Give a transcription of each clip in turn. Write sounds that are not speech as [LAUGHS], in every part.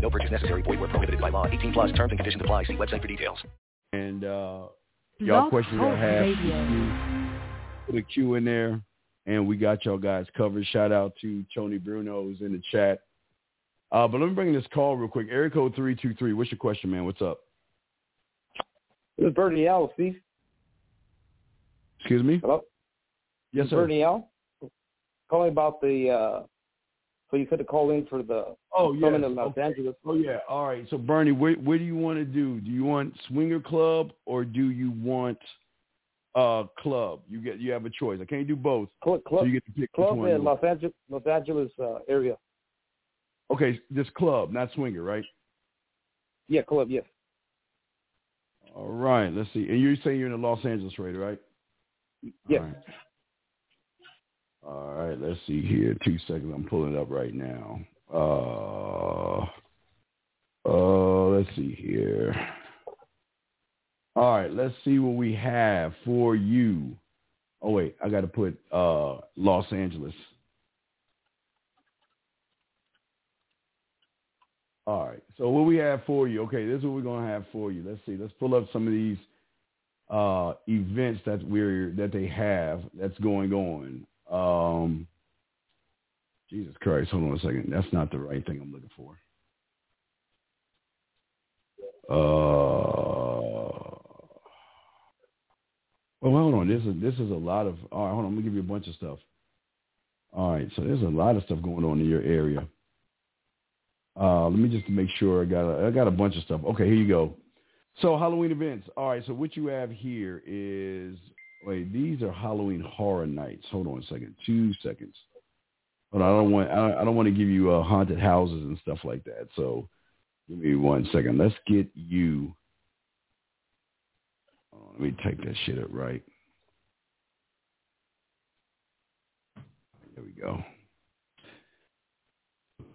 No purchase necessary. Void where prohibited by law. 18 plus terms and conditions apply. See website for details. And uh, y'all questions I have, put a Q in there, and we got y'all guys covered. Shout out to Tony Bruno who's in the chat. Uh, but let me bring this call real quick. Area code 323. What's your question, man? What's up? This is Bernie L, Steve. Excuse me? Hello? Yes, sir. Bernie L. Calling about the, uh, so you could to call in for the Oh, filming in Los Okay. Angeles. Oh, yeah. All right. So, Bernie, where, where do you want to do? Do you want swinger club or do you want uh club? You get you have a choice. I can't do both. Club, So club, you get to pick club in Los. Angeles, Los Angeles uh, area. Okay, this club, not swinger, right? Yeah, club, yes. All right. Let's see. And you're saying you're in the Los Angeles right? Yes. Right. All right, let's see here. Two seconds. I'm pulling it up right now. Uh, uh, let's see here. All right, let's see what we have for you. Oh wait, I got to put uh Los Angeles. All right. So what we have for you? Okay, this is what we're gonna have for you. Let's see. Let's pull up some of these uh, events that we're that they have that's going on. Um, Jesus Christ! Hold on a second. That's not the right thing I'm looking for. Uh, well, hold on. This is this is a lot of. All right, hold on. Let me give you a bunch of stuff. All right, so there's a lot of stuff going on in your area. Uh, let me just make sure I got a, I got a bunch of stuff. Okay, here you go. So Halloween events. All right. So what you have here is wait. These are Halloween horror nights. Hold on a second. Two seconds. But I don't want I don't, want to give you uh, haunted houses and stuff like that. So give me one second. Let's get you. On, let me take that shit up right. There we go.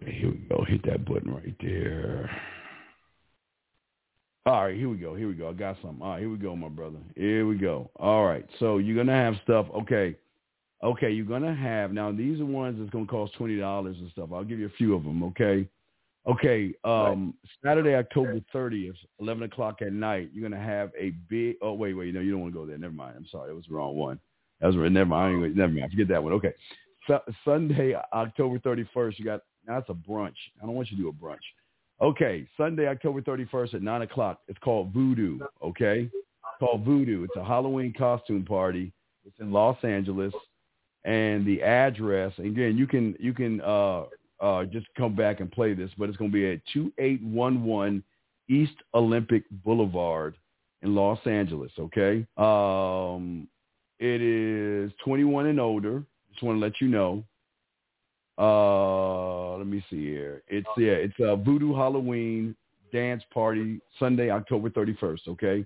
Okay, here we go. Hit that button right there. All right, here we go. Here we go. I got something. All right, here we go, my brother. Here we go. All right. So you're gonna have stuff. Okay. Okay, you're gonna have now. These are ones that's gonna cost twenty dollars and stuff. I'll give you a few of them. Okay. Okay. Um, Saturday, October thirtieth, eleven o'clock at night. You're gonna have a big. Oh wait, wait. No, you don't want to go there. Never mind. I'm sorry. It was the wrong one. That was never mind. I Never mind. Forget that one. Okay. Su- Sunday, October thirty first. You got. Now that's a brunch. I don't want you to do a brunch. Okay, Sunday, October 31st at 9 o'clock. It's called Voodoo, okay? It's called Voodoo. It's a Halloween costume party. It's in Los Angeles. And the address, again, you can you can uh, uh, just come back and play this, but it's going to be at 2811 East Olympic Boulevard in Los Angeles, okay? Um, it is 21 and older. Just want to let you know. Uh, let me see here. It's yeah, it's a Voodoo Halloween dance party Sunday, October thirty first. Okay,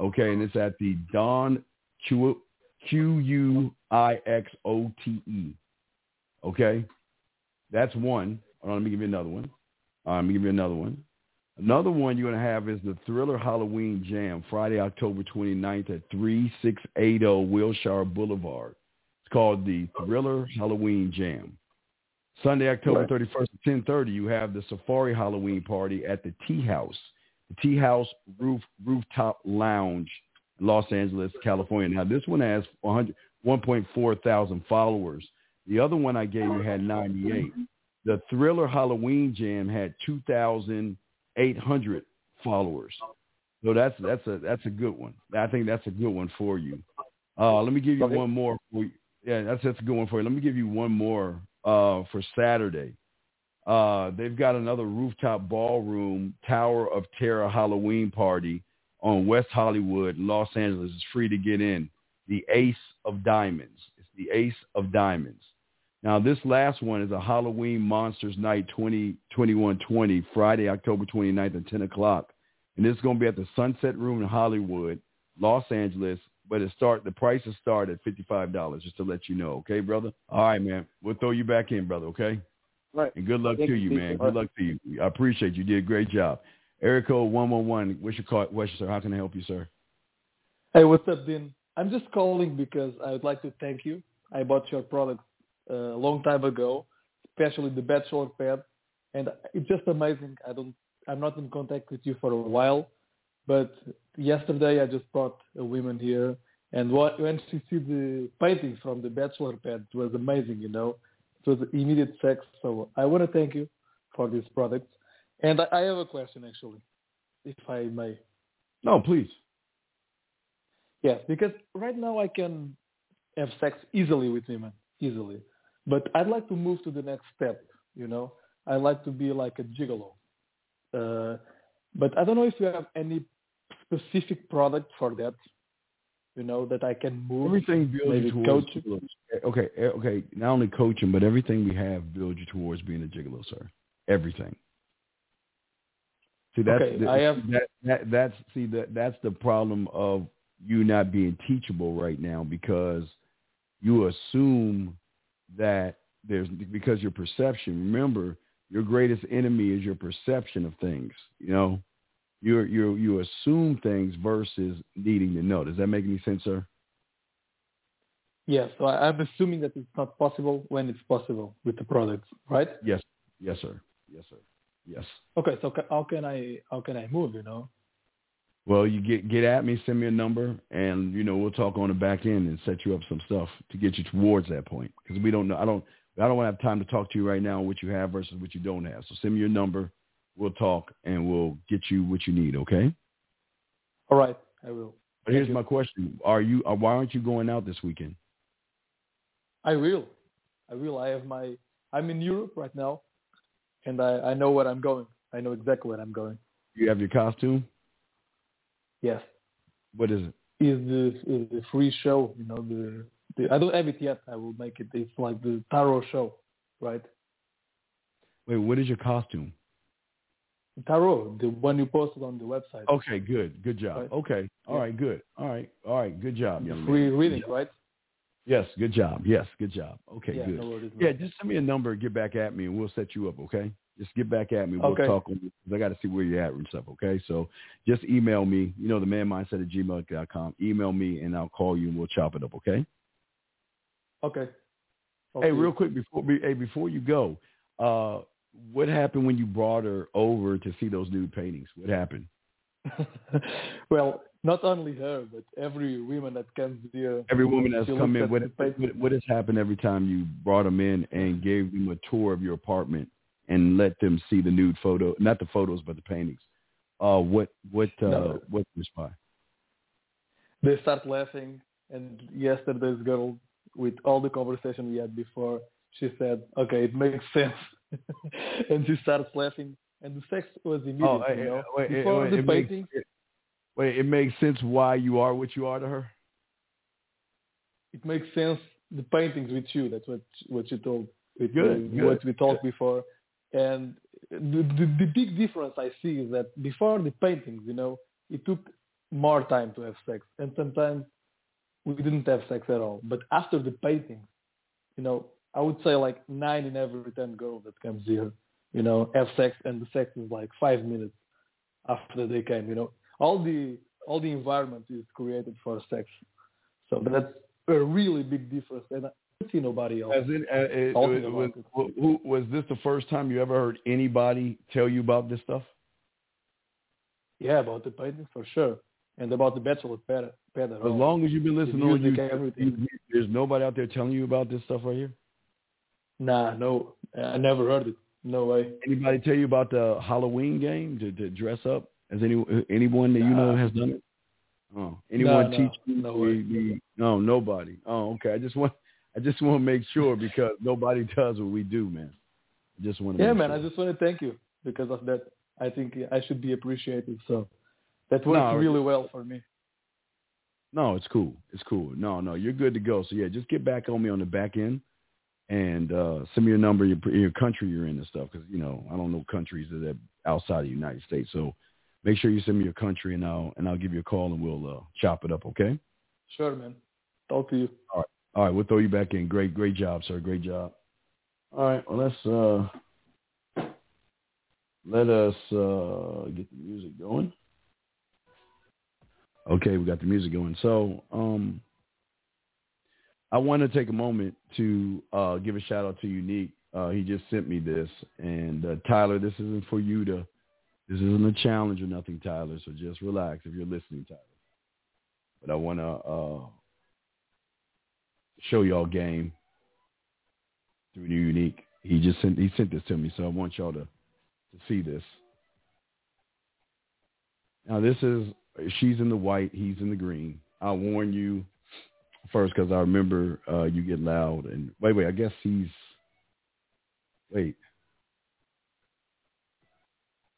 okay, and it's at the Don Q Q U I X O T E. Okay, that's one. Hold on, let me give you another one. Uh, let me give you another one. Another one you're going to have is the Thriller Halloween Jam, Friday, October 29th at 3680 Wilshire Boulevard. It's called the Thriller Halloween Jam. Sunday, October 31st at 10:30, you have the Safari Halloween party at the Tea House, the Tea House Roof Rooftop Lounge, Los Angeles, California. Now this one has 1.4 thousand followers. The other one I gave you had 98. The Thriller Halloween Jam had 2,800 followers. So that's that's a that's a good one. I think that's a good one for you. Uh, let me give you one more. For you. Yeah, that's that's a good one for you. Let me give you one more uh, for Saturday. Uh, they've got another rooftop ballroom Tower of Terror Halloween party on West Hollywood, Los Angeles. It's free to get in. The Ace of Diamonds. It's the Ace of Diamonds. Now this last one is a Halloween Monsters Night 2021-20, Friday, October 29th at 10 o'clock. and it's going to be at the Sunset Room in Hollywood, Los Angeles. But it start the prices start at fifty five dollars, just to let you know. Okay, brother. All right, man. We'll throw you back in, brother. Okay. Right. And good luck Thank to you, you, man. Good luck to you. I appreciate you. You did a great job. Eric code one one one. What's your call, What's your, sir? How can I help you, sir? Hey, what's up, Dean? I'm just calling because I would like to thank you. I bought your product uh, a long time ago, especially the bachelor pad, and it's just amazing. I don't, I'm not in contact with you for a while, but yesterday I just brought a woman here, and what, when she see the paintings from the bachelor pad, it was amazing. You know, it was immediate sex. So I want to thank you for this product, and I, I have a question actually, if I may. No, please. Yes, because right now I can have sex easily with women, easily. But I'd like to move to the next step, you know. I'd like to be like a gigolo. Uh, but I don't know if you have any specific product for that, you know, that I can move. Everything builds you towards coaching. Okay, eh, okay. Not only coaching, but everything we have builds you towards being a gigolo, sir. Everything. See, that's Okay, the, I have- that, that that's see that that's the problem of you not being teachable right now because you assume that there's because your perception. Remember, your greatest enemy is your perception of things. You know, you you you assume things versus needing to know. Does that make any sense, sir? Yes, so I'm assuming that it's not possible when it's possible with the product, right? Yes, yes, sir. Yes, sir. Yes. Okay, so ca- how can I how can I move? You know? Well, you get get at me, send me a number, and you know we'll talk on the back end and set you up some stuff to get you towards that point. Because we don't know, I don't, I don't want to have time to talk to you right now on what you have versus what you don't have. So send me your number, we'll talk, and we'll get you what you need. Okay. All right, I will. But here's my question: Are you? Uh, why aren't you going out this weekend? I will. I will. I have my. I'm in Europe right now, and I, I know where I'm going. I know exactly where I'm going. You have your costume. Yes, What is it? is the is the free show. You know the, the I don't have it yet. I will make it. It's like the tarot show, right? Wait, what is your costume? Tarot, the one you posted on the website. Okay, good, good job. Right. Okay, all Yeah. right, good. All right, all right, good job, young free man. reading, right? Yes, good job. Yes, good job. Okay, yeah, good. no worries. Yeah, just send me a number get back at me, and we'll set you up. Okay, just get back at me. We'll Okay. talk. on Because I got to see where you're at and stuff. Okay, so just email me. You know, the man mindset at gmail.com. Email me, and I'll call you, and we'll chop it up. Okay. Okay. Hey, real quick before hey before you go, uh, what happened when you brought her over to see those nude paintings? What happened? [LAUGHS] well, not only her, but every woman that comes here. Every woman that's come in, what, what what has happened every time you brought them in and gave them a tour of your apartment and let them see the nude photo, not the photos, but the paintings? Uh, what what uh, No. what respond? they start laughing. And yesterday's girl, with all the conversation we had before, she said, "Okay, it makes sense," [LAUGHS] and she starts laughing. And the sex was immediate, Oh, you know. wait, before wait, the it makes- painting, it- Wait, it makes sense why you are what you are to her. it makes sense. The paintings with you, that's what what you told. With Good, uh, good, what we talked before, and the, the the big difference I see is that before the paintings, you know, it took more time to have sex, and sometimes we didn't have sex at all. But after the paintings, you know, I would say like nine in every ten girls that comes here, you know, have sex, and the sex is like five minutes after they came. You know, all the all the environment is created for sex, so that's a really big difference, and I don't see nobody else. As in, uh, it, Talking was, who, was this the first time you ever heard anybody tell you about this stuff? Yeah, about the painting for sure, and about the bachelor pad As long as you've been listening on music, YouTube, everything. there's nobody out there telling you about this stuff right here. Nah, no, I never heard it. No way. Anybody tell you about the Halloween game to, to dress up? Has any anyone that you know has done it? Oh, anyone no, teach you? no the- no, nobody. Oh, okay. I just want I just want to make sure because nobody [LAUGHS] does what we do, man. I just want to. Yeah, man, sure. I just want to thank you because of that. I think I should be appreciated. So that worked No, really well for me. No, it's cool. It's cool. No, no, you're good to go. So yeah, just get back on me on the back end, and uh, send me your number, your, your country you're in and stuff. Because you know I don't know countries that are outside of the United States. So make sure you send me your country, and I'll and I'll give you a call, and we'll uh, chop it up. Okay? Sure, man. Talk to you. All right. All right. We'll throw you back in. Great, great job, sir. Great job. All right. Well, let's uh, let us uh, get the music going. Okay, we got the music going. So, um, I want to take a moment to uh, give a shout out to Unique. Uh, he just sent me this, and uh, Tyler, this isn't for you to. This isn't a challenge or nothing, Tyler. So just relax if you're listening, Tyler. But I want to uh, show y'all game through New Unique. He just sent he sent this to me, so I want y'all to to see this. Now this is she's in the white, he's in the green. I'll warn you first because I remember uh, you get loud and wait, wait. I guess he's wait.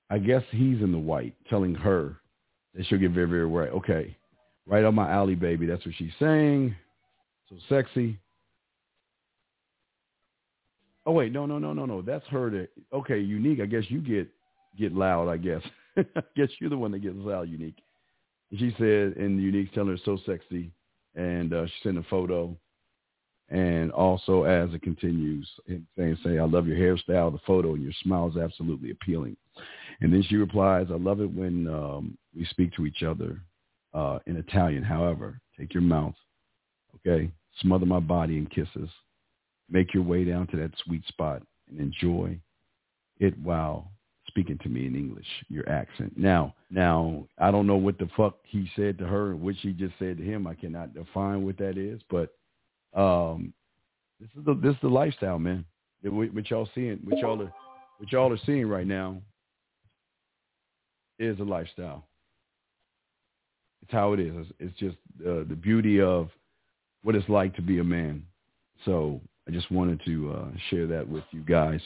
I guess he's in the white, telling her that she'll get very, very white. Okay, right on my alley, baby. That's what she's saying. So sexy. Oh wait, no, no, no, no, no. That's her. That okay, unique. I guess you get get loud. I guess. [LAUGHS] I guess you're the one that gets loud, unique. she said, and unique telling her so sexy and uh, she sent a photo. And also, as it continues, saying, "Say, I love your hairstyle, the photo, and your smile is absolutely appealing." And then she replies, "I love it when um, we speak to each other uh, in Italian. However, take your mouth, okay, smother my body in kisses, make your way down to that sweet spot, and enjoy it while speaking to me in English, your accent. Now, now I don't know what the fuck he said to her, and what she just said to him. I cannot define what that is, but um, this is the this is the lifestyle, man. What y'all seeing, what y'all are, what y'all are seeing right now, is a lifestyle. It's how it is. It's, it's just uh, the beauty of what it's like to be a man. So I just wanted to uh, share that with you guys.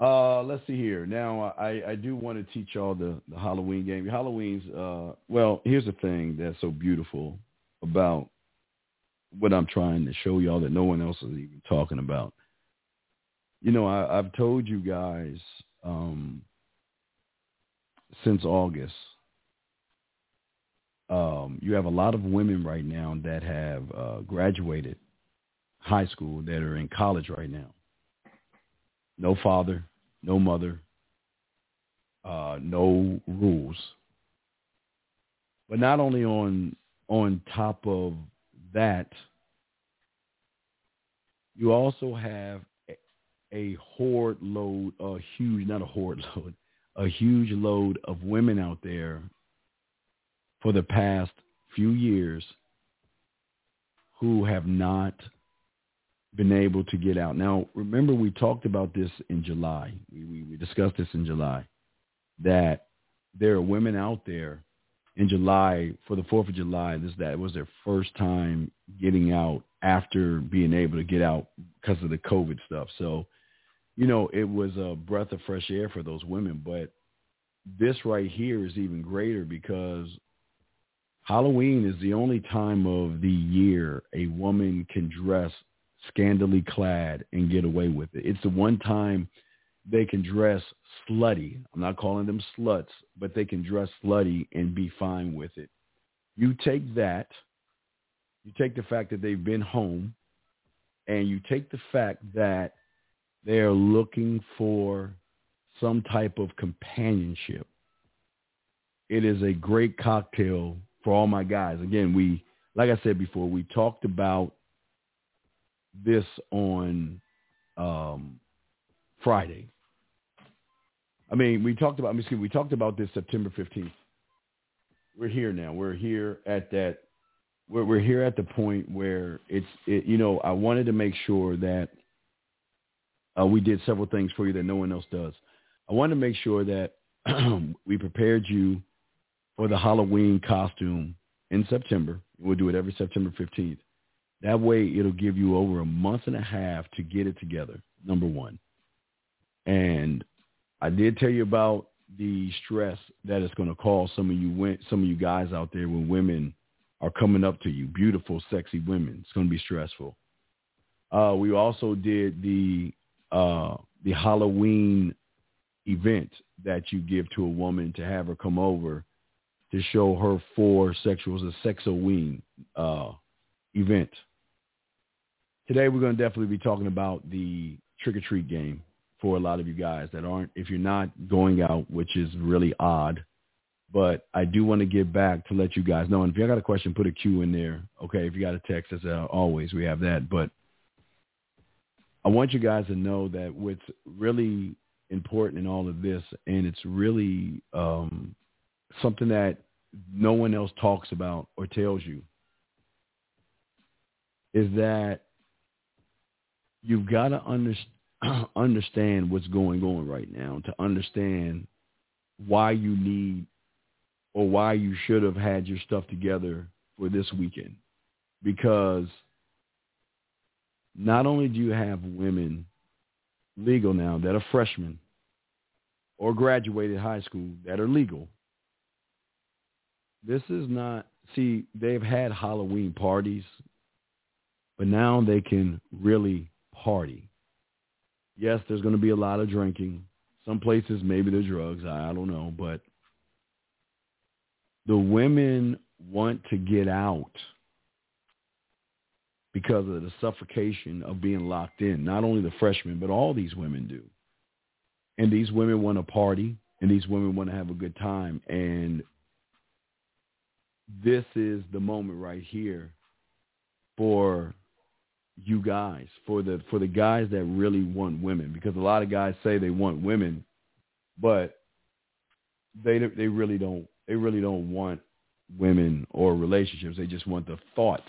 Uh, let's see here. Now, I, I do want to teach y'all the, the Halloween game. Halloween's, uh, well, here's the thing that's so beautiful about what I'm trying to show y'all that no one else is even talking about. You know, I, I've told you guys um, since August, um, you have a lot of women right now that have uh, graduated high school that are in college right now no father, no mother, uh, no rules. But not only on on top of that, you also have a, a horde load, a huge, not a horde [LAUGHS] load, a huge load of women out there for the past few years who have not been able to get out. Now, remember we talked about this in July. We, we, we discussed this in July, that there are women out there in July for the 4th of July. This that was their first time getting out after being able to get out because of the COVID stuff. So, you know, it was a breath of fresh air for those women. But this right here is even greater because Halloween is the only time of the year a woman can dress scantily clad and get away with it. It's the one time they can dress slutty. I'm not calling them sluts, but they can dress slutty and be fine with it. You take that, you take the fact that they've been home, and you take the fact that they are looking for some type of companionship. It is a great cocktail for all my guys. Again, we, like I said before, we talked about this on um, Friday. I mean, we talked about. Excuse me, we talked about this September fifteenth. We're here now. We're here at that. We're we're here at the point where it's. It, you know, I wanted to make sure that uh, we did several things for you that no one else does. I wanted to make sure that [CLEARS THROAT] we prepared you for the Halloween costume in September. We'll do it every September fifteenth. That way it'll give you over a month and a half to get it together, number one. And I did tell you about the stress that it's going to cause some of you some of you guys out there when women are coming up to you, beautiful, sexy women. It's going to be stressful. Uh, we also did the uh, the Halloween event that you give to a woman to have her come over to show her four sexuals a sexoween uh, event. Today we're going to definitely be talking about the trick or treat game for a lot of you guys that aren't, if you're not going out, which is really odd, but I do want to get back to let you guys know. And if you got a question, put a Q in there. Okay. If you got a text, as uh, always, we have that. But I want you guys to know that what's really important in all of this, and it's really um, something that no one else talks about or tells you, is that you've got to under, [CLEARS THROAT] understand what's going on right now to understand why you need or why you should have had your stuff together for this weekend. Because not only do you have women legal now that are freshmen or graduated high school that are legal, this is not, see, they've had Halloween parties, but now they can really party. Yes, there's going to be a lot of drinking. Some places, maybe the drugs. I, I don't know. But the women want to get out because of the suffocation of being locked in. Not only the freshmen, but all these women do. And these women want to party, and these women want to have a good time. And this is the moment right here for you guys, for the for the guys that really want women, because a lot of guys say they want women, but they they really don't they really don't want women or relationships. They just want the thought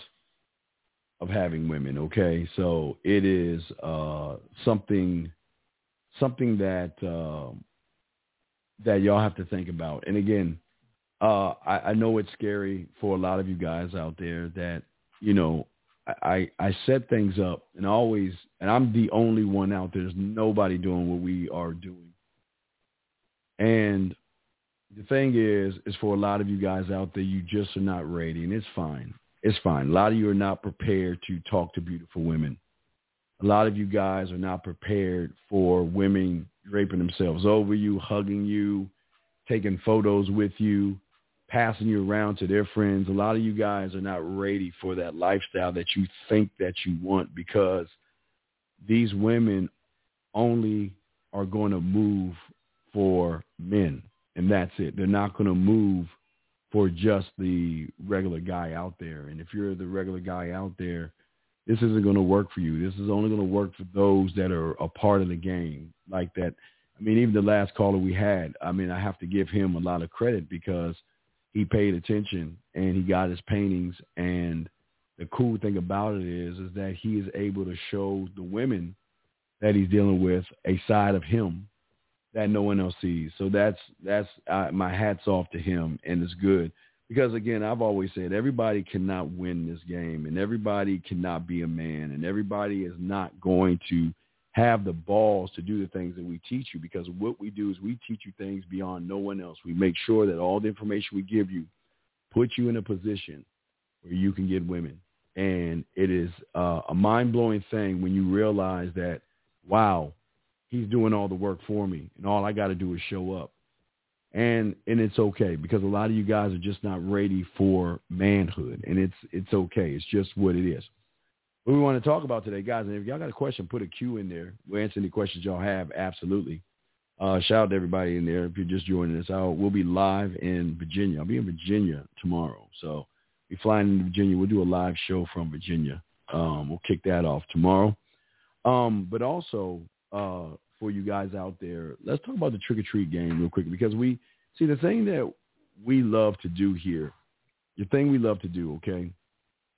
of having women. Okay, so it is uh, something something that uh, that y'all have to think about. And again, uh, I, I know it's scary for a lot of you guys out there that you know I, I set things up and always, and I'm the only one out there. There's nobody doing what we are doing. And the thing is, is for a lot of you guys out there, you just are not ready, and it's fine. It's fine. A lot of you are not prepared to talk to beautiful women. A lot of you guys are not prepared for women draping themselves over you, hugging you, taking photos with you, passing you around to their friends. A lot of you guys are not ready for that lifestyle that you think that you want because these women only are going to move for men and that's it. They're not going to move for just the regular guy out there. And if you're the regular guy out there, this isn't going to work for you. This is only going to work for those that are a part of the game like that. I mean, even the last caller we had, I mean, I have to give him a lot of credit because he paid attention and he got his paintings. And the cool thing about it is, is that he is able to show the women that he's dealing with a side of him that no one else sees. So that's that's uh, my hats off to him, and it's good because again, I've always said everybody cannot win this game, and everybody cannot be a man, and everybody is not going to have the balls to do the things that we teach you because what we do is we teach you things beyond no one else. We make sure that all the information we give you put you in a position where you can get women. And it is uh, a mind-blowing thing when you realize that, wow, he's doing all the work for me, and all I got to do is show up. And and it's okay because a lot of you guys are just not ready for manhood, and it's it's okay. It's just what it is. What we want to talk about today, guys, and if y'all got a question, put a Q in there. We'll answer any questions y'all have. Absolutely. Uh, shout out to everybody in there. If you're just joining us out, we'll be live in Virginia. I'll be in Virginia tomorrow, so we flying into Virginia. We'll do a live show from Virginia. Um, we'll kick that off tomorrow. Um, but also, uh, for you guys out there, let's talk about the trick or treat game real quick because we see the thing that we love to do here, the thing we love to do, okay,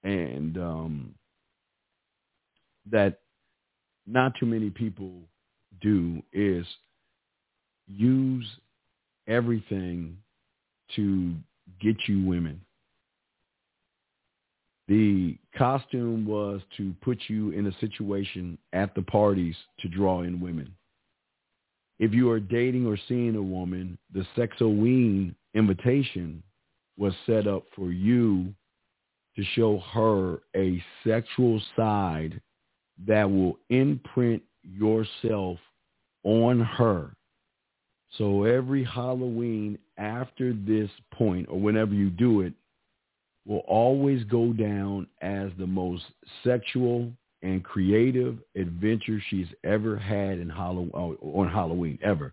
and um, that not too many people do is use everything to get you women. The costume was to put you in a situation at the parties to draw in women. If you are dating or seeing a woman, the Sexoween invitation was set up for you to show her a sexual side that will imprint yourself on her So every Halloween after this point or whenever you do it will always go down as the most sexual and creative adventure she's ever had in Halloween uh, on Halloween ever.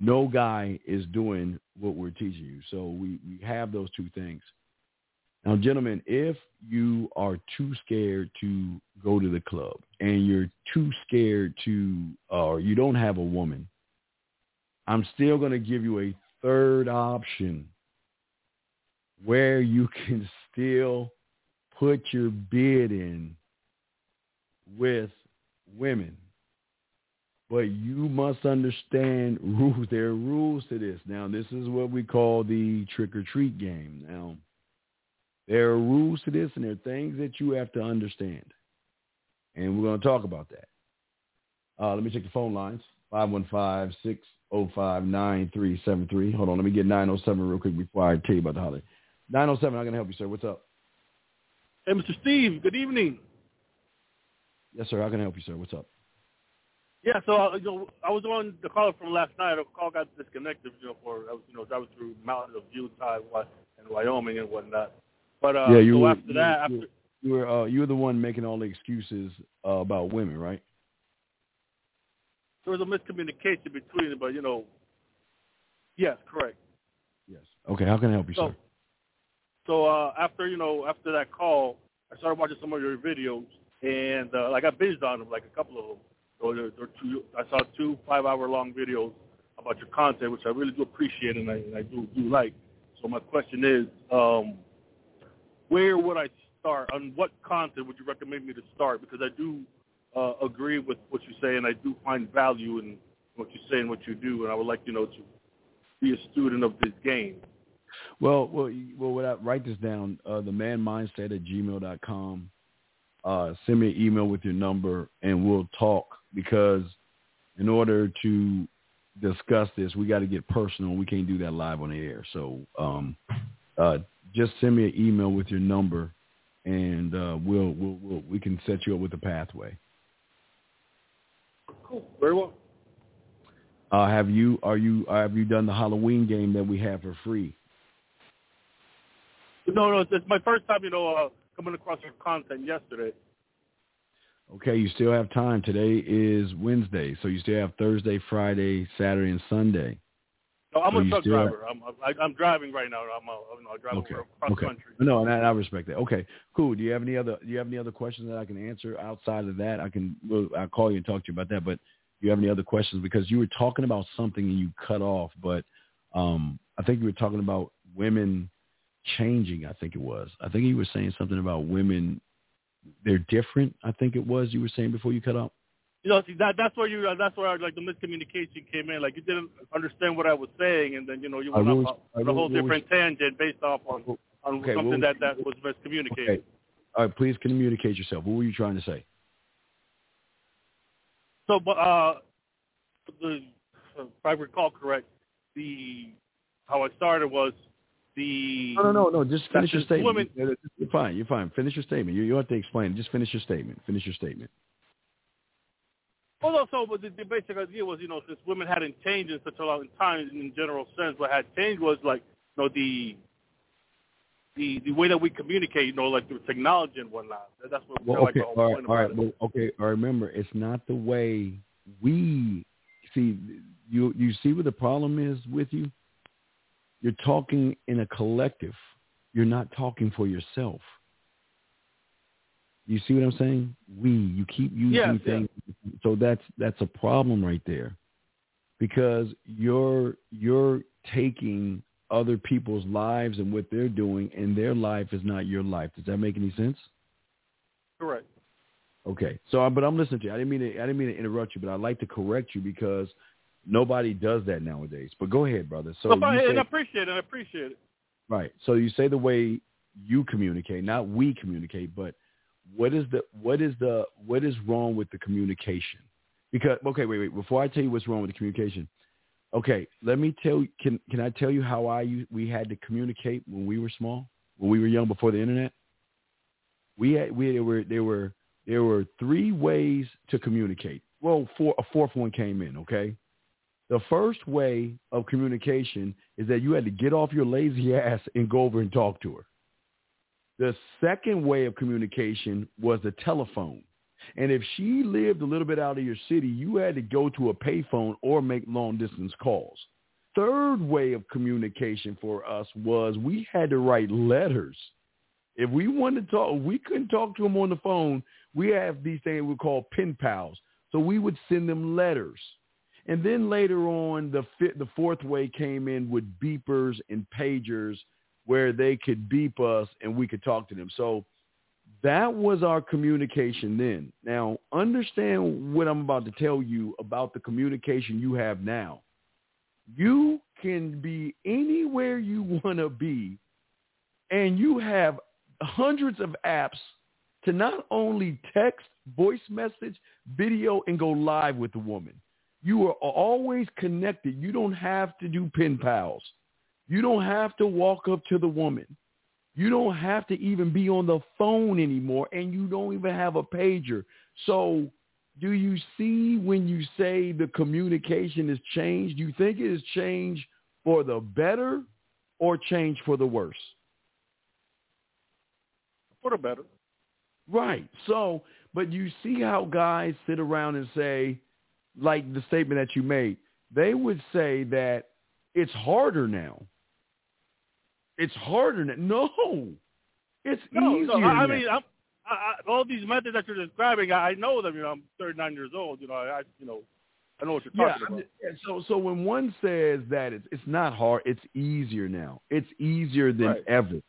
No guy is doing what we're teaching you. So we, we have those two things. Now, gentlemen, if you are too scared to go to the club and you're too scared to, or you don't have a woman, I'm still going to give you a third option where you [LAUGHS] can still put your bid in with women. But you must understand rules. [LAUGHS] There are rules to this. Now, this is what we call the trick or treat game. Now, there are rules to this, and there are things that you have to understand. And we're going to talk about that. Uh, let me check the phone lines. 515-605-9373. Hold on. Let me get 907 real quick before I tell you about the holiday. 907, how can I help you, sir? What's up? Hey, Mr. Steve. Good evening. Yes, sir. How can I help you, sir? What's up? Yeah, so uh, you know, I was on the call from last night. The call got disconnected, you know, for I was you know driving through mountains of Utah and Wyoming and whatnot. But uh, yeah, you so were, after that, you, after you were uh, you were the one making all the excuses uh, about women, right? there was a miscommunication between it, but you know, yes, correct. Yes. Okay. How can I help you, So, sir? so uh, after you know, after that call, I started watching some of your videos, and uh, like I binged on them, like a couple of them. So there, there two, I saw two five-hour-long videos about your content, which I really do appreciate and I, and I do do like. So my question is, um, where would I start? On what content would you recommend me to start? Because I do uh, agree with what you say, and I do find value in what you say and what you do, and I would like you know to be a student of this game. Well, well, well. Write this down. Uh, the man mindset at gmail dot com. Uh, send me an email with your number, and we'll talk. Because in order to discuss this, we got to get personal. We can't do that live on the air. So um, uh, just send me an email with your number, and uh, we'll, we'll, we'll we can set you up with a pathway. Cool. Very well. Uh, have you are you have you done the Halloween game that we have for free? No, no, it's my first time, you know, uh, coming across your content yesterday. Okay, you still have time. Today is Wednesday, so you still have Thursday, Friday, Saturday, and Sunday. No, I'm a truck driver. I'm I, I'm driving right now. I'm a, you know, I drive Okay. across Okay. country. No, and I, I respect that. Okay, cool. Do you have any other Do you have any other questions that I can answer outside of that? I can. Well, I'll call you and talk to you about that. But do you have any other questions? Because you were talking about something and you cut off. But um, I think you were talking about women changing. I think it was. I think you were saying something about women. They're different. I think it was. You were saying before you cut off. You know, see, that that's where you that's where like the miscommunication came in. Like you didn't understand what I was saying, and then you know you went off on a whole was- was- different tangent based off on on Okay, something was- that that was miscommunicated. Okay. All right. Please communicate yourself. What were you trying to say? So, but uh, the if I recall correct, the how I started was the No, no, no, no. Just finish your statement. women- You're fine. You're fine. Finish your statement. You, you have to explain. Just finish your statement. Finish your statement. Well, no, so but the, the basic idea was, you know, since women hadn't changed in such a long time in general sense, what had changed was like, you know, the the the way that we communicate, you know, like through technology and whatnot. That's what Well, okay, like all whole right, point all right. about it. Well, okay, all right, remember, it's not the way we see. You you see what the problem is with you. You're talking in a collective. You're not talking for yourself. You see what I'm saying? We. You keep using yes. things. So that's that's a problem right there, because you're you're taking other people's lives and what they're doing, and their life is not your life. Does that make any sense? Correct. Okay. So, but I'm listening to you. I didn't mean to. I didn't mean to interrupt you, but I'd like to correct you because nobody does that nowadays. But go ahead, brother. So, you and say, I appreciate it. I appreciate it. right. So you say the way you communicate, not we communicate, but what is the what is the what is wrong with the communication? Because okay, wait, wait. Before I tell you what's wrong with the communication, okay, let me tell. Can can I tell you how I we had to communicate when we were small, when we were young before the internet? We had we there were there were there were three ways to communicate. Well, four a fourth one came in. Okay, The first way of communication is that you had to get off your lazy [LAUGHS] ass and go over and talk to her. The second way of communication was the telephone. And if she lived a little bit out of your city, you had to go to a payphone or make long distance calls. Third way of communication for us was we had to write letters. If we wanted to talk, we couldn't talk to them on the phone. We have these things we call pen pals. So we would send them letters. And then later on, the fifth, the fourth way came in with beepers and pagers where they could beep us and we could talk to them. So that was our communication then. Now, understand what I'm about to tell you about the communication you have now. You can be anywhere you [LAUGHS] want to be, and you have hundreds of apps to not only text, voice message, video, and go live with the woman. You are always connected. You don't have to do pen pals. You don't have to walk up to the woman. You don't have to even be on the phone anymore, and you don't even have a pager. So do you see when you say the communication has changed? Do you think it has changed for the better or changed for the worse? For the better. Right. So, but you see how guys sit around and say, like the statement that you made, they would say that it's harder now. It's harder now. No, it's no, easier. No, I now. mean, I'm, I, I, all these methods that you're describing, I know them. You know, I'm 39 years old. You know, I, you know, I know what you're talking yeah, about. So, so when one says that it's it's not hard, it's easier now. It's easier than Right. ever.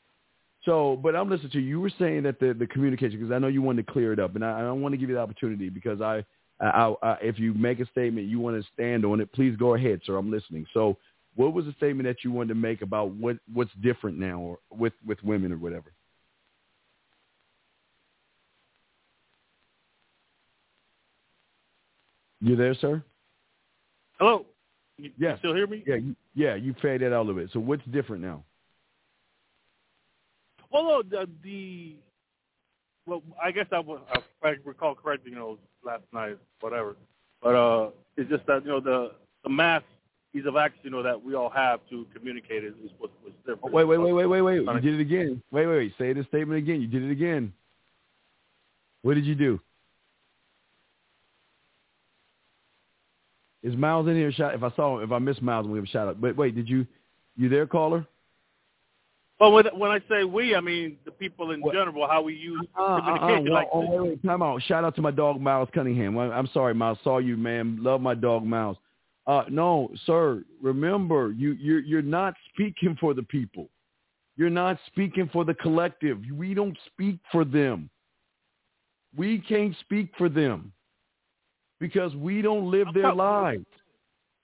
So, but I'm listening to you. You were saying that the the communication because I know you wanted to clear it up, and I, I don't want to give you the opportunity because I, I, I, if you make a statement, you want to stand on it. Please go ahead, sir. I'm listening. So, what was the statement that you wanted to make about what what's different now, or with with women or whatever? You there, sir? Hello. You, you still hear me? Yeah, you, yeah. You faded out a little bit. So, what's different now? Well, no, the, the well, I guess I, was, if I recall correctly, you know, last night, whatever. But uh, it's just that you know the the mass ease of access, you know, that we all have to communicate is, is what was different. Wait, wait, wait, wait, wait, wait. You did it again. Wait, wait, wait. Say the statement again. You did it again. What did you do? Is Miles in here? Shout, if I saw him, if I missed Miles, we have a shout out. But wait, did you, you there, caller? Well, when, when I say we, I mean the people in What? general, how we use Uh, uh, uh, communication. like oh, wait, wait, time out. Shout out to my dog Miles Cunningham. I'm sorry, Miles. Saw you, man. Love my dog Miles. Uh, no, sir. Remember, you you're you're not speaking for the people. You're not speaking for the collective. We don't speak for them. We can't speak for them because we don't live their lives.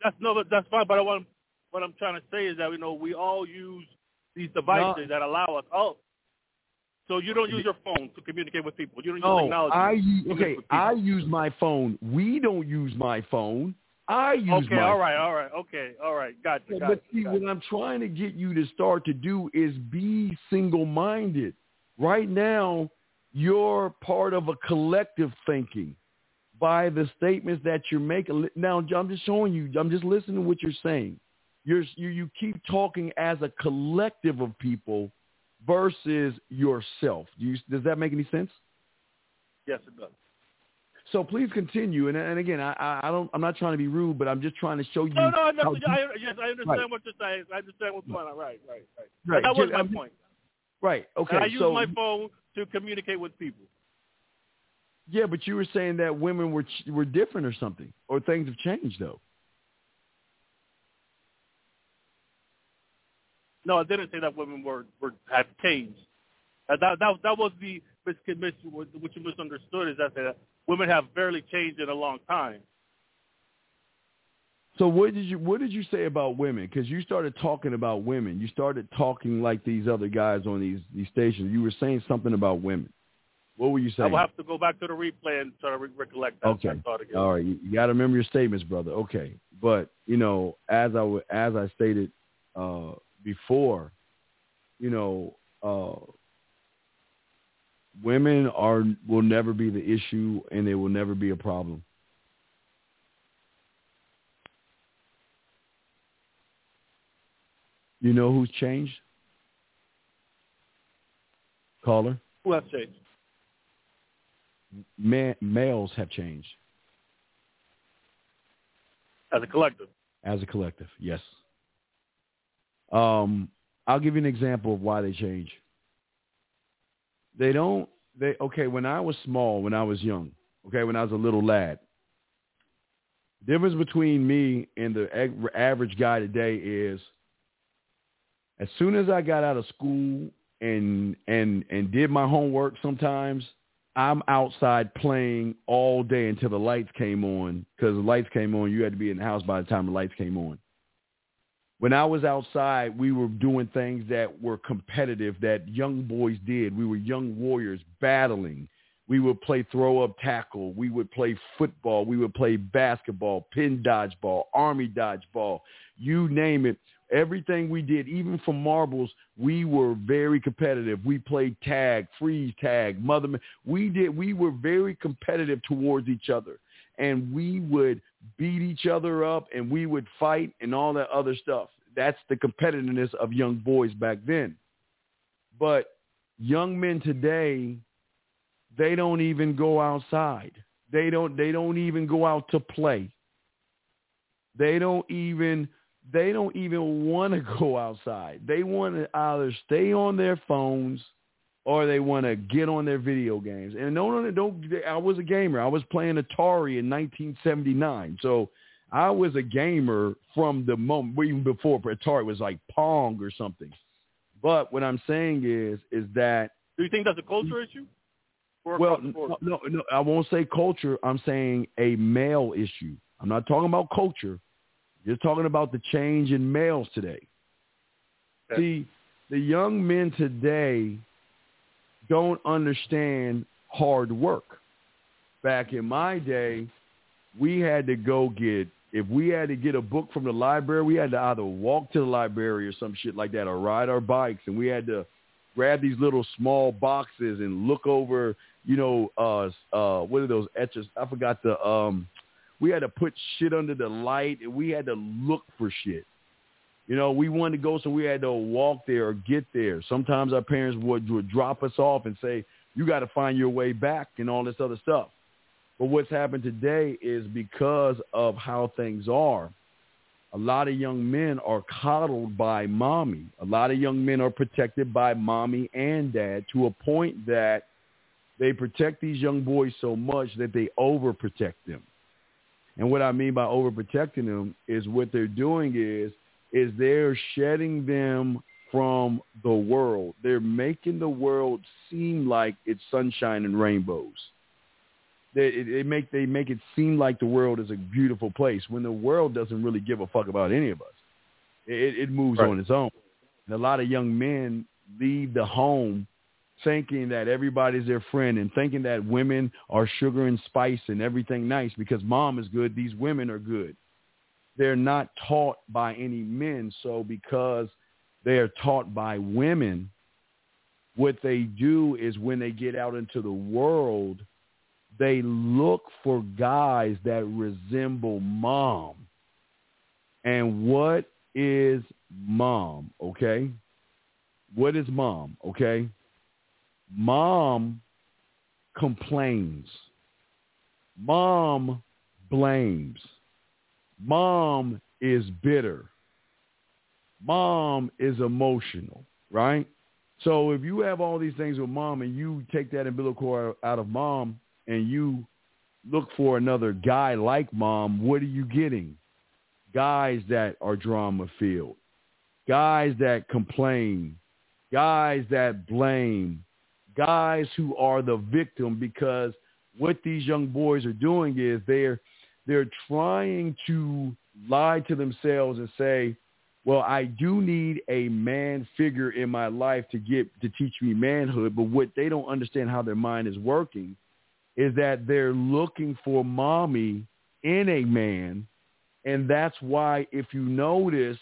that's no, that's fine. But I want, what I'm trying to say is that you know we all use these devices that allow us. Oh, so you don't use your phone to communicate with people. You don't use No, technology. I okay. with people. I use my phone. We don't use my phone. I use Okay, my all right, all right, okay, all right, gotcha, Yeah, gotcha. but see, gotcha. what I'm trying to get you to start to do is be single-minded. Right now, you're part of a collective thinking by the statements that you're making. Now, I'm just showing you. I'm just listening to what you're saying. You're, you you keep talking as a collective of people versus yourself. Do you, does that make any sense? yes, it does. So please continue. And, and again, I, I don't. I'm not trying to be rude, but I'm just trying to show you. No, no, no, how I, yes, I understand Right. what you're saying. I understand what's going on. Right, right, right. Right, That was my I'm- point. right. Okay. And I use so my phone to communicate with people. Yeah, but you were saying that women were were different or something, or things have changed though. No, I didn't say that women were, were have changed. Uh, that that that was the what you misunderstood is that, that women have barely changed in a long time. So what did you what did you say about women? Because you started talking about women. You started talking like these other guys on these these stations. You were saying something about women. What were you saying? I will have to go back to the replay and try to re- recollect that. Okay. that thought again. All right, you, you got to remember your statements, brother. Okay, but you know, as I w- as I stated uh, before, you know, uh, women are will never be the issue, and they will never be a problem. You know who's changed? Caller? Who has changed? Man, males have changed. As a collective. As a collective, yes. Um, I'll give you an example of why they change. They don't. They okay. When I was small, when I was young, okay, when I was a little lad, difference between me and the average guy today is as soon as I got out of school and and and did my homework sometimes I'm outside playing all day until the lights came on because the lights came on you had to be in the house by the time the lights came on when I was outside we were doing things that were competitive that young boys did we were young warriors battling we would play throw up tackle. We would play football. We would play basketball, pin dodgeball, army dodgeball, you name it. Everything we did, even for marbles, we were very competitive. We played tag, freeze tag, mother. We did. We were very competitive towards each other, and we would beat each other up, and we would fight and all that other stuff. That's the competitiveness of young boys back then. But young men today they don't even go outside. They don't they don't even go out to play. They don't even they don't even want to [LAUGHS] go outside. They want to either stay on their phones or they want to get on their video games. And no, no, don't. I was a gamer. I was playing Atari in 1979, so I was a gamer from the moment even before Atari was like Pong or something. But what I'm saying is, is that do you think that's a culture issue? well, no, no, no, I won't say culture. I'm saying a male issue. I'm not talking about culture. You're talking about the change in males today. Okay. See, the young men today don't understand hard work. Back in my day, we had to go get if we had to get a book from the library, we had to either walk to the library or some shit like that or ride our bikes and we had to grab these little small boxes and look over you know, uh, uh, what are those etches? I forgot the, um, we had to put shit under the light and we had to look for shit. You know, we wanted to go, so we had to walk there or get there. Sometimes our parents would, would drop us off and say, you got to find your way back and all this other stuff. But what's happened today is because of how things are, a lot of young men are coddled by mommy. A lot of young men are protected by mommy and dad to a point that they protect these young boys so much that they overprotect them. And what I mean by overprotecting them is what they're doing is is they're shedding them from the world. They're making the world seem like it's sunshine and rainbows. They, they make they make it seem like the world is a beautiful place when the world doesn't really give a fuck about any of us. It, it moves right. on its own. And a lot of young men leave the home thinking that everybody's their friend and thinking that women are sugar and spice and everything nice because mom is good, these women are good. They're not taught by any men. So because they are taught by women, what they do is when they get out into the world, they look for guys that resemble mom. And what is mom, okay? What is mom, okay? Mom complains. Mom blames. Mom is bitter. Mom is emotional, right? So if you have all these things with mom and you take that umbilical out of mom and you look for another guy like mom, what are you getting? Guys that are drama filled, guys that complain, guys that blame, guys who are the victim because what these young boys are doing is they're they're trying to lie to themselves and say, well, I do need a man figure in my life to get to teach me manhood, but what they don't understand how their mind is working is that they're looking for mommy in a man, and that's why if you notice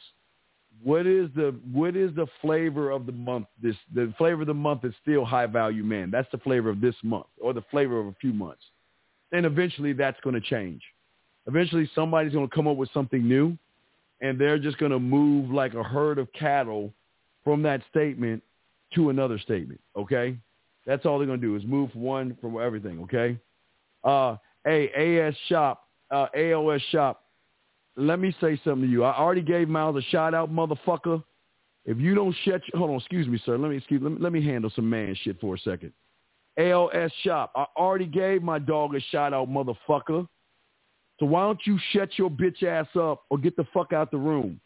what is the what is the flavor of the month? This the flavor of the month is still high value man. That's the flavor of this month or the flavor of a few months. And eventually that's going to change. Eventually somebody's going to come up with something new and they're just going to move like a herd of cattle from that statement to another statement. Okay, that's all they're going to do is move one from everything. Okay. Uh, hey, AS Shop, uh, AOS Shop. Let me say something to you. I already gave Miles a shout out, motherfucker. If you don't shut, your, hold on, excuse me, sir. Let me excuse, let me, let me handle some man shit for a second. AOS Shop. I already gave my dog a shout out, motherfucker. So why don't you shut your bitch ass up or get the fuck out the room?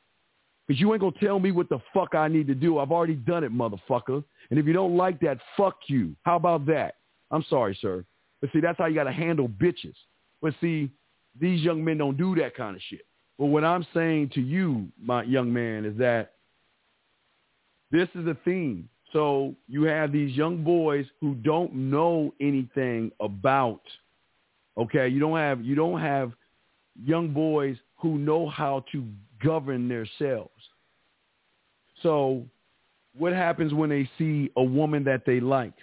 Because you ain't going to tell me what the fuck I need to do. I've already done it, motherfucker. And if you don't like that, fuck you. How about that? I'm sorry, sir. But see, that's how you got to handle bitches. But see, these young men don't do that kind of shit. But what I'm saying to you, my young man, is that this is a theme. So you have these young boys who don't know anything about okay, you don't have you don't have young boys who know how to govern themselves. So what happens when they see a woman that they like?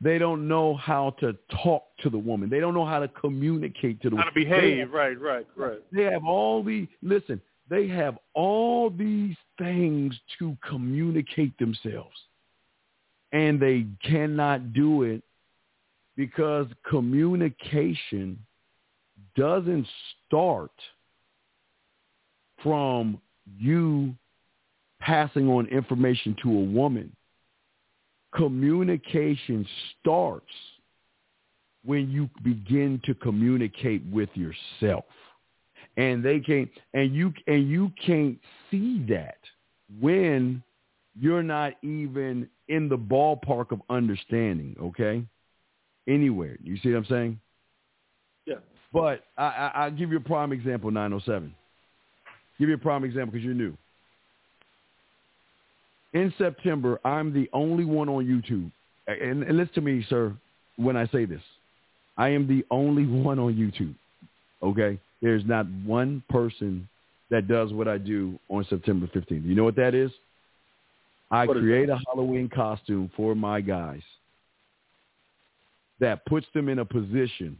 They don't know how to talk to the woman. They don't know how to communicate to the how woman. to behave. right, right, right. They have all the listen. They have all these things to communicate themselves, and they cannot do it because communication doesn't start from you passing on information to a woman. Communication starts when you begin to communicate with yourself. And they can't and you and you can't see that when you're not even in the ballpark of understanding, okay? Anywhere. You see what I'm saying? Yeah. But I, I, I'll give you a prime example, 907. Give you a prime example because you're new. In September, I'm the only one on YouTube. And, and listen to me, sir, when I say this. I am the only [LAUGHS] one on YouTube. Okay? There's not one person that does what I do on September 15th. You know what that is? I What is create a Halloween costume for my guys that puts them in a position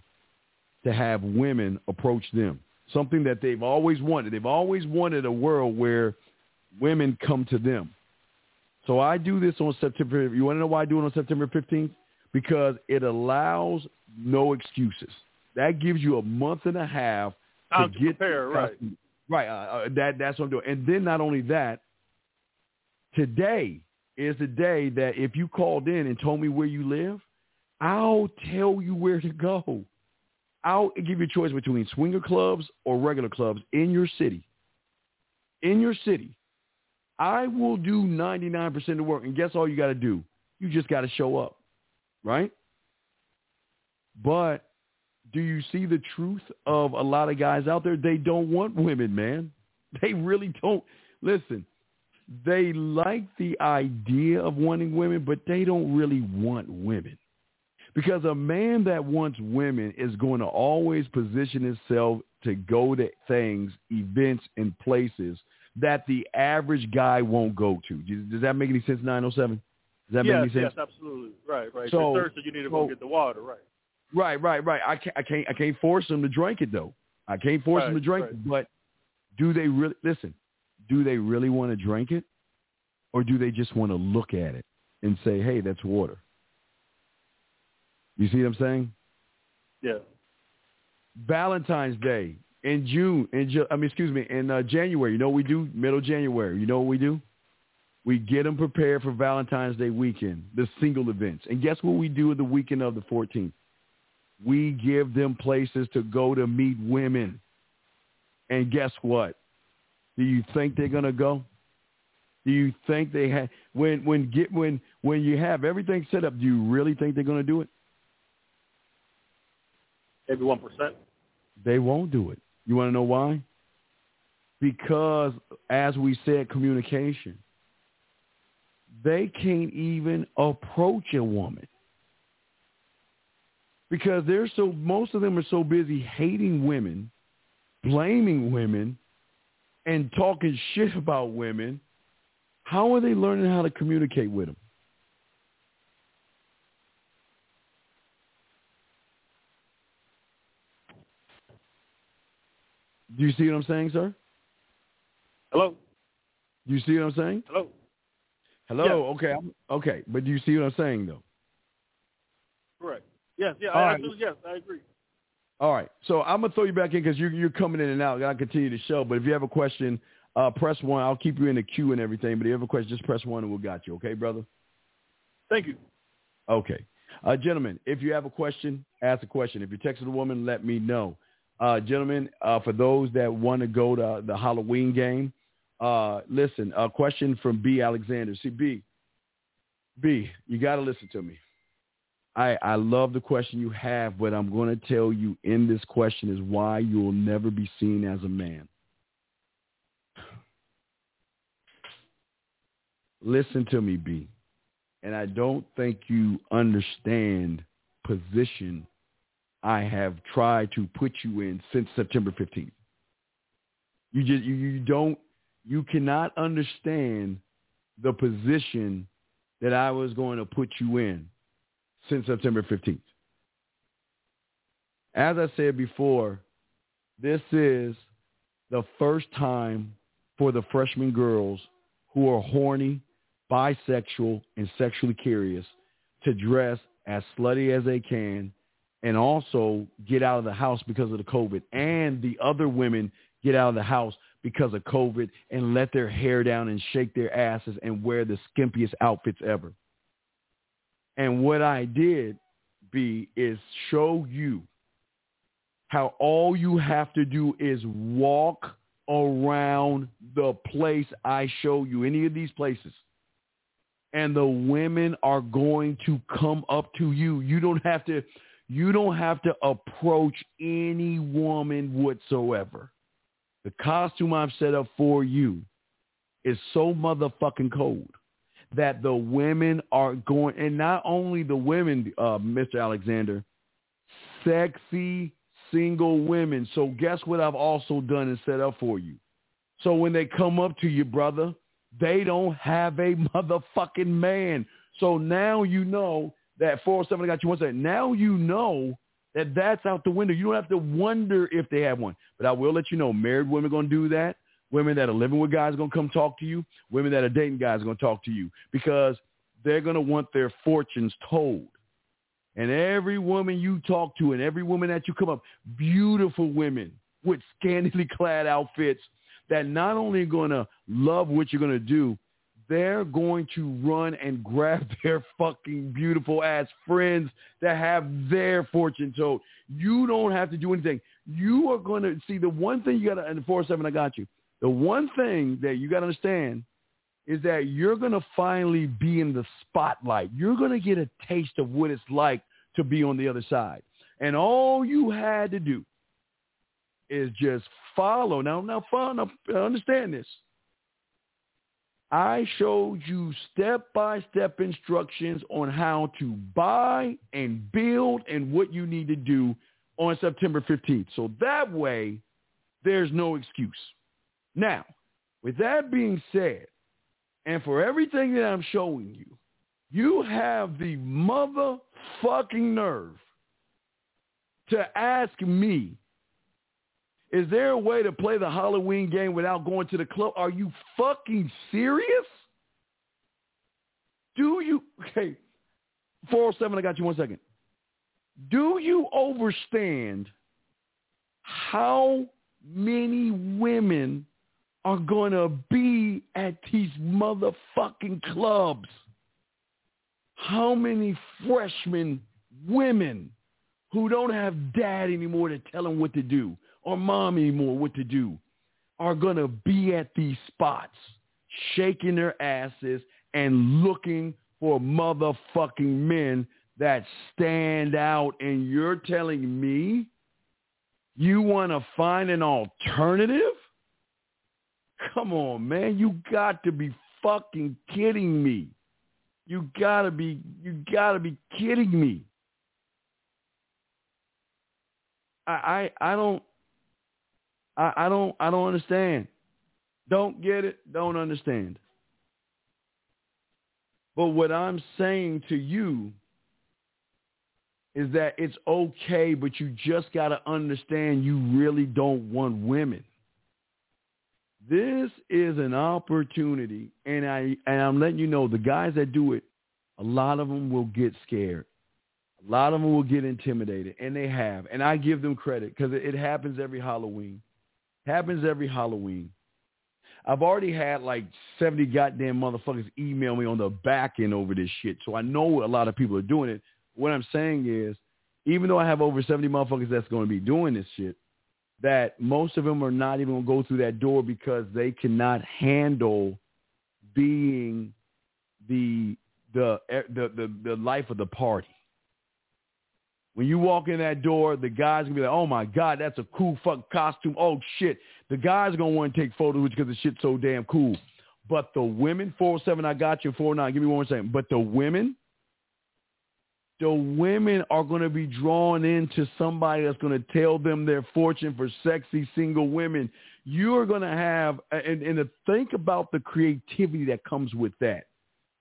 to have women approach them. Something that they've always wanted. They've always wanted a world where women come to them. So I do this on September. You want to know why I do it on September 15th? Because it allows no excuses. That gives you a month and a half to to get prepare, right. Right. Uh, uh, that that's what I'm doing. And then not only that, today is the day that if you called in and told me where you live, I'll tell you where to go. I'll give you a choice between swinger clubs or regular clubs in your city. In your city. I will do 99% of the work. And guess all you got to do? You just got to show up. Right? But do you see the truth of a lot of guys out there? They don't want women, man. [LAUGHS] They really don't. Listen, they like the idea of wanting women, but they don't really want women. Because a man that wants women is going to always position himself to go to things, events, and places that the average guy won't go to. Does, that make any sense, 907? Does that yes, make any sense? yes, absolutely. Right, right. So- thirsty, you need to so- go get the water, right. Right, right, right. I can't, I can't, I can't force them to drink it though. I can't force them to drink right. it. But do they really listen? Do they really want to drink it, or do they just want to look at it and say, "Hey, that's water"? You see what I'm saying? Yeah. Valentine's Day in June, in Ju- I mean, excuse me, in uh, January. You know what we do? Middle January. You know what we do? We get them prepared for Valentine's Day weekend, the single events. And guess what we do the weekend of the 14th? We give them places to go to meet women. And guess what? Do you think they're gonna go? Do you think they have when when get when when you have everything set up? Do you really think they're gonna do it? Maybe one percent. They won't do it. You want to know why? Because, as we said, communication. They can't even approach a woman because they're so. Most of them are so busy hating women, blaming women, and talking shit about women. How are they learning how to communicate with them? Do you see what I'm saying, sir? Hello. Do you see what I'm saying? Hello. Hello. Yes. Okay. I'm, okay. But do you see what I'm saying though? Correct. Yes. Yeah. All I, right. absolutely, yes. I agree. All right. So I'm gonna throw you back in because you're you're coming in and out. I gotta continue the show. But if you have a question, uh, press one. I'll keep you in the queue and everything. But if you have a question, just press one and we'll got you. Okay, brother. Thank you. Okay. Uh, gentlemen, if you have a question, ask a question. If you're texting a woman, let me know. Uh, gentlemen, uh, for those that want to go to the Halloween game, uh, listen, a question from B. Alexander. See, B, B, you got to listen to me. I, I love the question you have, but I'm going to tell you in this question is why you will never be seen as a man. Listen to me, B and I don't think you understand position I have tried to put you in since September 15th. You just you, you don't you cannot understand the position that I was going to put you in since September 15th. As I said before, this is the first time for the freshman girls who are horny bisexual, and sexually curious to dress as slutty as they can and also get out of the house because of the COVID. And the other women get out of the house because of COVID and let their hair down and shake their asses and wear the skimpiest outfits ever. And what I did, B, is show you how all you have to do is walk around the place I show you, any of these places and the women are going to come up to you. You don't have to you don't have to approach any woman whatsoever. The costume I've set up for you is so motherfucking cold that the women are going, and not only the women, uh, Mr. Alexander, sexy single women. So guess what I've also done and set up for you. So when they come up to you, brother, they don't have a [LAUGHS] motherfucking man. So now you know that 407 got you one second. Now you know that that's out the window. You don't have to wonder if they have one. But I will let you know, married women are going to do that. Women that are living with guys are going to come talk to you. Women that are dating guys are going to talk to you because they're going to want their fortunes told. And every woman you talk to and every woman that you come up, beautiful women with scantily clad outfits that not only are going to love what you're going to do, they're going to run and grab [LAUGHS] their fucking beautiful ass friends that have their fortune told. You don't have to do anything. You are going to see the one thing you got to, and 4-7, I got you. The one thing that you got to understand is that you're going to finally be in the spotlight. You're going to get a taste of what it's like to be on the other side. And all you had to do is just follow. Now, now, follow, now understand this. I showed you step-by-step instructions on how to buy and build and what you need to do on September 15th. So that way, there's no excuse. Now, with that being said, and for everything that I'm showing you, you have the motherfucking nerve to ask me is there a way to play the Halloween game without going to the club? Are you fucking serious? Do you okay? 407, I got you one second. Do you understand how many women are gonna be at these motherfucking clubs? How many freshmen women who don't have dad anymore to tell them what to do? Or mom anymore what to do are going to be at these spots shaking their asses and looking for motherfucking men that stand out and you're telling me you want to find an alternative? Come on, man. You got to be fucking kidding me. You gotta be, you gotta be kidding me. I, I, I don't, I, I don't I don't understand. Don't get it, don't understand. But what I'm saying to you is that it's okay, but you just got to understand you really don't want women. This is an opportunity, and I and I'm letting you know the guys that do it, a lot of them will get scared. A lot of them will get intimidated, and they have. And I give them credit because it, it happens every Halloween. Happens every Halloween. I've already had like 70 goddamn motherfuckers email me on the back end over this shit. So I know a lot of people are doing it. What I'm saying is, even though I have over 70 motherfuckers that's going to be doing this shit, that most of them are not even going to go through that door because they cannot handle being the the the the, the life of the party. When you walk in that door, the guys gonna be like, "Oh my god, that's a cool fuck costume." Oh shit, the guys gonna want to take photos with you because the shit's so damn cool. But the women, four oh seven, I got you. Four oh nine, give me one second. But the women, the women are to be drawn into somebody that's to tell them their fortune for sexy single women. You are to have, and, and to think about the creativity that comes with that.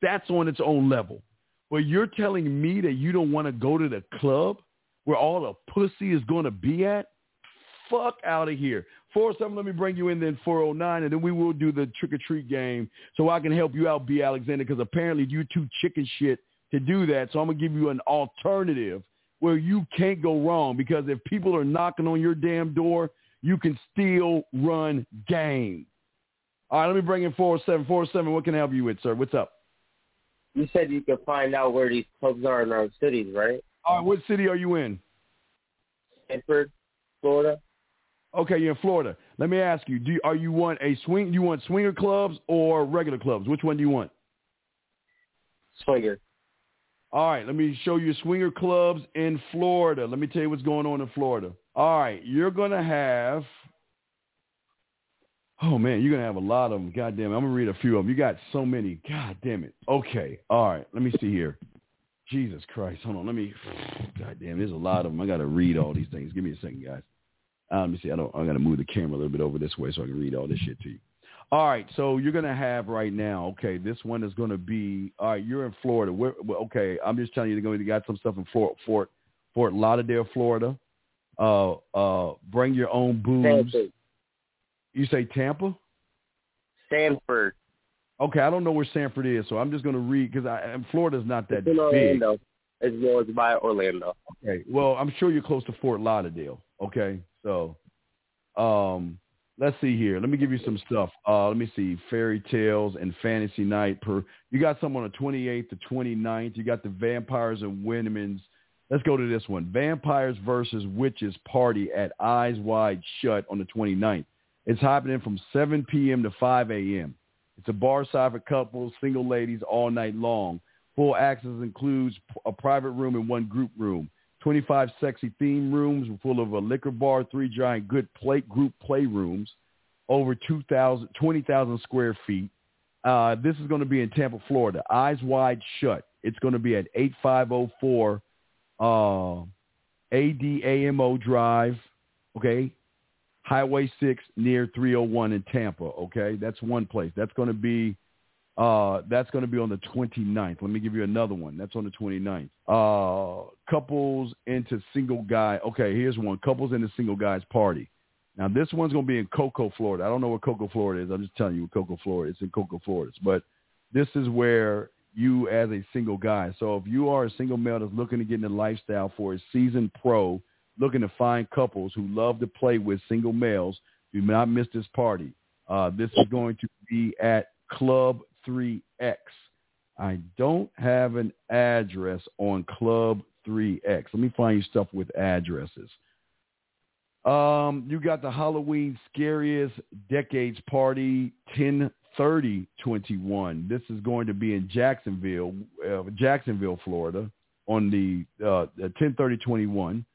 That's on its own level. But you're telling me that you don't want to go to the club where all the pussy is going to be at? Fuck out of here. 407, let me bring you in then 409, and then we will do the trick-or-treat game so I can help you out, B. Alexander, because apparently you two chicken shit – to do that. So I'm going to give you an alternative where you can't go wrong because if people are knocking on your damn door, you can still run game. All right, let me bring in 407. 407, what can I help you with, sir? What's up? You said you could find out where these clubs are in our cities, right? All right, what city are you in? Sanford, Florida. Okay, you're in Florida. Let me ask you: Do you, are you want a swing? Do you want swinger clubs or regular clubs? Which one do you want? Swinger. All right, let me show you swinger clubs in Florida. Let me tell you what's going on in Florida. All right, you're going to have, oh man, you're going to have a lot of them. God damn it. I'm going to read a few of them. You got so many. God damn it. Okay. All right, let me see here. Jesus Christ. Hold on. Let me, [SIGHS] God damn, there's a lot of them. I got to read all these things. Give me a second, guys. Uh, let me see. I don't, I got to move the camera a little bit over this way so I can read all this shit to you. All right, so you're gonna have right now. Okay, this one is gonna be. All right, you're in Florida. Where, okay, I'm just telling you, they're to got some stuff in Fort Fort Fort Lauderdale, Florida. Uh, uh, bring your own booze. You say Tampa? Stanford. Okay, I don't know where Sanford is, so I'm just going to read because I Florida's not that it's in big. Orlando. As well as by Orlando. Okay, well, I'm sure you're close to Fort Lauderdale. Okay, so, um, let's see here. Let me give you some stuff. Uh, let me see. Fairy Tales and Fantasy Night. Per you got some on the 28th to 29th. You got the Vampires and Women's. Let's go to this one. Vampires versus Witches Party at Eyes Wide Shut on the 29th. It's happening from 7 p.m. to 5 a.m. It's a bar side for couples, single ladies all night long. Full access includes a private room and one group room. 25 sexy theme rooms full of a liquor bar, three giant good plate group playrooms, over 2,000, 20,000 square feet. Uh, this is going to be in Tampa, Florida. Eyes wide shut. It's going to be at 8504 uh, ADAMO Drive, okay? Highway 6 near 301 in Tampa, okay? That's one place. That's going to be uh, that's going to be on the 29th. Let me give you another one. That's on the 29th. Uh, couples into single guy. Okay, here's one. Couples into single guys party. Now this one's going to be in Cocoa, Florida. I don't know where Cocoa, Florida is. I'm just telling you Cocoa, Florida. It's in Cocoa, Florida. But this is where you as a single guy. So if you are a single male that's looking to get in the lifestyle for a seasoned pro, looking to find couples who love to play with single males, do not miss this party. Uh, this is going to be at Club 3X. I don't have an address on Club 3X. Let me find you stuff with addresses. Um, you got the Halloween Scariest Decades Party 103021. This is going to be in Jacksonville, uh, Jacksonville, Florida on the uh, 103021.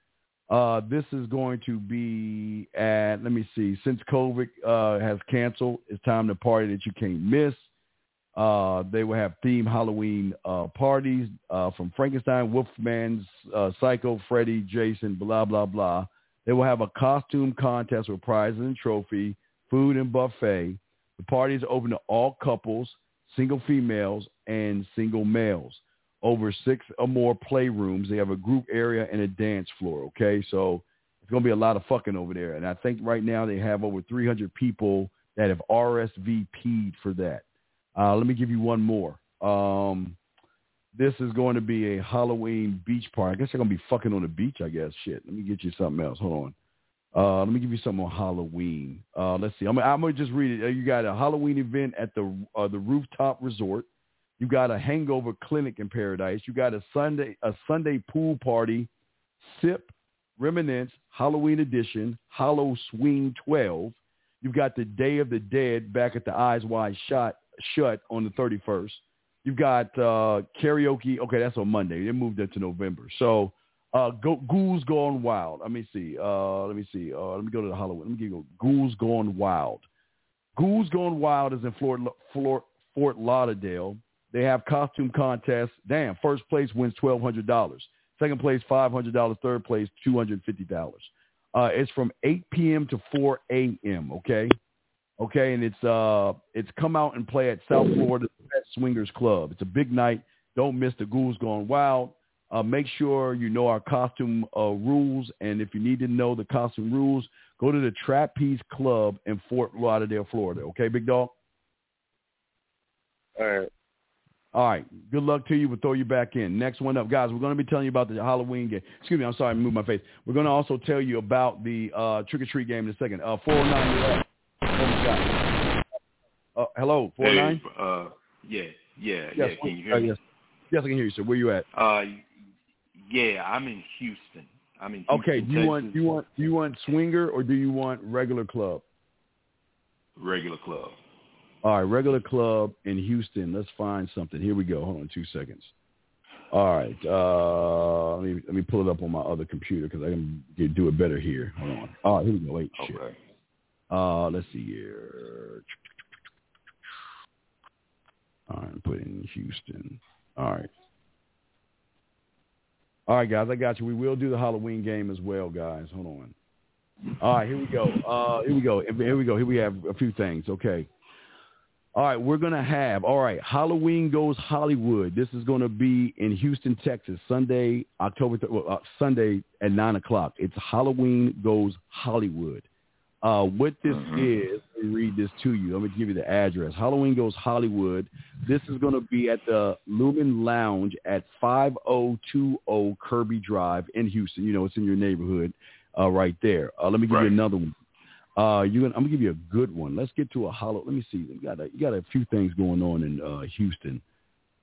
Uh, this is going to be at, let me see, since COVID uh, has canceled, it's time to party that you can't miss. Uh, they will have themed Halloween uh, parties uh, from Frankenstein, Wolfman's, uh, Psycho, Freddy, Jason, blah, blah, blah. They will have a costume contest with prizes and trophy, food and buffet. The party is open to all couples, single females, and single males. Over six or more playrooms. They have a group area and a dance floor, okay? So it's going to be a lot of fucking over there. And I think right now they have over 300 people that have RSVP'd for that. Uh, let me give you one more. Um, this is going to be a Halloween beach party. I guess they're going to be fucking on the beach, I guess. Shit. Let me get you something else. Hold on. Uh, let me give you something on Halloween. Uh, let's see. I'm, I'm to just read it. Uh, you got a Halloween event at the uh, the rooftop resort. You got a hangover clinic in Paradise. You got a Sunday a Sunday pool party, sip, reminisce, Halloween edition, Hollow Swing 12. You've got the Day of the Dead back at the Eyes Wide Shot Shut on the 31st. You've got uh, karaoke. Okay, that's on Monday. They moved it to November. So uh, go, Ghouls Gone Wild. Let me see. Uh, let me see. Uh, let me go to the Halloween. Let me you Ghouls Gone Wild. Ghouls Gone Wild is in Fort, Fort Lauderdale. They have costume contests. Damn, first place wins twelve hundred dollars. Second place five hundred dollars. Third place two hundred fifty dollars. Uh, it's from eight p.m. to four a.m. Okay, okay, and it's uh it's come out and play at South Florida Swingers Club. It's a big night. Don't miss the Ghouls Gone Wild. Uh, make sure you know our costume uh, rules, and if you need to know the costume rules, go to the Trapeze Club in Fort Lauderdale, Florida. Okay, big dog. All right. All right. Good luck to you. We'll throw you back in. Next one up, guys. We're going to be telling you about the Halloween game. Excuse me. I'm sorry. I moved my face. We're going to also tell you about the uh, trick or treat game in a second. Uh, 409. Uh, hello, 409. Hey, uh, yeah, yeah, yes, yeah. Can you hear uh, me? Yes. yes, I can hear you, sir. Where you at? Uh, yeah, I'm in Houston. I'm in Houston, Okay. Do you Texas. want do you want do you want swinger or do you want regular club? regular club? All right, regular club in Houston. Let's find something. Here we go. Hold on two seconds. All right. Uh, let me let me pull it up on my other computer because I can get, do it better here. Hold on. All right, here we go. Wait, shit. Okay. Uh, let's see here. All right, put in Houston. All right. All right, guys, I got you. We will do the Halloween game as well, guys. Hold on. All right, here we go. Uh, here we go. Here we go. Here we have a few things. Okay. All right, we're gonna have. All right, Halloween goes Hollywood. This is gonna be in Houston, Texas, Sunday, October th- well, uh, Sunday at nine o'clock. It's Halloween goes Hollywood. Uh, what this is, let me read this to you. Let me give you the address. Halloween goes Hollywood. This is going to be at the Lumen Lounge at 5020 Kirby Drive in Houston. You know, it's in your neighborhood uh, right there. Uh, let me give Right. you another one. Uh, you, I'm gonna give you a good one. Let's get to a hollow. Let me see. You got a, you got a few things going on in uh, Houston.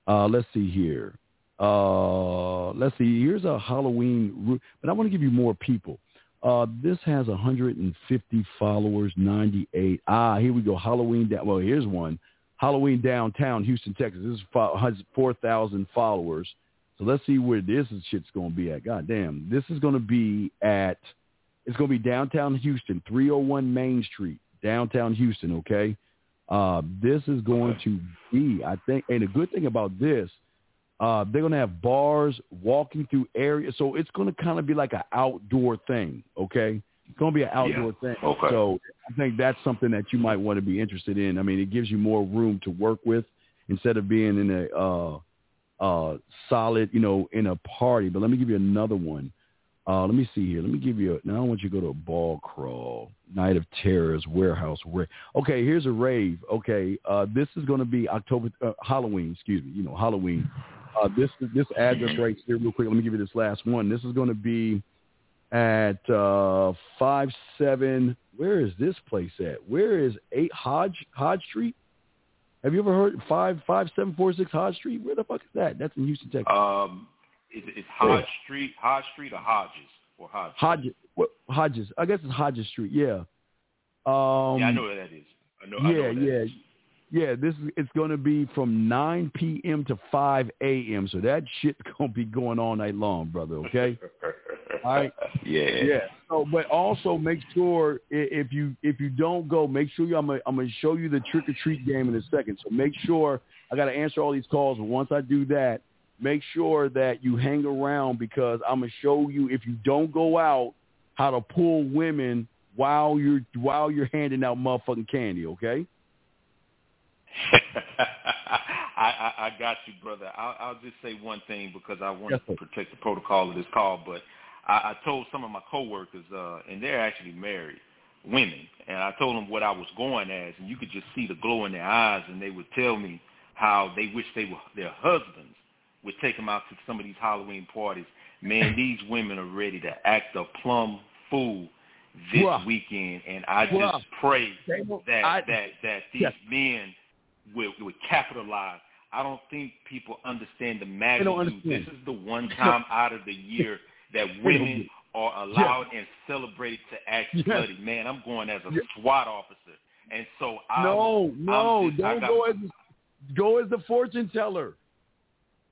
Uh, let's see here. Uh, let's see. Here's a Halloween, but I want to give you more people. Uh, this has 150 followers, 98. Ah, here we go. Halloween. Da- well, here's one. Halloween downtown Houston, Texas. This is fo- has 4,000 followers. So let's see where this is shit's going to be at. God damn. This is going to be at, it's going to be downtown Houston, 301 Main Street, downtown Houston, okay? Uh, this is going to be, I think, and the good thing about this, uh, they're going to have bars, walking through areas. So it's going to kind of be like an outdoor thing, okay? It's going to be an outdoor thing. Okay. So I think that's something that you might want to be interested in. I mean, it gives you more room to work with instead of being in a uh, uh, solid, you know, in a party. But let me give you another one. Uh, let me see here. Let me give you. A, now I want you to go to a ball crawl, Night of Terrors, Warehouse. Ra- okay, here's a rave. Okay, uh, this is going to be October uh, Halloween. Excuse me. You know Halloween. Uh, this this address right here, real quick. Let me give you this last one. This is going to be at uh, five seven. Where is this place at? Where is eight Hodge Hodge Street? Have you ever heard five five seven four six Hodge Street? Where the fuck is that? That's in Houston, Texas. Um, is it's Hodge Street, Hodge Street, or Hodges, or Hodges? Hodges. What, Hodges. I guess it's Hodges Street. Yeah. Um, yeah, I know where that is. I know. I know yeah, yeah, is. yeah. This is it's going to be from 9 p.m. to 5 a.m. So that shit's [LAUGHS] going to be going all night long, brother. Okay. [LAUGHS] All right. Yeah. Yeah. So, but also make sure if you if you don't go, make sure you. I'm gonna, I'm gonna show you the trick or treat game in a second. So make sure I got to answer all these calls. Once I do that, make sure that you hang around because I'm gonna show you if you don't go out how to pull women while you're while you're handing out motherfucking candy. Okay. [LAUGHS] I, I, I got you, brother. I'll, I'll just say one thing because I want Yes, to protect the protocol of this call. But I, I told some of my coworkers, uh, and they're actually married. women, and I told them what I was going as, and you could just see the glow in their eyes, and they would tell me how they wish they were their husbands would take them out to some of these Halloween parties. Man, [LAUGHS] these women are ready to act a plum fool this weekend, and I just pray will- that I- that that these Yes. men will, will capitalize. I don't think people understand the magnitude. understand. This is the one [LAUGHS] time out of the year that women are allowed and celebrated to act Yes. slutty. Man, I'm going as a Yes. SWAT officer, and so I'm. No, no, I'm just, don't got- go as go as the fortune teller.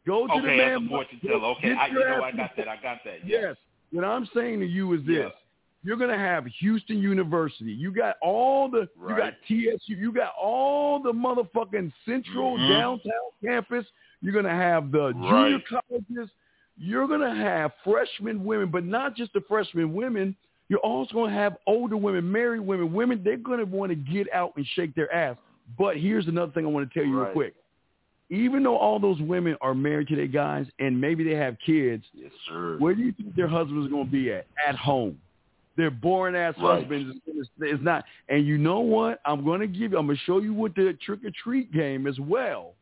Go to the Okay, man. as a fortune teller. Okay, I, you know I got that. I got that. Yes. Yes. What I'm saying to you is this. Yes. You're gonna have Houston University. You got all the you got TSU. You got all the motherfucking central Mhm. downtown campus. You're gonna have the junior colleges. You're gonna have freshman women, but not just the freshman women. You're also gonna have older women, married women, women. They're gonna want to get out and shake their ass. But here's another thing I want to tell you real quick. Even though all those women are married to their guys and maybe they have kids, Yes, sir. where do you think their husbands are going to be at? At home. Their boring ass Right. husbands is, not. And you know what? I'm going to give you. I'm going to show you with the trick or treat game as well.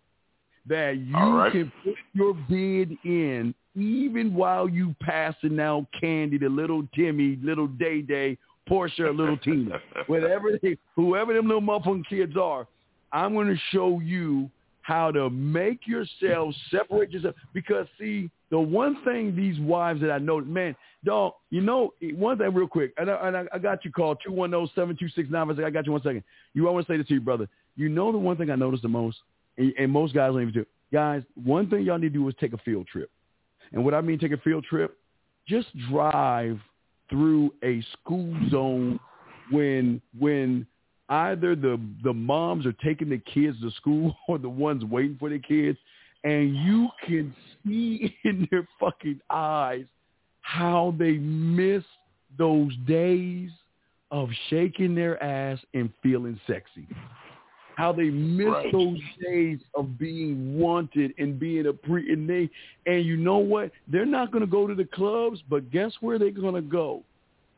That you right. can put your bid in even while you passing out candy to little Timmy, little Day Day, Portia, little Tina, [LAUGHS] whatever they, whoever them little muffin kids are. I'm going to show you how to make yourself separate yourself. Because see, the one thing these wives that I know, man, dog, you know, one thing real quick, and I, and I, I got you called 210-726-956. I got you one second. You, I want to say this to you, brother. You know the one thing I noticed the most, and, and most guys don't even do. Guys, one thing y'all need to do is take a field trip. And what I mean take a field trip, just drive through a school zone when when either the the moms are taking the kids to school [LAUGHS] or the ones waiting for the kids and you can see [LAUGHS] in their fucking eyes how they miss those days of shaking their ass and feeling sexy. How they miss Right. those days of being wanted and being a pre and they and you know what? They're not gonna go to the clubs, but guess where they're gonna go?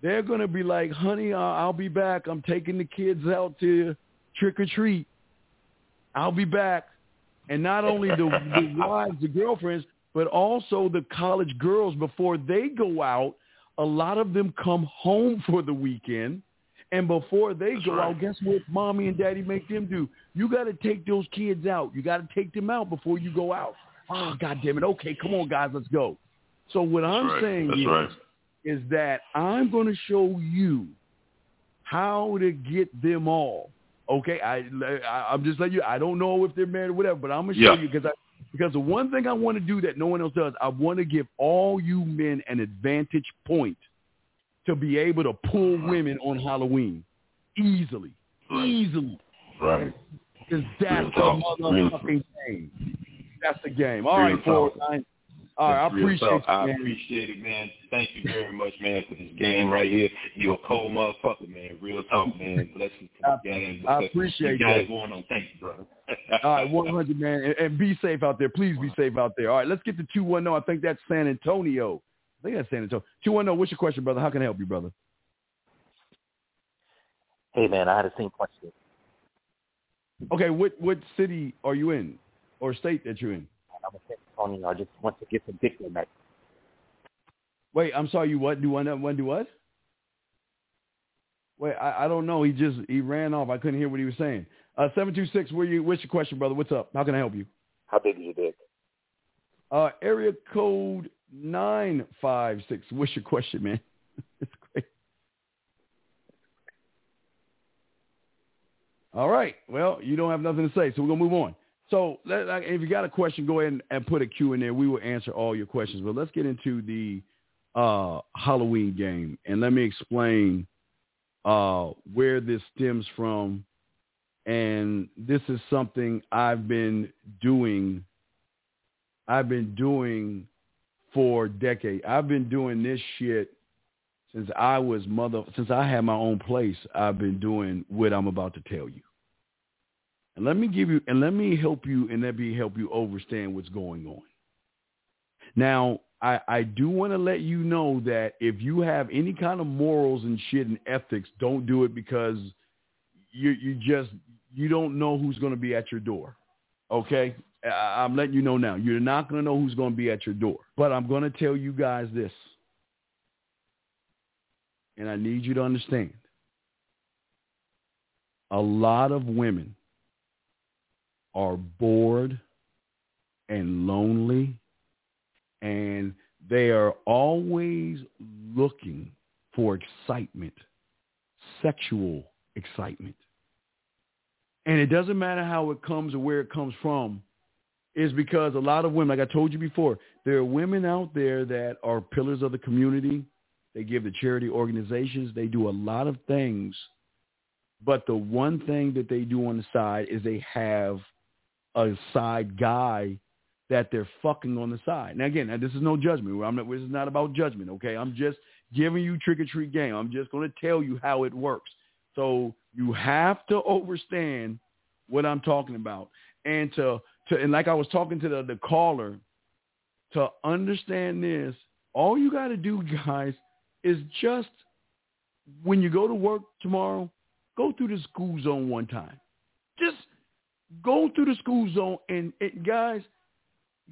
They're gonna be like, honey, I'll, I'll be back. I'm taking the kids out to trick or treat. I'll be back. And not only the, the [LAUGHS] wives, the girlfriends, but also the college girls before they go out. A lot of them come home for the weekend. And before they That's go right. out, guess what mommy and daddy make them do? You got to take those kids out. You got to take them out before you go out. Oh, God damn it. Okay, come on, guys, let's go. So what I'm right. saying That's is, right. Is that I'm going to show you how to get them all. Okay, I, I I'm just letting you. I don't know if they're married or whatever, but I'm gonna show Yeah. you because I because the one thing I want to do that no one else does, I want to give all you men an advantage point to be able to pull women on Halloween easily, Right. easily. Right. Because that's the Real talk. Real motherfucking game. That's the game. All Real right, four nine. All right, I That's real appreciate talk. you, I appreciate it, man. Thank you very much, man, for this game right here. You're a cold motherfucker, man. Real talk, man. Blessings to I- the game. I appreciate you guys that. going on. Thank you, brother. All right, 100, man. And, and be safe out there. Please be safe out there. All right, let's get to 210. I think that's San Antonio. I think that's San Antonio. 210, what's your question, brother? How can I help you, brother? Hey man, I had the same question. Okay, what, what city are you in or state that you're in? I'm a San Antonio. I just want to get some dick tonight. Wait, I'm sorry, you what? Do one, one do what? Wait, I, I don't know. He just, he ran off. I couldn't hear what he was saying. Uh, 726, where you, what's your question, brother? What's up? How can I help you? How big is your dick? Uh, area code 956. What's your question, man? [LAUGHS] it's great. All right. Well, you don't have nothing to say, so we're going to move on. So if you got a question, go ahead and, put a Q in there. We will answer all your questions. But let's get into the uh, Halloween game. And let me explain uh, where this stems from. And this is something I've been doing I've been doing for decades. I've been doing this shit since I was mother since I had my own place. I've been doing what I'm about to tell you. And let me give you and let me help you and let me help you understand what's going on. Now, I, I do want to let you know that if you have any kind of morals and shit and ethics, don't do it because you you just you don't know who's going to be at your door. Okay, I, I'm letting you know now. You're not going to know who's going to be at your door. But I'm going to tell you guys this, and I need you to understand. A lot of women are bored and lonely and they are always looking for excitement, sexual excitement. And it doesn't matter how it comes or where it comes from, is because a lot of women, like I told you before, there are women out there that are pillars of the community. They give to charity organizations. They do a lot of things. But the one thing that they do on the side is they have a side guy that they're fucking on the side. Now again, this is no judgment. I'm not, this is not about judgment. Okay, I'm just giving you trick or treat game. I'm just going to tell you how it works. So you have to understand what I'm talking about, and to to and like I was talking to the the caller, to understand this, all you got to do, [LAUGHS] guys, is just when you go to work tomorrow, go through the school zone one time. Go through the school zone and, and guys,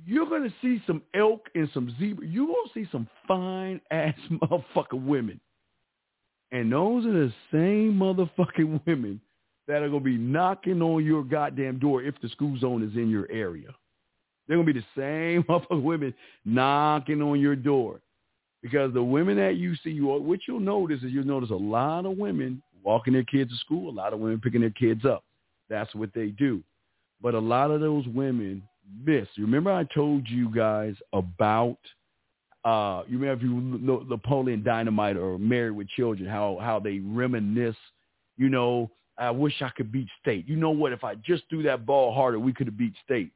you're going to see some elk and some zebra. You're going to see some fine [LAUGHS] ass motherfucking women. And those are the same motherfucking [LAUGHS] women that are going to be knocking on your goddamn door if the school zone is in your area. They're going to be the same [LAUGHS] motherfucking women knocking on your door. Because the women that you see, you what you'll notice is you'll notice a lot of women walking their kids to school, a lot of women picking their kids up. That's what they do. But a lot of those women miss. Remember I told you guys about uh you remember if you know Napoleon Dynamite or Married with Children, how how they reminisce, you know, I wish I could beat state. You know what, if I just threw that ball harder, we could have beat state.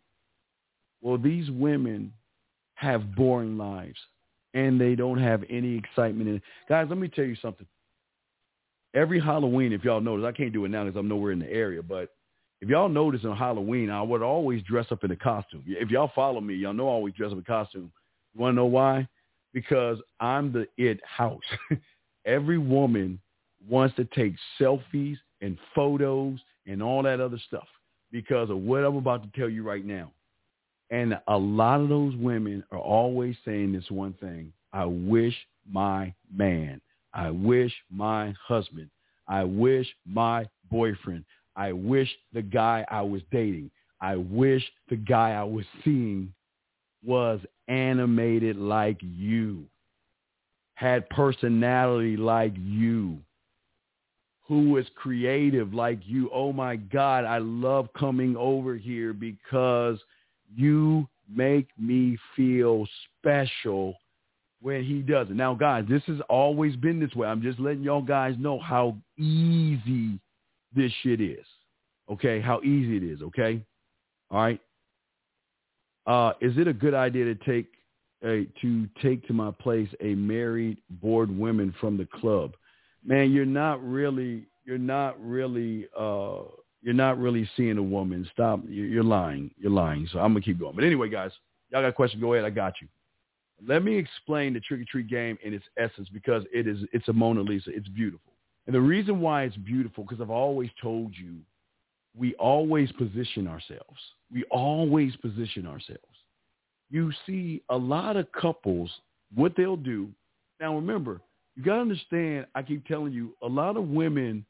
Well, these women have boring lives and they don't have any excitement in it. Guys, let me tell you something. Every Halloween, if y'all notice, I can't do it now because I'm nowhere in the area, but if y'all notice on Halloween, I would always dress up in a costume. If y'all follow me, y'all know I always dress up in a costume. You want to know why? Because I'm the it house. [LAUGHS] Every woman wants to take selfies and photos and all that other stuff because of what I'm about to tell you right now. And a lot of those women are always saying this one thing. I wish my man, I wish my husband, I wish my boyfriend, I wish the guy I was dating, I wish the guy I was seeing was animated like you, had personality like you, who was creative like you. Oh my God, I love coming over here because you make me feel special when he does it. Now, guys, this has always been this way. I'm just letting y'all guys know how easy this shit is. Okay, how easy it is. Okay, all right. Uh, is it a good idea to take a, to take to my place a married bored woman from the club? Man, you're not really you're not really uh, you're not really seeing a woman. Stop. You're lying. You're lying. So I'm gonna keep going. But anyway, guys, y'all got a question? Go ahead. I got you. Let me explain the trick or treat game in its essence because it is it's a Mona Lisa. It's beautiful. And the reason why it's beautiful, because I've always told you, we always position ourselves. We always position ourselves. You see a lot of couples, what they'll do. Now remember, you got to understand, I keep telling you, a lot of women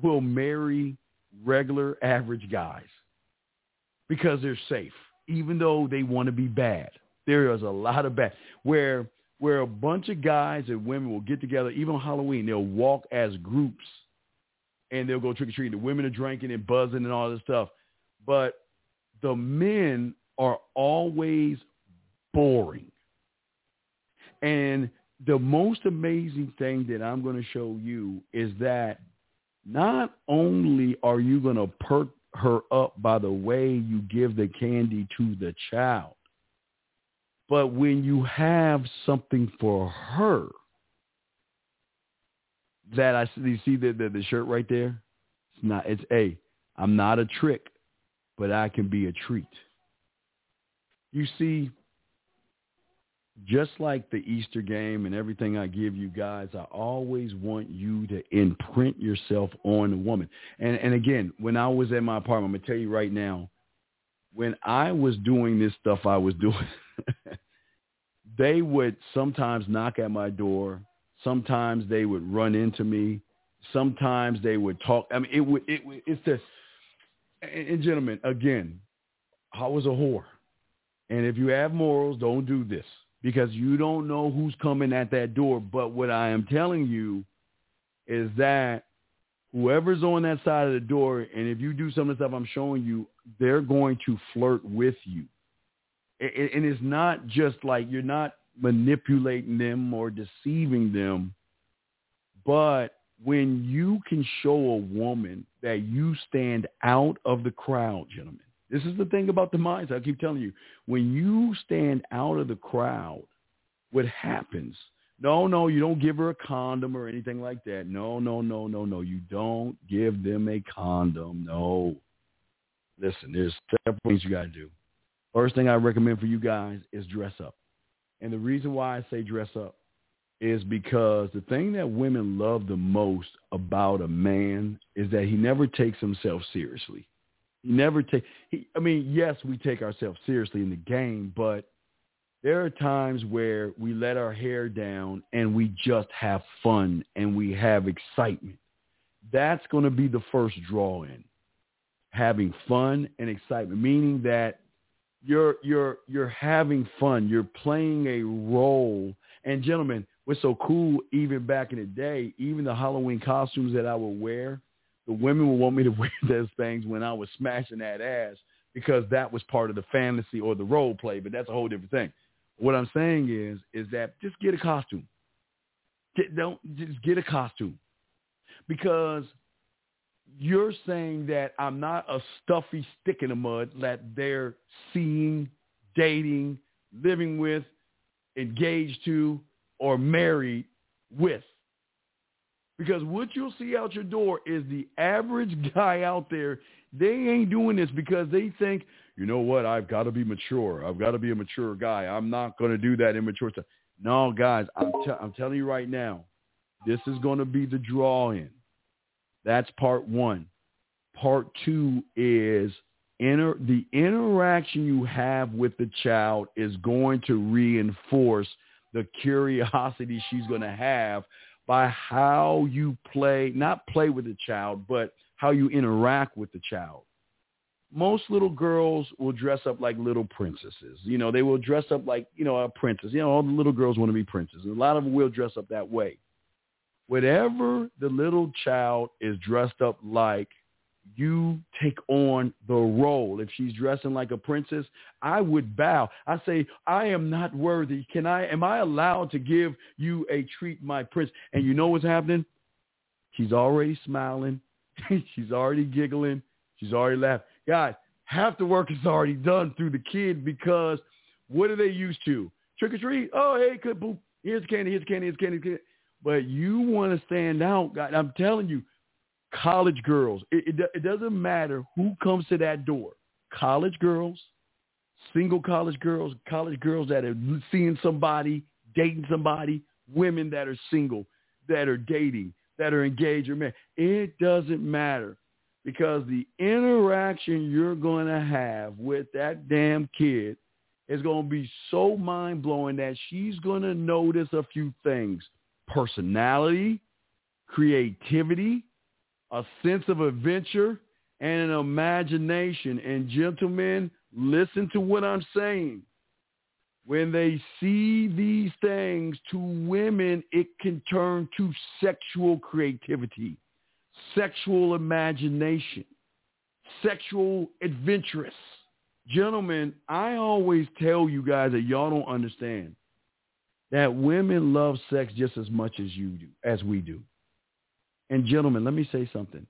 will marry regular average guys because they're safe, even though they want to be bad. There is a lot of bad where where a bunch of guys and women will get together, even on Halloween, they'll walk as groups and they'll go trick or treating. The women are drinking and buzzing and all this stuff. But the men are always boring. And the most amazing thing that I'm going to show you is that not only are you going to perk her up by the way you give the candy to the child, but when you have something for her, that I see, see the, the, the shirt right there? It's not, it's a, I'm not a trick, but I can be a treat. You see, just like the Easter game and everything I give you guys, I always want you to imprint yourself on a woman. And and again, when I was at my apartment, I'm gonna tell you right now, when I was doing this stuff I was doing, [LAUGHS] they would sometimes knock at my door. Sometimes they would run into me. Sometimes they would talk. I mean, it would. It, it's the. And, and gentlemen, again, I was a whore. And if you have morals, don't do this because you don't know who's coming at that door. But what I am telling you is that whoever's on that side of the door, and if you do some of the stuff I'm showing you, they're going to flirt with you. And it's not just like you're not manipulating them or deceiving them, but when you can show a woman that you stand out of the crowd, gentlemen, this is the thing about the minds. I keep telling you, when you stand out of the crowd, what happens? No, no, you don't give her a condom or anything like that. No, no, no, no, no. You don't give them a condom. No. Listen, there's several things you got to do. First thing I recommend for you guys is dress up. And the reason why I say dress up is because the thing that women love the most about a man is that he never takes himself seriously. He never take. He, I mean, yes, we take ourselves seriously in the game, but there are times where we let our hair down and we just have fun and we have excitement. That's going to be the first draw in. Having fun and excitement, meaning that you're you're you're having fun. You're playing a role. And gentlemen, what's so cool, even back in the day, even the Halloween costumes that I would wear, the women would want me to [LAUGHS] wear those things when I was smashing that ass because that was part of the fantasy or the role play. But that's a whole different thing. What I'm saying is, is that just get a costume. Get, don't just get a costume because you're saying that I'm not a stuffy stick in the mud that they're seeing, dating, living with, engaged to, or married with. Because what you'll see out your door is the average [LAUGHS] guy out there, they ain't doing this because they think, you know what, I've got to be mature. I've got to be a mature guy. I'm not going to do that immature stuff. No, guys, I'm, t- I'm telling you right now, this is going to be the draw-in. That's part one. Part two is inter- the interaction you have with the child is going to reinforce the curiosity she's going to have by how you play, not play with the child, but how you interact with the child. Most little girls will dress up like little princesses. You know, they will dress up like, you know, a princess. You know, all the little girls want to be princesses. A lot of them will dress up that way. Whatever the little child is dressed up like, you take on the role. If she's dressing like a princess, I would bow. I say, I am not worthy. Can I, am I allowed to give you a treat, my prince? And you know what's happening? She's already smiling. [LAUGHS] she's already giggling. She's already laughing. Guys, half the work is already done through the kid because what are they used to? Trick or treat? Oh, hey, good, boop. Here's candy, here's candy, here's candy, here's candy. But you want to stand out. God, I'm telling you, college girls. It, it, it doesn't matter who comes to that door. College girls, single college girls, college girls that are seeing somebody, dating somebody, women that are single, that are dating, that are engaged or married. It doesn't matter because the interaction you're going to have with that damn kid is going to be so mind-blowing that she's going to notice a few things. Personality, creativity, a sense of adventure, and an imagination. And gentlemen, listen to what I'm saying. When they see these things to women, it can turn to sexual creativity, sexual imagination, sexual adventurous. Gentlemen, I always tell you guys that y'all don't understand that women love sex just as much as you do, as we do. And gentlemen, let me say something.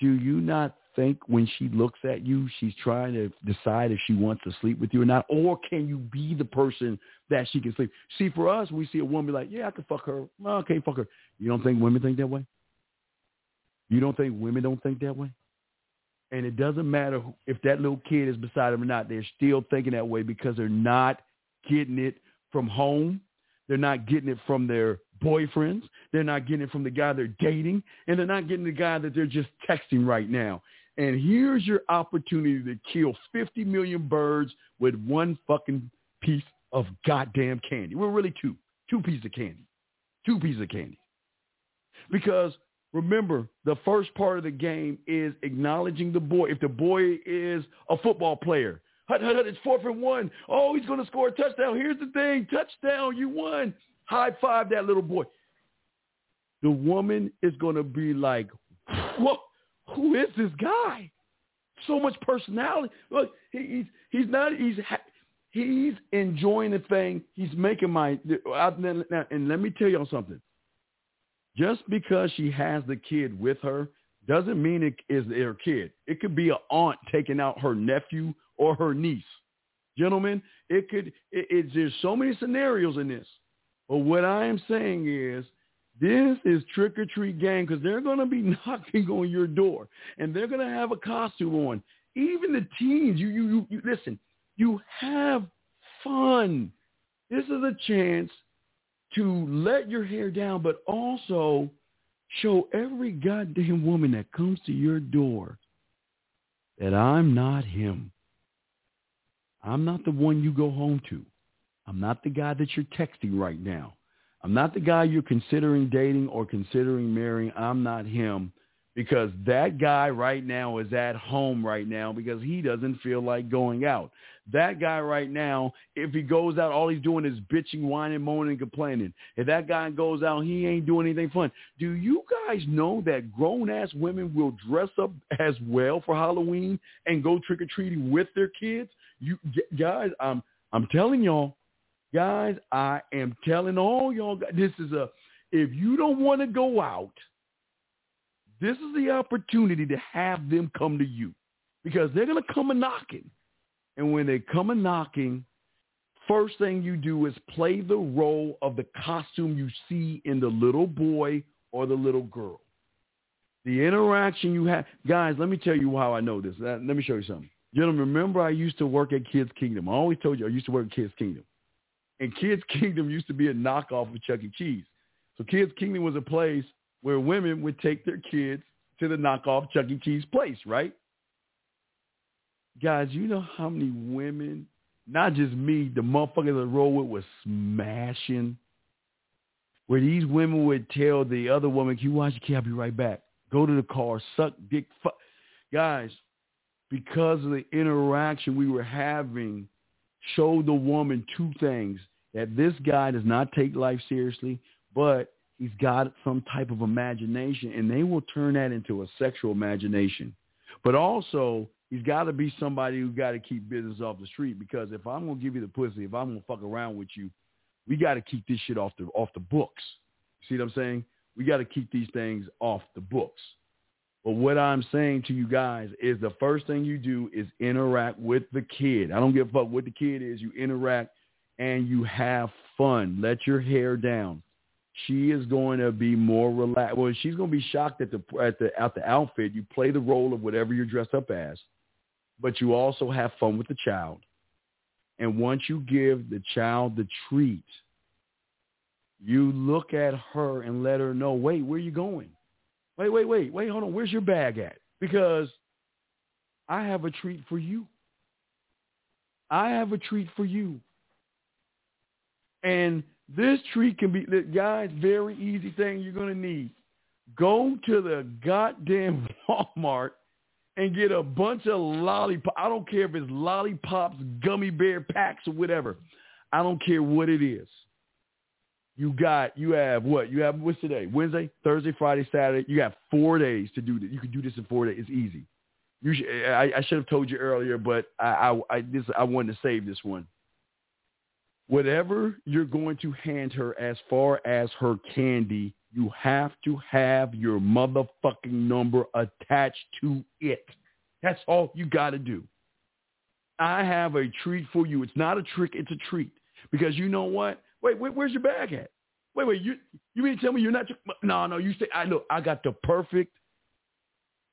Do you not think when she looks at you, she's trying to decide if she wants to sleep with you or not? Or can you be the person that she can sleep? See, for us, we see a woman like, yeah, I can fuck her. Well, I can't fuck her. You don't think women think that way? You don't think women don't think that way? And it doesn't matter if that little kid is beside them or not. They're still thinking that way because they're not getting it from home. They're not getting it from their boyfriends. They're not getting it from the guy they're dating. And they're not getting the guy that they're just texting right now. And here's your opportunity to kill 50 million birds with one fucking piece of goddamn candy. We're well, really two. Two pieces of candy. Two pieces of candy. Because remember, the first part of the game is acknowledging the boy. If the boy is a football player, hut, hut, hut, it's fourth and one. Oh, he's going to score a touchdown. Here's the thing. Touchdown. You won. High five that little boy. The woman is going to be like, what? Who is this guy? So much personality. Look, he's he's not he's he's enjoying the thing. He's making my and let me tell y'all something. Just because she has the kid with her doesn't mean it is their kid. It could be an aunt taking out her nephew or her niece. Gentlemen, it could. It, it, there's so many scenarios in this. But what I am saying is this is trick or treat gang because they're going to be [LAUGHS] knocking on your door and they're going to have a costume on. Even the teens, you, you, you, you listen, you have fun. This is a chance to let your hair down, but also show every goddamn woman that comes to your door that I'm not him. I'm not the one you go home to. I'm not the guy that you're texting right now. I'm not the guy you're considering dating or considering marrying. I'm not him because that guy right now is at home right now because he doesn't feel like going out. That guy right now, if he goes out, all he's doing is bitching, whining, moaning, and complaining. If that guy goes out, he ain't doing anything fun. Do you guys know that grown-ass women will dress up as well for Halloween and go trick-or-treating with their kids? You guys, I'm I'm telling y'all, Guys, I am telling all y'all, this is a, if you don't want to go out, this is the opportunity to have them come to you because they're to come a knocking. And when they come a knocking, first thing you do is play the role of the costume you see in the little boy or the little girl. The interaction you have, guys, let me tell you how I know this. Let me show you something. Gentlemen, remember I used to work at Kids Kingdom. I always told you I used to work at Kids Kingdom. And Kids [LAUGHS] Kingdom used to be a knockoff of Chuck E. Cheese. So Kids Kingdom was a place where women would take their kids to the knockoff Chuck E. Cheese place, right? Guys, you know how many women, not just me, the motherfuckers that roll with was smashing. Where these women would tell the other woman, can you watch your kid? I'll be right back. Go to the car, suck dick. Fuck. Guys, because of the interaction we were having showed the woman two things that this guy does not take life seriously, but he's got some type of imagination, and they will turn that into a sexual imagination. But also, he's got to be somebody who got to keep business off the street because if I'm gonna give you the pussy, if I'm gonna fuck around with you, we got to keep this shit off the off the books. See what I'm saying? We got to keep these things off the books. But what I'm saying to you guys is the first thing you do is interact with the kid. I don't give a fuck what the kid is. You interact and you have fun. Let your hair down. She is going to be more relaxed. Well, she's going to be shocked at the at the at the outfit. You play the role of whatever you're dressed up as, but you also have fun with the child. And once you give the child the treat, you look at her and let her know, wait, where are you going? Wait, wait, wait, wait, hold on. Where's your bag at? Because I have a treat for you. I have a treat for you. And this treat can be, guys, very easy thing you're going to need. Go to the goddamn [LAUGHS] Walmart and get a bunch of lollipops. I don't care if it's lollipops, gummy bear packs, or whatever. I don't care what it is you got you have what? You have what's today? Wednesday thursday friday saturday. You got four days to do this. You can do this in four days. It's easy. You should, I, I should have told you earlier but I, I i this i wanted to save this one. Whatever you're going to hand her as far as her candy you have to have your motherfucking number attached to it. That's all you got to do. I have a treat for you. It's not a trick it's a treat. Because you know what Wait, wait, where's your bag at? Wait, wait, you you mean tell me you're not? No, no, you say I look. I got the perfect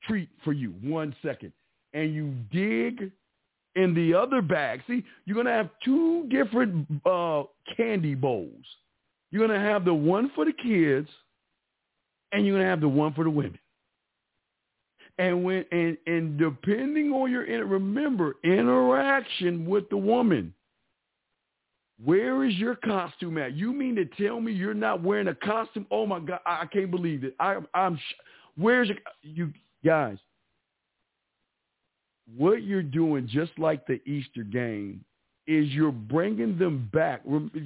treat for you. One second, and you dig in the other bag. See, you're gonna have two different uh, candy bowls. You're gonna have the one for the kids, and you're gonna have the one for the women. And when and and depending on your remember interaction with the woman, where is your costume at? You mean to tell me you're not wearing a costume? Oh my God, I, I can't believe it. I, I'm. Where's your, you guys? What you're doing, just like the Easter game, is you're bringing them back.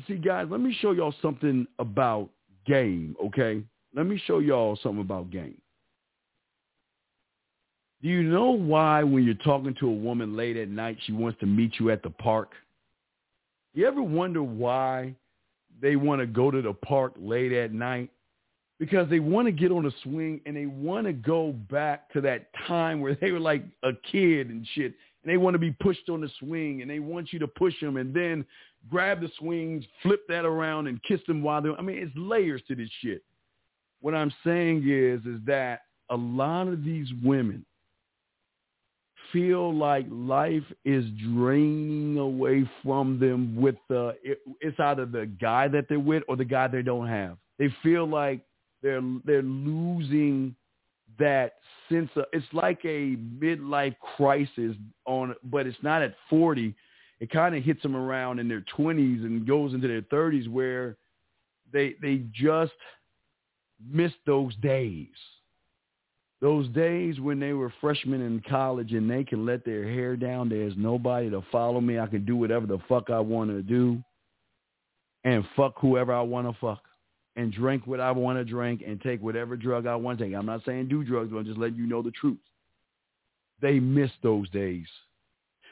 See, guys, let me show y'all something about game. Okay, let me show y'all something about game. Do you know why when you're talking to a woman late at night, she wants to meet you at the park? You ever wonder why they want to go to the park late at night? Because they want to get on a swing and they want to go back to that time where [LAUGHS] they were like a kid and shit. And they want to be pushed on the swing and they want you to push them and then grab the swings, flip that around and kiss them while they're, I mean, it's layers to this shit. What I'm saying is, is that a lot of these women feel like life is draining away from them with the it, it's either the guy that they're with or the guy they don't have. They feel like they're they're losing that sense of it's like a midlife crisis on but it's not at 40 it kind of hits them around in their 20s and goes into their 30s where they they just miss those days those days when they were freshmen in college and they can let their hair down, there's nobody to follow me. I can do whatever the fuck I want to do and fuck whoever I want to fuck and drink what I want to drink and take whatever drug I want to take. I'm not saying do drugs, but I'm just letting you know the truth. They miss those days.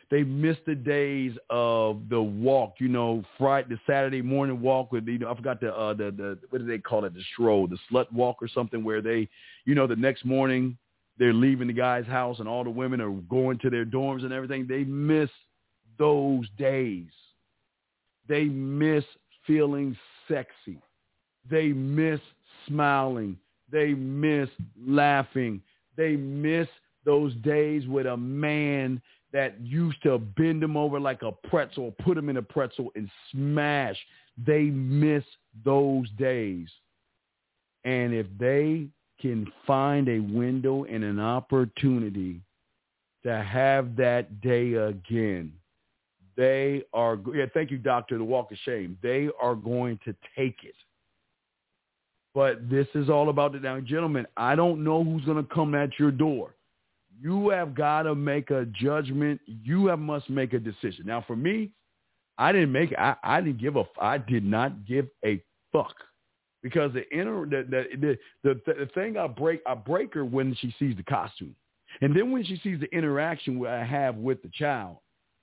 They miss the days of the walk, you know, Friday, the Saturday morning walk with, you know, I forgot the, uh, the, the, what do they call it? The stroll, the slut walk or something where they, you know, the next morning they're leaving the guy's house and all the women are going to their dorms and everything. They miss those days. They miss feeling sexy. They miss smiling. They miss laughing. They miss those days with a man that used to bend them over like a pretzel, put them in a pretzel and smash. They miss those days. And if they can find a window and an opportunity to have that day again, they are, yeah, thank you, doctor, the walk of shame. They are going to take it. But this is all about the now, gentlemen. I don't know who's going to come at your door you have got to make a judgment. You have must make a decision. Now, for me, I didn't make. I, I didn't give a. I did not give a fuck because the inner the the the, the, the thing I break I break her when she sees the costume, and then when she sees the interaction I have with the child.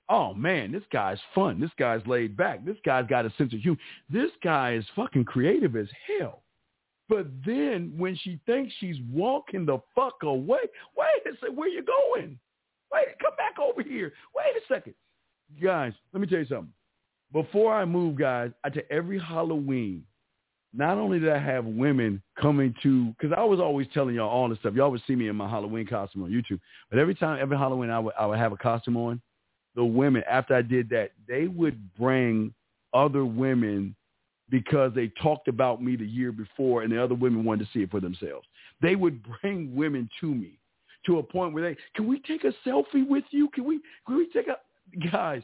Oh man, this guy's fun. This guy's laid back. This guy's got a sense of humor. This guy is fucking creative as hell. But then when she thinks she's walking the fuck away, wait a second, where you going? Wait, come back over here. Wait a second. Guys, let me tell you something. Before I move, guys, I tell every Halloween, not only did I have women coming to, because I was always telling y'all all this stuff. Y'all would see me in my Halloween costume on YouTube. But every time, every Halloween, I would, I would have a costume on. The women, after I did that, they would bring other women because they talked about me the year before and the other women wanted to see it for themselves. They would [LAUGHS] bring women to me to a point where they, can we take a selfie with you? Can we, can we take a, guys,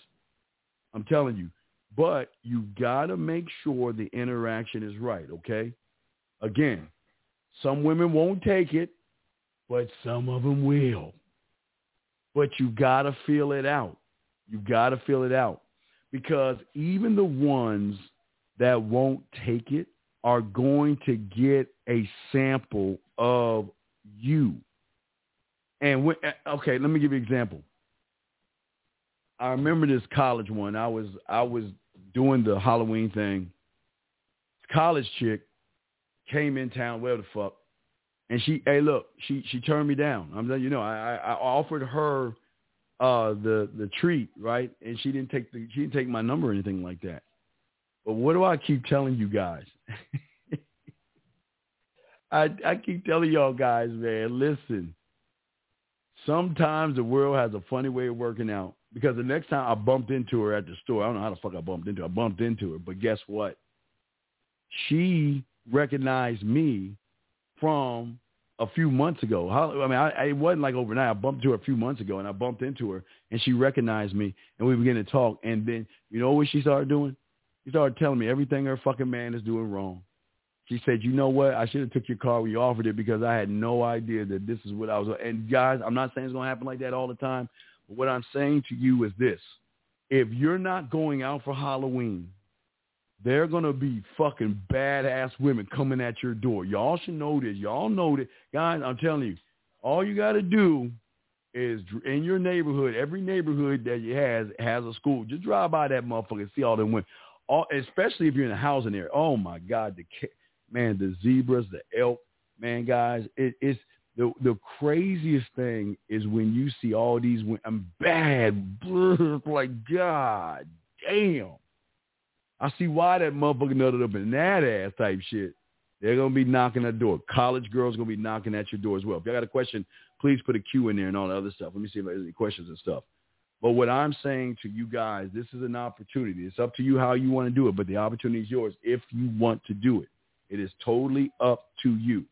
I'm telling you, but you got to make sure the interaction is right, okay? Again, some women won't take it, but some of them will. But you got to feel it out. You got to feel it out because even the ones that won't take it are going to get a sample of you. And when, eh, okay, let me give you an example. I remember this college one. I was I was doing the Halloween thing. College chick came in town, where the fuck, and she, hey, look, she she turned me down. I'm letting you know, I I offered her uh the the treat, right, and she didn't take the she didn't take my number or anything like that. But what do I keep telling you guys? [LAUGHS] I I keep telling y'all guys, man, listen. Sometimes the world has a funny way of working out. because the next time I bumped into her at the store, I don't know how the fuck I bumped into her. I bumped into her, but guess what? She recognized me from a few months ago. How, I mean, I, I, it wasn't like overnight. I bumped into her a few months ago, and I bumped into her, and she recognized me, and we began to talk. And then, you know what she started doing? Started telling me everything her fucking man is doing wrong. She said, "You know what? I should have took your car when you offered it because I had no idea that this is what I was." And guys, I'm not saying it's gonna happen like that all the time, but what I'm saying to you is this: if you're not going out for Halloween, there are gonna be fucking badass women coming at your door. Y'all should know this. Y'all know this. guys. I'm telling you, all you got to do is in your neighborhood. Every neighborhood that you has has a school. Just drive by that motherfucker and see all them women. All, especially if you're in a housing area. Oh my God, the man, the zebras, the elk, man, guys, it, it's the the craziest thing is when you see all these. I'm bad, [LAUGHS] like God damn. I see why that motherfucker nutted up in that ass type shit. They're gonna be knocking at door. College girls gonna be knocking at your door as well. If y'all got a question, please put a Q in there and all the other stuff. Let me see if there's any questions and stuff. But what I'm saying to you guys, this is an opportunity. It's up to you how you want to do it, but the opportunity is yours if you want to do it. It is totally up to you.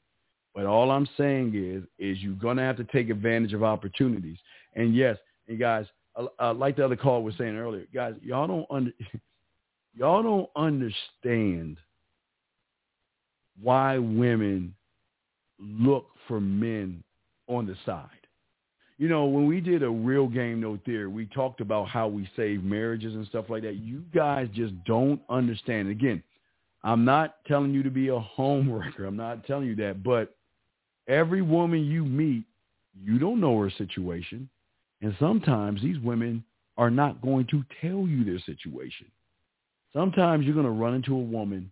But all I'm saying is, is you're gonna have to take advantage of opportunities. And yes, and guys, uh, uh, like the other caller was saying earlier, guys, y'all don't under, [LAUGHS] y'all don't understand why women look for men on the side. You know, when we did a real game no theory, we talked about how we save marriages and stuff like that. You guys just don't understand. Again, I'm not telling you to be a home [LAUGHS] wrecker. I'm not telling you that. But every woman you meet, you don't know her situation. And sometimes these women are not going to tell you their situation. Sometimes you're going to run into a woman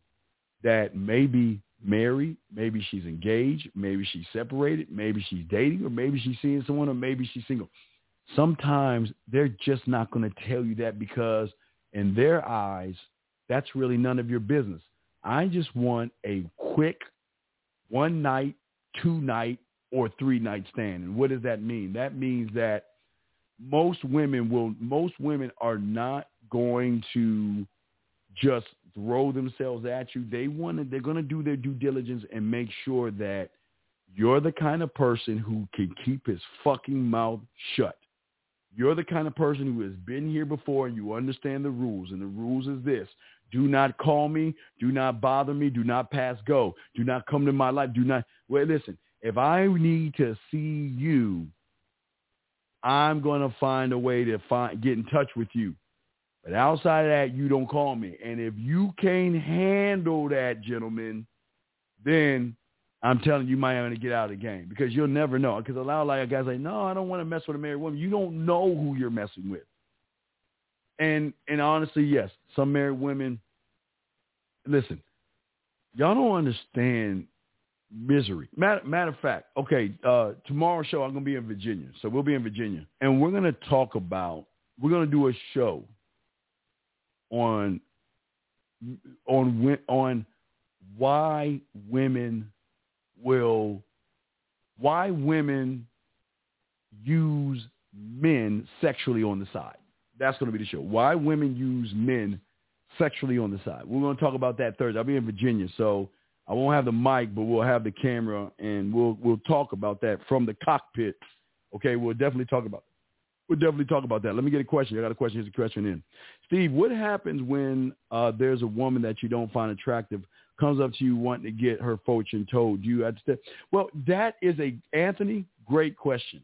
that may be married, maybe she's engaged, maybe she's separated, maybe she's dating, or maybe she's seeing someone, or maybe she's single. Sometimes they're just not going to tell you that because in their eyes, that's really none of your business. I just want a quick one night, two night, or three night stand. And what does that mean? That means that most women will most women are not going to just throw themselves at you. They want to they're going to do their due diligence and make sure that you're the kind of person who can keep his fucking mouth shut. You're the kind of person who has been here before and you understand the rules. And the rules is this. Do not call me. Do not bother me. Do not pass go. Do not come to my life. Do not. Well, listen, if I need to see you, I'm going to find a way to find, get in touch with you. But outside of that, you don't call me. And if you can't handle that, gentlemen, then I'm telling you, want to get out of the game because you'll never know. Because a lot of like guys like, no, I don't want to mess with a married woman. You don't know who you're messing with. And and honestly, yes, some married women. Listen, y'all don't understand misery. Matter, matter of fact, okay, uh, tomorrow's show I'm gonna be in Virginia, so we'll be in Virginia, and we're gonna talk about. We're gonna do a show on on on why women will why women use men sexually on the side. That's going to be the show. Why women use men sexually on the side. We're going to talk about that Thursday. I'll be in Virginia, so I won't have the mic, but we'll have the camera, and we'll we'll talk about that from the cockpit. Okay, we'll definitely talk about. We'll definitely talk about that. Let me get a question. I got a question. Here's a question in. Steve, what happens when uh, there's a woman that you don't find attractive comes up to you wanting to get her fortune told? Do you have understand? Well, that is a Anthony. Great question,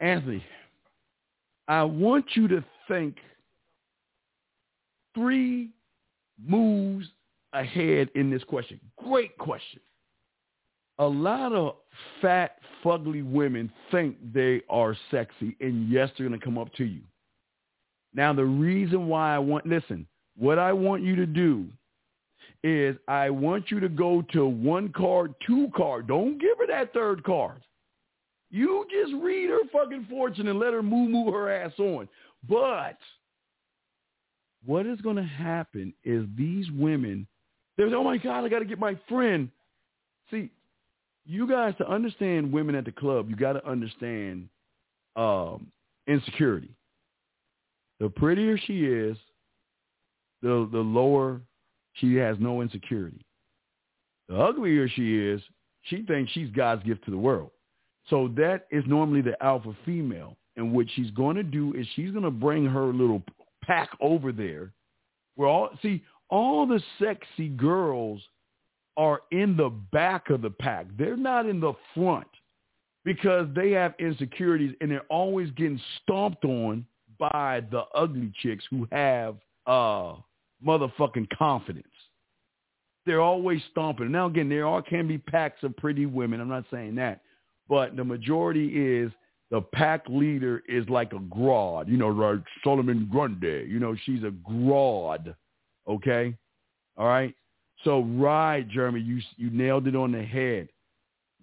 Anthony. I want you to think three moves ahead in this question. Great question. A lot of fat, fugly women think they are sexy, and yes, they're going to come up to you. Now, the reason why I want, listen, what I want you to do is I want you to go to one card, two card. Don't give her that third card. You just read her fucking fortune and let her moo moo her ass on. But what is going to happen is these women, there's, oh my God, I got to get my friend. See, you guys to understand women at the club, you got to understand um, insecurity. the prettier she is, the the lower she has no insecurity. The uglier she is, she thinks she's God's gift to the world. So that is normally the alpha female. And what she's going to do is she's going to bring her little pack over there. Where all see all the sexy girls are in the back of the pack. They're not in the front because they have insecurities and they're always getting stomped on by the ugly chicks who have uh motherfucking confidence. They're always stomping. Now again, there are can be packs of pretty women. I'm not saying that, but the majority is the pack leader is like a grod, You know, like Solomon Grundy. You know, she's a grod. Okay, all right. So right, Jeremy, you you nailed it on the head.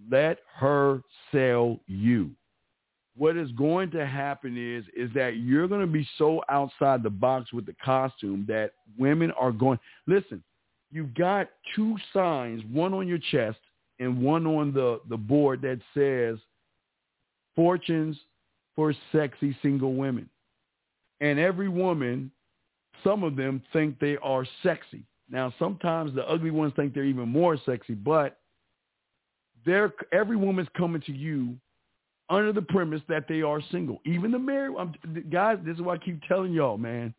Let her sell you. What is going to happen is is that you're going to be so outside the box with the costume that women are going. Listen, you've got two signs, one on your chest and one on the the board that says fortunes for sexy single women. And every woman, some of them think they are sexy. Now, sometimes the ugly ones think they're even more sexy, but they're, every woman's coming to you under the premise that they are single. Even the married, I'm, guys, this is what I keep telling y'all, man.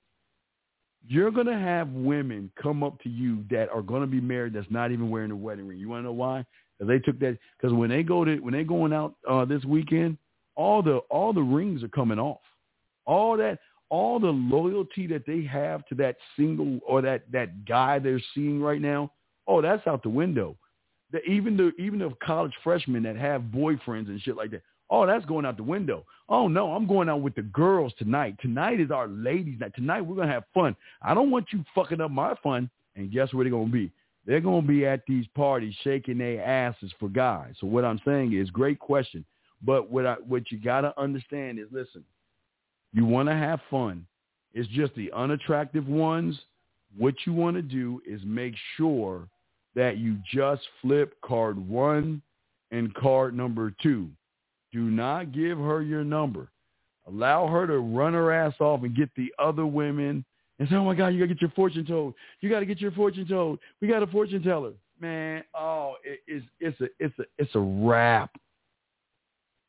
You're going to have women come up to you that are going to be married that's not even wearing a wedding ring. You want to know why? Because they took that, because when they go to, when they going out uh, this weekend, all the, all the rings are coming off. All that, all the loyalty that they have to that single or that, that guy they're seeing right now, oh, that's out the window. The, even the even the college freshmen that have boyfriends and shit like that, oh, that's going out the window. Oh no, I'm going out with the girls tonight. Tonight is our ladies' night. Tonight we're gonna have fun. I don't want you fucking up my fun. And guess where they're gonna be? They're gonna be at these parties shaking their asses for guys. So what I'm saying is, great question. But what I, what you gotta understand is, listen, you want to have fun. It's just the unattractive ones. What you want to do is make sure that you just flip card one and card number two. Do not give her your number. Allow her to run her ass off and get the other women and say, oh my God, you got to get your fortune told. You got to get your fortune told. We got a fortune teller. Man, oh, it, it's, it's, a, it's, a, it's a wrap.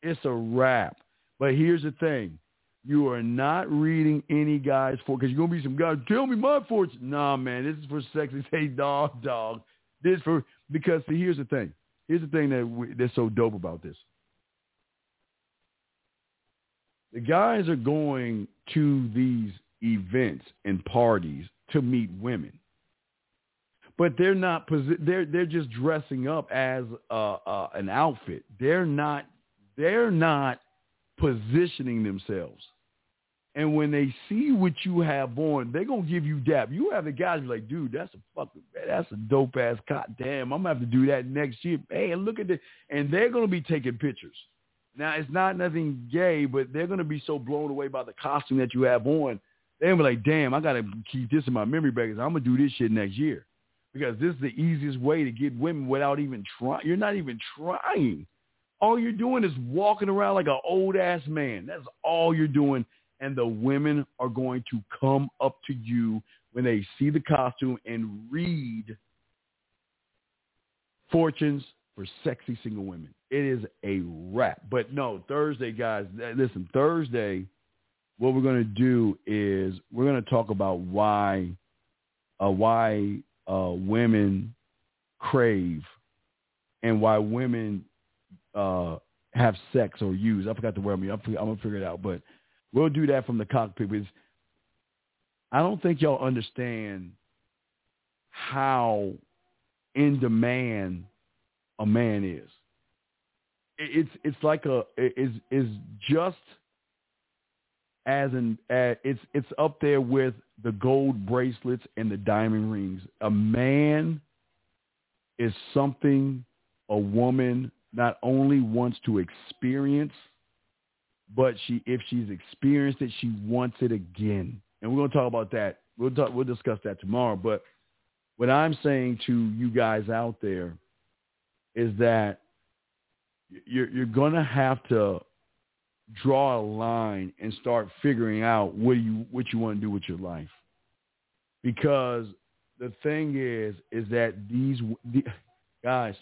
It's a wrap. But here's the thing. You are not reading any guys for because you're gonna be some guy. Tell me my fortune. Nah, man, this is for sexy. Say dog, dog. This for because see, here's the thing. Here's the thing that we, that's so dope about this. The guys are going to these events and parties to meet women, but they're not. They're they're just dressing up as uh, uh, an outfit. They're not. They're not positioning themselves. And when they see what you have on, they're gonna give you dap. You have the guys like, dude, that's a fucking that's a dope ass cot. Damn, I'm gonna have to do that next year. Hey, look at this. And they're gonna be taking pictures. Now it's not nothing gay, but they're gonna be so blown away by the costume that you have on. They're gonna be like, damn, I gotta keep this in my memory because I'm gonna do this shit next year. Because this is the easiest way to get women without even trying. You're not even trying. All you're doing is walking around like an old ass man. That's all you're doing and the women are going to come up to you when they see the costume and read fortunes for sexy single women. It is a wrap. But no, Thursday, guys, listen, Thursday, what we're going to do is we're going to talk about why, uh, why uh, women crave and why women uh, have sex or use. I forgot the word. I'm, I'm going to figure it out. But We'll do that from the cockpit because I don't think y'all understand how in demand a man is. It's it's like a is is just as in it's it's up there with the gold bracelets and the diamond rings. A man is something a woman not only wants to experience but she if she's experienced it, she wants it again. And we're gonna talk about that. We'll talk, we'll discuss that tomorrow. But what I'm saying to you guys out there is that you're you're gonna have to draw a line and start figuring out what you what you want to do with your life. Because the thing is, is that these the, guys,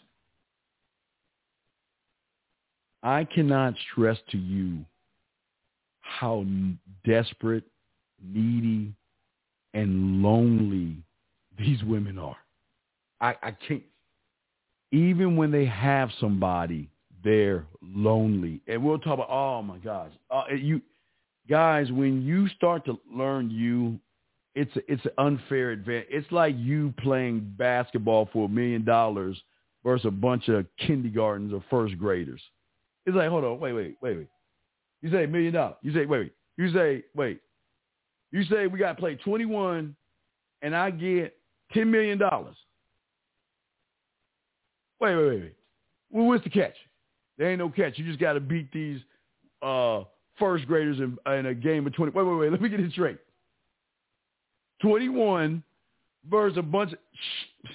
I cannot stress to you how desperate, needy, and lonely these women are. I, I can't. Even when they have somebody, they're lonely. And we'll talk about. Oh my gosh, uh, you guys, when you start to learn you, it's a, it's an unfair advantage. It's like you playing basketball for a million dollars versus a bunch of kindergartens or first graders. It's like, hold on, wait, wait, wait, wait. You say million dollars. You say, wait, wait. You say, wait. You say we got to play 21 and I get $10 million. Wait, wait, wait, wait. Well, what's the catch? There ain't no catch. You just got to beat these uh, first graders in, in a game of 20. Wait, wait, wait. Let me get this straight. 21 versus a bunch of... Shh,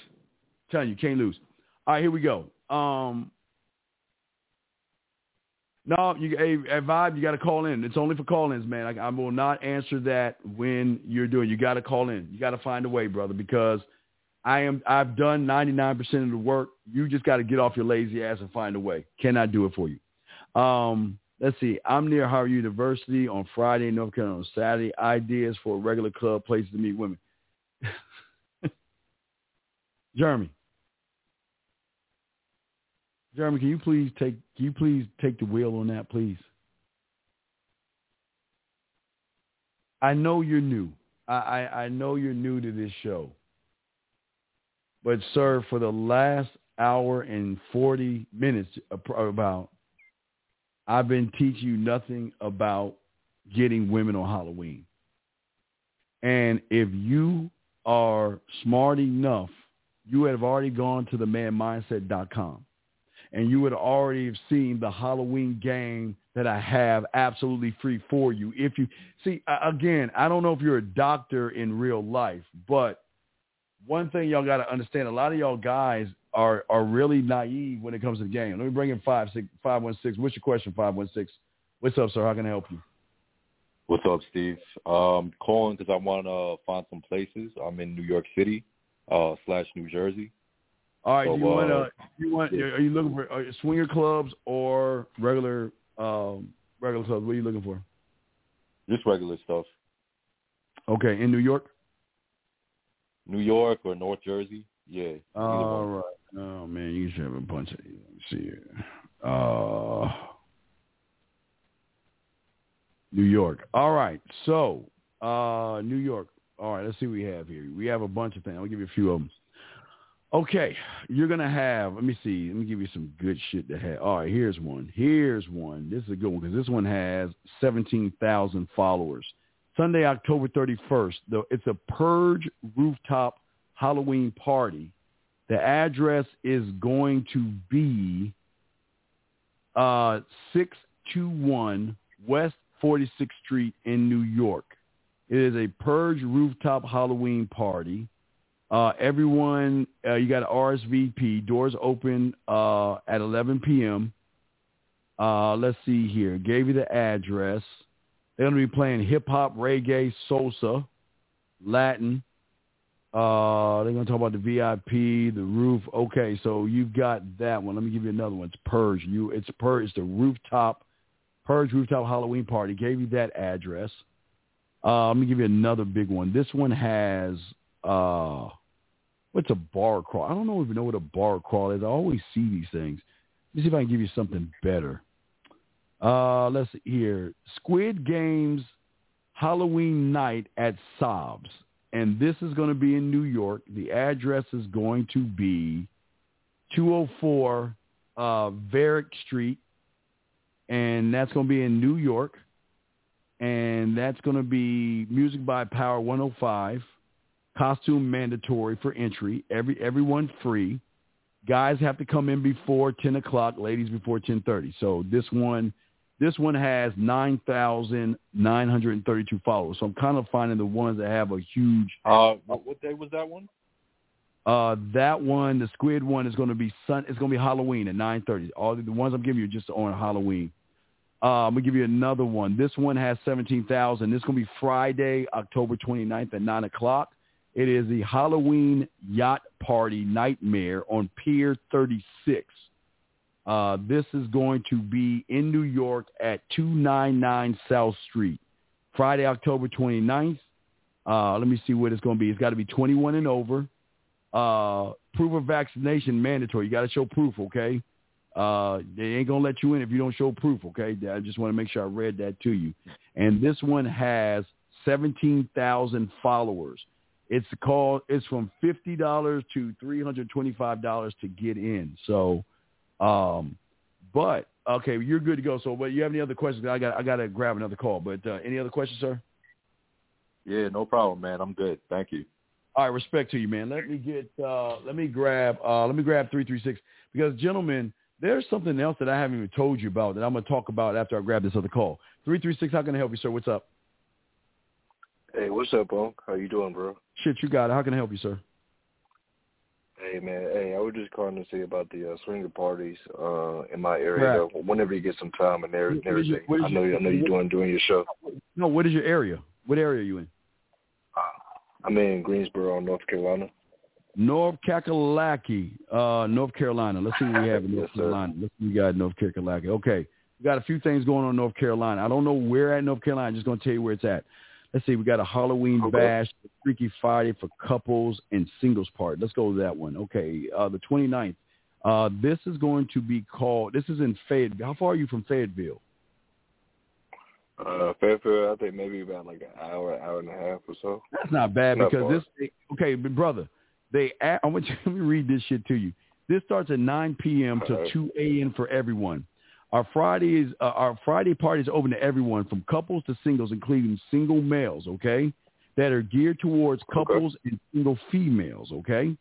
telling you, can't lose. All right, here we go. Um, no, you hey, Vibe, you got to call in. It's only for call-ins, man. I, I will not answer that when you're doing. You got to call in. You got to find a way, brother, because I am. I've done 99% of the work. You just got to get off your lazy ass and find a way. Cannot do it for you. Um, let's see. I'm near Howard University on Friday, North Carolina on Saturday. Ideas for a regular club, places to meet women. [LAUGHS] Jeremy, Jeremy, can you please take can you please take the wheel on that, please? I know you're new. I, I, I know you're new to this show. But sir, for the last hour and 40 minutes about I've been teaching you nothing about getting women on Halloween. And if you are smart enough, you have already gone to the manmindset.com and you would already have seen the Halloween game that I have absolutely free for you. If you see, again, I don't know if you're a doctor in real life, but one thing y'all got to understand, a lot of y'all guys are are really naive when it comes to the game. Let me bring in five six five one six. What's your question? Five one six. What's up, sir? How can I help you? What's up, Steve? Um, calling because I want to find some places. I'm in New York City uh, slash New Jersey. All right, so, you want uh, you want are you looking for swinger clubs or regular um, regular clubs? What are you looking for? Just regular stuff. Okay, in New York. New York or North Jersey, yeah. All right. Oh man, you should have a bunch of. Let me see here. Uh, New York. All right. So, uh, New York. All right. Let's see what we have here. We have a bunch of things. I'll give you a few of them. Okay, you're gonna have. Let me see. Let me give you some good shit to have. All right, here's one. Here's one. This is a good one because this one has 17,000 followers. Sunday, October 31st. The, it's a Purge rooftop Halloween party. The address is going to be uh, 621 West 46th Street in New York. It is a Purge rooftop Halloween party. Uh, everyone, uh, you got an RSVP. Doors open uh, at 11 p.m. Uh, let's see here. Gave you the address. They're going to be playing hip hop, reggae, salsa, Latin. Uh, they're going to talk about the VIP, the roof. Okay, so you've got that one. Let me give you another one. It's Purge. You, it's Purge. It's the rooftop, Purge rooftop Halloween party. Gave you that address. Uh, let me give you another big one. This one has uh, what's a bar crawl? I don't know if you know what a bar crawl is. I always see these things. Let me see if I can give you something better. Uh, let's see here. Squid Games Halloween night at Sobs. And this is going to be in New York. The address is going to be 204 uh, Varick Street. And that's going to be in New York. And that's going to be Music by Power 105. Costume mandatory for entry. Every everyone free. Guys have to come in before ten o'clock. Ladies before ten thirty. So this one, this one has nine thousand nine hundred and thirty-two followers. So I'm kind of finding the ones that have a huge. Uh, what day was that one? Uh, that one, the squid one, is going to be sun. It's going to be Halloween at nine thirty. All the, the ones I'm giving you are just on Halloween. Uh, I'm gonna give you another one. This one has 17,000. This is gonna be Friday, October 29th at nine o'clock. It is the Halloween Yacht Party Nightmare on Pier 36. Uh, this is going to be in New York at 299 South Street, Friday, October 29th. Uh, let me see what it's going to be. It's got to be 21 and over. Uh, proof of vaccination mandatory. You got to show proof, okay? Uh, they ain't gonna let you in if you don't show proof. Okay, I just want to make sure I read that to you. And this one has seventeen thousand followers. It's called. It's from fifty dollars to three hundred twenty-five dollars to get in. So, um, but okay, you're good to go. So, but you have any other questions? I got. I got to grab another call. But uh, any other questions, sir? Yeah, no problem, man. I'm good. Thank you. All right, respect to you, man. Let me get. Uh, let me grab. Uh, let me grab three three six because, gentlemen there's something else that I haven't even told you about that I'm going to talk about after I grab this other call. 336, how can I help you, sir? What's up? Hey, what's up, Unc? How you doing, bro? Shit, you got it. How can I help you, sir? Hey, man. Hey, I was just calling to see about the uh, swinger parties uh, in my area. Right. Whenever you get some time and everything, your, I know I know you're doing doing your show. No, what is your area? What area are you in? Uh, I'm in Greensboro, North Carolina. North Kakalaki, uh, North Carolina. Let's see what we have in [LAUGHS] North yes, Carolina. Let's see what we got in North Kakalaki. Okay. We got a few things going on in North Carolina. I don't know where at North Carolina. I'm just going to tell you where it's at. Let's see. We got a Halloween okay. bash, Freaky Friday for couples and singles part. Let's go with that one. Okay. Uh, the 29th. Uh, this is going to be called, this is in Fayetteville. How far are you from Fayetteville? Uh, Fayetteville, I think maybe about like an hour, hour and a half or so. That's not bad not because far. this, okay, brother, they I want you [LAUGHS] let me read this shit to you. This starts at 9 p.m. to Uh-huh. 2 a.m. for everyone. Our Friday is uh, our Friday party is open to everyone from couples to singles, including single males. Okay, that are geared towards couples and single females. Okay.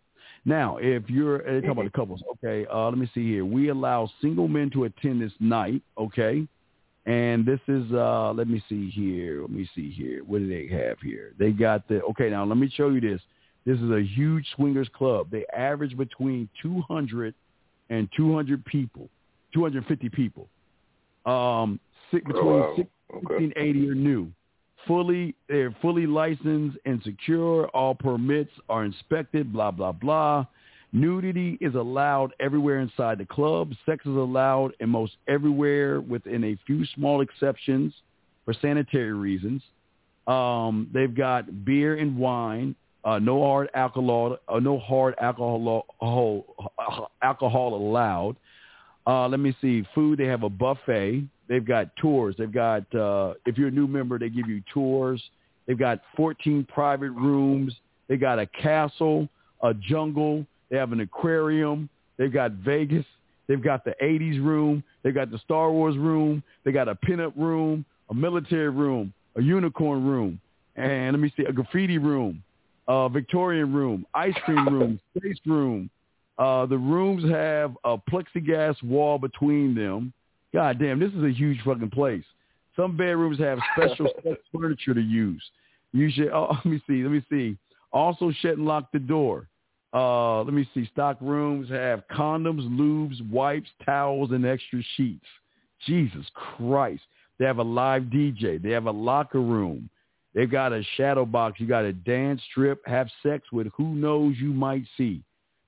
Now, if you're uh, talking about the couples, okay, uh, let me see here. We allow single men to attend this night. Okay. And this is, uh, let me see here. Let me see here. What do they have here? They got the, okay, now let me show you this. This is a huge swingers club. They average between 200 and 200 people, 250 people. Um, six, between wow. six, Okay. 1680 are new. Fully, they're fully licensed and secure. All permits are inspected. Blah blah blah. Nudity is allowed everywhere inside the club. Sex is allowed in most everywhere, within a few small exceptions for sanitary reasons. Um, they've got beer and wine. Uh, no hard alcohol. Uh, no hard alcohol. Alcohol allowed. Uh, let me see. Food. They have a buffet. They've got tours. They've got. Uh, if you're a new member, they give you tours. They've got 14 private rooms. They got a castle, a jungle. They have an aquarium. They've got Vegas. They've got the 80s room. They got the Star Wars room. They got a pinup room, a military room, a unicorn room, and let me see, a graffiti room, a Victorian room, ice cream room, [LAUGHS] space room. Uh, the rooms have a plexiglass wall between them. God damn, this is a huge fucking place. Some bedrooms have special [LAUGHS] furniture to use. You should. Oh, [LAUGHS] let me see. Let me see. Also, shut and lock the door. Uh, let me see. Stock rooms have condoms, lubes, wipes, towels, and extra sheets. Jesus Christ. They have a live DJ. They have a locker room. They've got a shadow box. You got a dance strip, have sex with who knows you might see.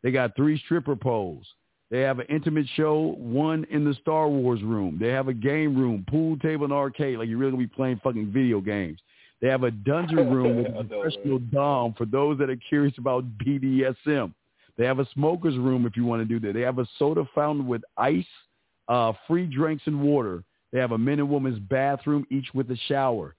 They got three stripper poles. They have an intimate show, one in the Star Wars room. They have a game room, pool table, and arcade. Like you're really gonna be playing fucking video games. They have a dungeon [LAUGHS] room with a professional dom for those that are curious about BDSM. They have a smoker's room if you want to do that. They have a soda fountain with ice, uh, free drinks and water. They have a men and women's bathroom, each with a shower.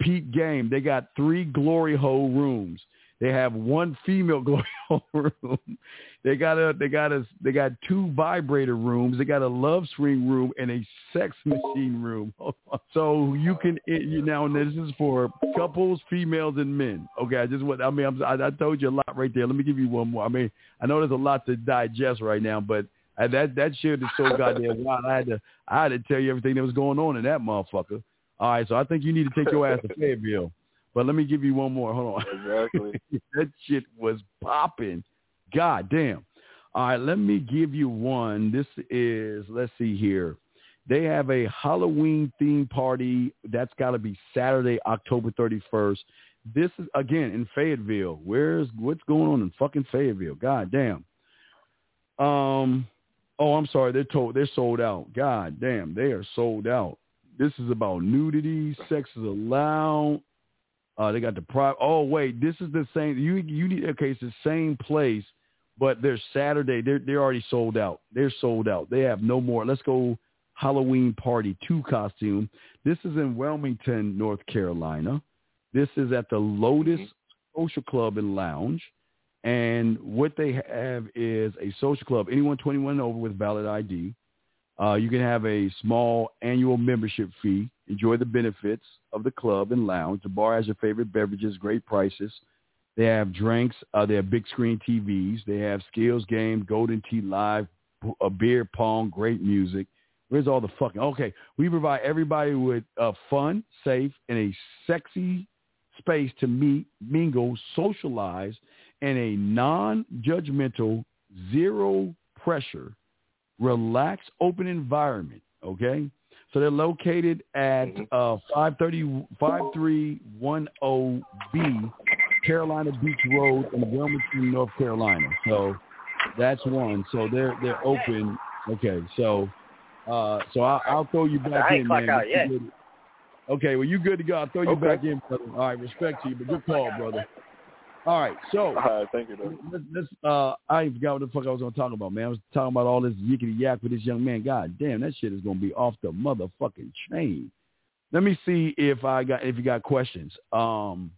Peak game. They got three glory hole rooms. They have one female [LAUGHS] glory hole room. They got a they got a they got two vibrator rooms. They got a love swing room and a sex machine room. [LAUGHS] So you can you now and this is for couples, females, and men. Okay, I just want I mean I'm, I, I told you a lot right there. Let me give you one more. I mean I know there's a lot to digest right now, but I, that that shit is so goddamn [LAUGHS] wild. I had to I had to tell you everything that was going on in that motherfucker. All right, so I think you need to take your ass to Fayetteville. But let me give you one more. Hold on. Exactly. [LAUGHS] that shit was popping. God damn. All right, let me give you one. This is, let's see here. They have a Halloween theme party. That's got to be Saturday, October 31st. This is again in Fayetteville. Where's what's going on in fucking Fayetteville? God damn. Um. Oh, I'm sorry. They're told they're sold out. God damn, they are sold out. This is about nudity. Sex is allowed. Uh, they got the private. Oh wait, this is the same. You you need okay. It's the same place, but they're Saturday. They're they're already sold out. They're sold out. They have no more. Let's go Halloween Party 2 costume. This is in Wilmington, North Carolina. This is at the Lotus Social Club and Lounge. And what they have is a social club. Anyone 21 and over with valid ID. Uh, you can have a small annual membership fee. Enjoy the benefits of the club and lounge. The bar has your favorite beverages, great prices. They have drinks. Uh, they have big screen TVs. They have skills games, Golden Tee Live, a beer pong, great music. Where's all the fucking? Okay, we provide everybody with uh, fun, safe, and a sexy space to meet, mingle, socialize and a non-judgmental, zero pressure, relaxed, open environment. Okay, so they're located at uh, 530, 5310B Carolina Beach Road in Wilmington, North Carolina. So that's one. So they're they're open. Okay, so uh, so I'll, I'll throw you back I in, man. Okay, well you good to go. I'll throw you Okay. back in, brother. All right, respect to you, but good call, brother. All right, so All right, thank you, though. let's, let's, uh, I forgot what the fuck I was gonna talk about, man. I was talking about all this yickety yak with this young man. God damn, that shit is gonna be off the motherfucking chain. Let me see if I got if you got questions. Um,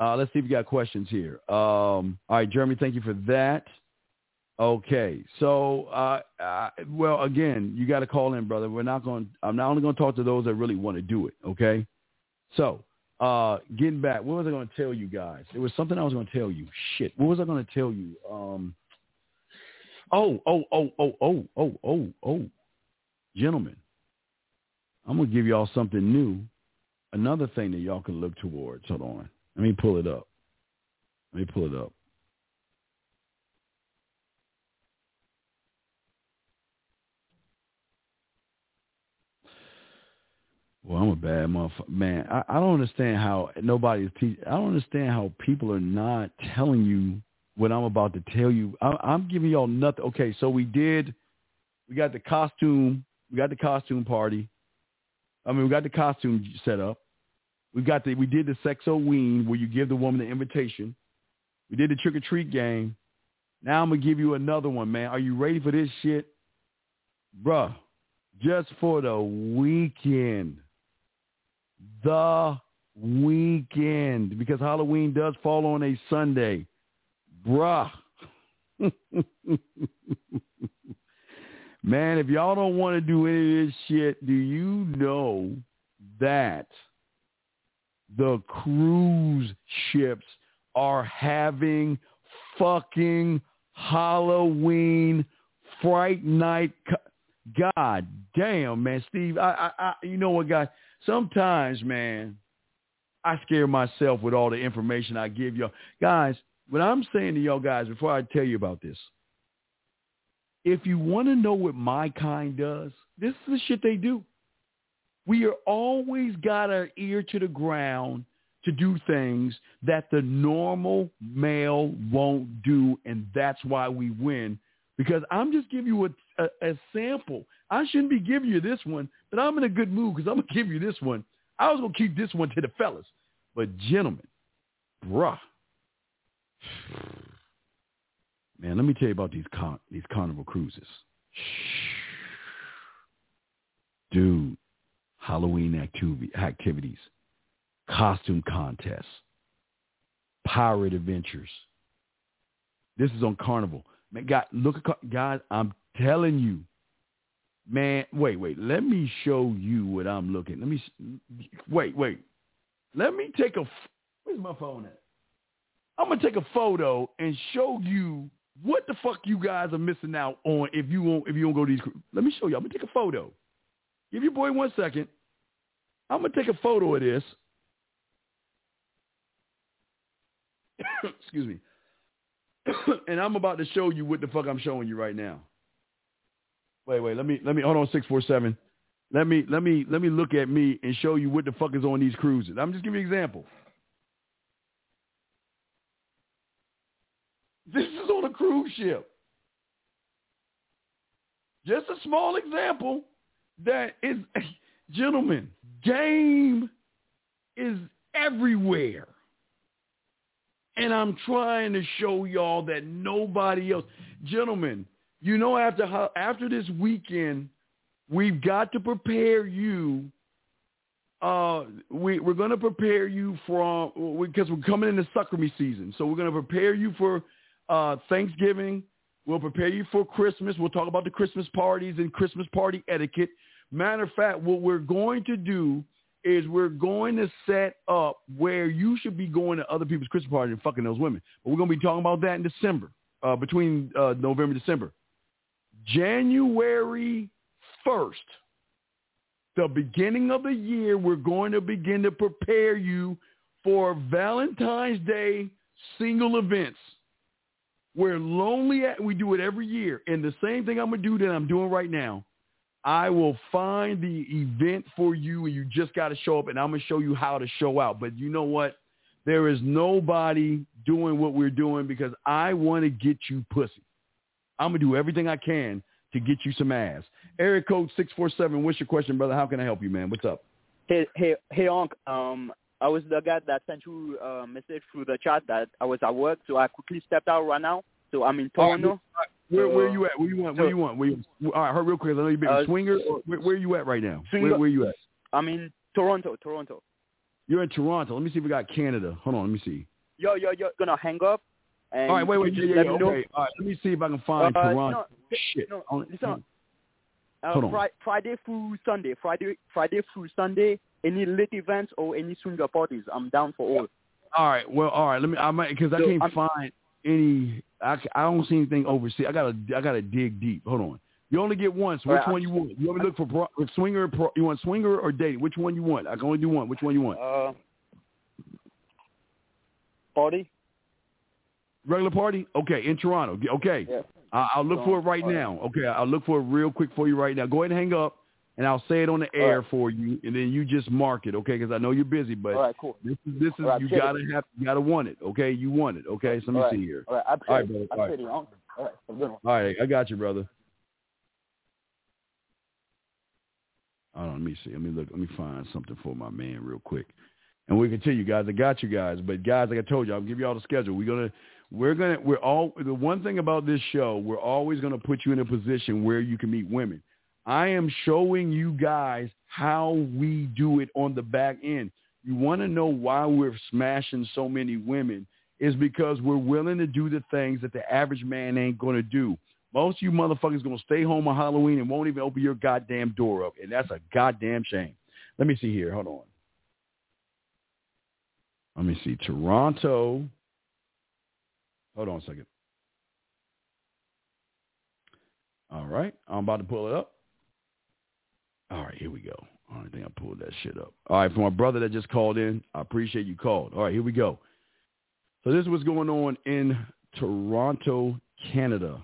uh, let's see if you got questions here. Um, all right, Jeremy, thank you for that. Okay, so uh, uh, well, again, you got to call in, brother. We're not going. I'm not only going to talk to those that really want to do it. Okay, so uh, getting back, what was I going to tell you guys? There was something I was going to tell you. Shit, what was I going to tell you? Um, oh, oh, oh, oh, oh, oh, oh, oh, gentlemen, I'm going to give y'all something new. Another thing that y'all can look towards. Hold on, let me pull it up. Let me pull it up. Well, I'm a bad motherfucker, man. I, I don't understand how nobody is teaching. I don't understand how people are not telling you what I'm about to tell you. I, I'm giving y'all nothing. Okay, so we did. We got the costume. We got the costume party. I mean, we got the costume set up. We got the. We did the Sexoween where you give the woman the invitation. We did the trick or treat game. Now I'm gonna give you another one, man. Are you ready for this shit, bruh? Just for the weekend the weekend because Halloween does fall on a Sunday. Bruh. [LAUGHS] Man, if y'all don't want to do any of this shit, do you know that the cruise ships are having fucking Halloween Fright Night? God damn, man, Steve. I, I, I, you know what, guys? Sometimes, man, I scare myself with all the information I give y'all. Guys, what I'm saying to y'all guys before I tell you about this, if you want to know what my kind does, this is the shit they do. We are always got our ear to the ground to do things that the normal male won't do, and that's why we win. Because I'm just giving you a, a, a sample. I shouldn't be giving you this one, but I'm in a good mood because I'm going [LAUGHS] to give you this one. I was going to keep this one to the fellas. But gentlemen, bruh, man, let me tell you about these con- these carnival cruises. Dude, Halloween activity- activities, costume contests, pirate adventures. This is on Carnival. Man, God, look guys. I'm telling you, man. Wait, wait. Let me show you what I'm looking. Let me wait, wait. Let me take a. Where's my phone at? I'm gonna take a photo and show you what the fuck you guys are missing out on if you won't if you don't go to these. Let me show you. I'm gonna take a photo. Give your boy one second. I'm gonna take a photo of this. [COUGHS] Excuse me. [COUGHS] and I'm about to show you what the fuck I'm showing you right now. Wait, wait. Let me let me hold on. Six four seven. Let me let me let me look at me and show you what the fuck is on these cruises. I'm just giving you an example. This is on a cruise ship. Just a small example that is, [LAUGHS] gentlemen, game is everywhere. And I'm trying to show y'all that nobody else, gentlemen, you know after how, after this weekend, we've got to prepare you. Uh, we, we're going to prepare you from because we, are coming into sucker me season. So we're going to prepare you for uh, Thanksgiving. We'll prepare you for Christmas. We'll talk about the Christmas parties and Christmas party etiquette. Matter of fact, what we're going to do is we're going to set up where you should be going to other people's Christmas parties and fucking those women. But we're going to be talking about that in December, uh, between uh, November and December. January 1st, the beginning of the year, we're going to begin to prepare you for Valentine's Day single events. We're lonely at, we do it every year. And the same thing I'm going to do that I'm doing right now. I will find the event for you and you just got to show up and I'm going to show you how to show out. But you know what? There is nobody doing what we're doing because I want to get you pussy. I'm going to do everything I can to get you some ass. Area code 647. What's your question, brother? How can I help you, man? What's up? Hey, hey, hey, Unc. Um, I was the guy that sent you a message through the chat that I was at work, so I quickly stepped out right now. So I'm in Toronto. Where, where you at? Where you want? Where you want? Where you, all right, hurry real quick. I know you've been uh, swinger. Where, where you at right now? Where, where you at? I'm in Toronto. Toronto. You're in Toronto. Let me see if we got Canada. Hold on. Let me see. Yo, yo, yo. Gonna hang up. All right, wait, wait, yeah, yeah, yeah, okay. All right, let me see if I can find uh, Toronto. No, Shit. No, on, listen, uh, Hold on. Fri- Friday through Sunday, Friday, Friday through Sunday, any late events or any swinger parties, I'm down for all. All right. Well, all right. Let me. I might because I So, can't I'm- find any. I, I don't see anything overseas. I gotta. I gotta dig deep. Hold on. You only get one. So which right, one you want? You want me to look for pro, swinger? Pro, you want swinger or date? Which one you want? I can only do one. Which one you want? Uh, party. Regular party? Okay, in Toronto. Okay. Yeah. I, I'll look for it right now. Okay, I'll look for it real quick for you right now. Go ahead and hang up, and I'll say it on the air right. for you, and then you just mark it, okay? Because I know you're busy, but All right, cool. this is this is right, you gotta have you gotta want it, okay? You want it, okay? So let me see here. All right, I All brother. All right. appreciate it, Unc. All right, have a good one. All right, I got you, brother. Hold on, let me see. Let me look. Let me find something for my man real quick, and we continue, guys. I got you guys, but guys, like I told you, I'll give you all the schedule. We're gonna, we're gonna, we're all. The one thing about this show, we're always gonna put you in a position where you can meet women. I am showing you guys how we do it on the back end. You want to know why we're smashing so many women? Is because we're willing to do the things that the average man ain't going to do. Most of you motherfuckers going to stay home on Halloween and won't even open your goddamn door up. And that's a goddamn shame. Let me see here. Hold on. Let me see. Toronto. Hold on a second. All right. I'm about to pull it up. All right, here we go. All right, I think I pulled that shit up. All right, for my brother that just called in, I appreciate you called. All right, here we go. So this is what's going on in Toronto, Canada.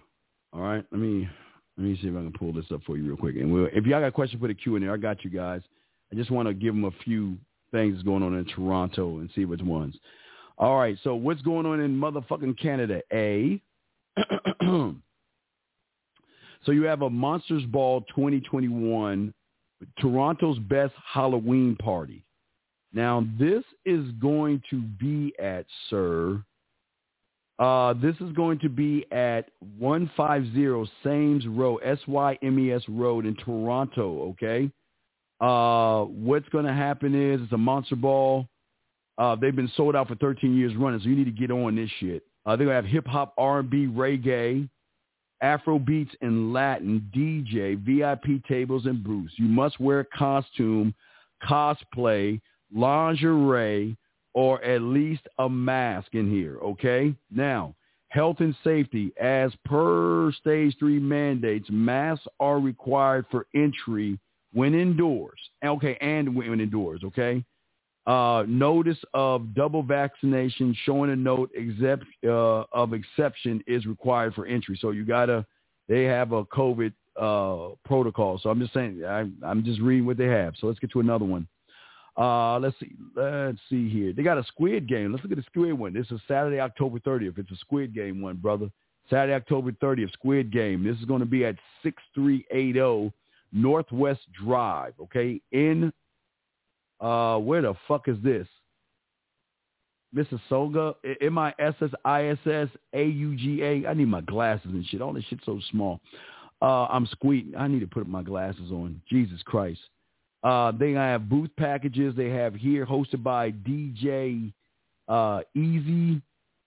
All right, let me let me see if I can pull this up for you real quick. And we'll, if y'all got a question for the Q and A, I got you guys. I just want to give them a few things going on in Toronto and see which ones. All right, so what's going on in motherfucking Canada? A. [CLEARS THROAT] so you have a Monsters Ball 2021, Toronto's best Halloween party. Now this is going to be at Sir. Uh, this is going to be at 150 Symes Road, S-Y-M-E-S Road in Toronto, okay? Uh, what's going to happen is it's a monster ball. Uh, they've been sold out for 13 years running, so you need to get on this shit. Uh, they're going to have hip-hop, R&B, reggae, Afro beats, and Latin, DJ, VIP tables, and booths. You must wear a costume, cosplay, lingerie, or at least a mask in here, okay? Now, health and safety. As per stage three mandates, masks are required for entry when indoors. Okay, and when indoors, okay? Uh, notice of double vaccination showing a note except, uh, of exception is required for entry. So you got to, they have a COVID uh, protocol. So I'm just saying, I, I'm just reading what they have. So let's get to another one. Uh, let's see. Let's see here. They got a Squid Game. Let's look at the Squid one. This is Saturday, October 30th. It's a Squid Game one, brother. Saturday, October 30th, Squid Game. This is going to be at 6380 Northwest Drive, okay? In, uh, where the fuck is this? Mississauga, M-I-S-S-I-S-S-A-U-G-A. I need my glasses and shit. All this shit's so small. Uh, I'm squeaking. I need to put my glasses on. Jesus Christ. Uh, they have booth packages they have here hosted by DJ uh, Easy,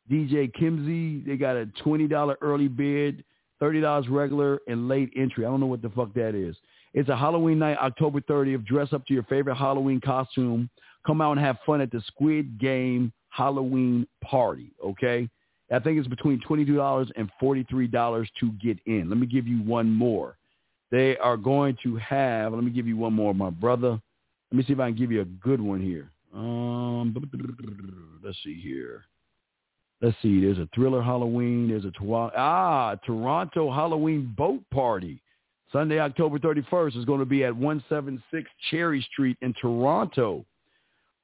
DJ Kimsey. They got a $20 early bid, $30 regular, and late entry. I don't know what the fuck that is. It's a Halloween night, October 30th. Dress up to your favorite Halloween costume. Come out and have fun at the Squid Game Halloween party, okay? I think it's between $22 and $43 to get in. Let me give you one more. They are going to have, let me give you one more, my brother. Let me see if I can give you a good one here. Um, let's see here. Let's see. There's a Thriller Halloween. There's a ah Toronto Halloween boat party. Sunday, October 31st is going to be at 176 Cherry Street in Toronto.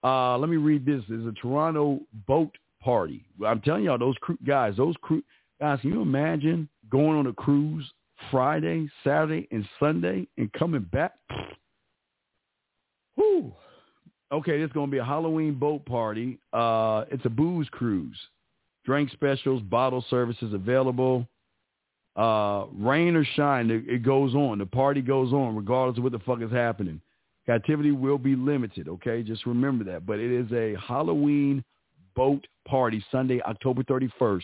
Uh, let me read this. There's a Toronto boat party. I'm telling y'all, those cru- guys, those crew guys, can you imagine going on a cruise Friday, Saturday, and Sunday and coming back? Whew. Okay, this is going to be a Halloween boat party. Uh, it's a booze cruise. Drink specials, bottle services available. Uh, rain or shine, it, it goes on. The party goes on regardless of what the fuck is happening. Captivity will be limited, okay? Just remember that. But it is a Halloween boat party Sunday, October 31st.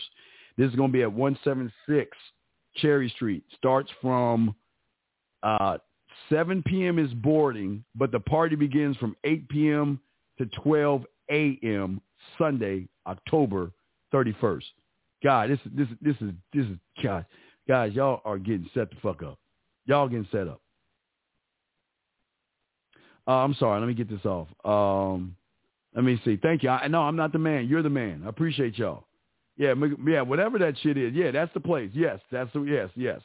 This is going to be at 176 Cherry Street. Starts from uh, 7 p.m. is boarding, but the party begins from 8 p.m. to 12 a.m. Sunday, October 31st. God, this this this is this is God, guys, y'all are getting set the fuck up. Y'all getting set up. Uh, I'm sorry. Let me get this off. Um, let me see. Thank you. I, no, I'm not the man. You're the man. I appreciate y'all. Yeah, yeah, whatever that shit is. Yeah, that's the place. Yes, that's the yes, yes.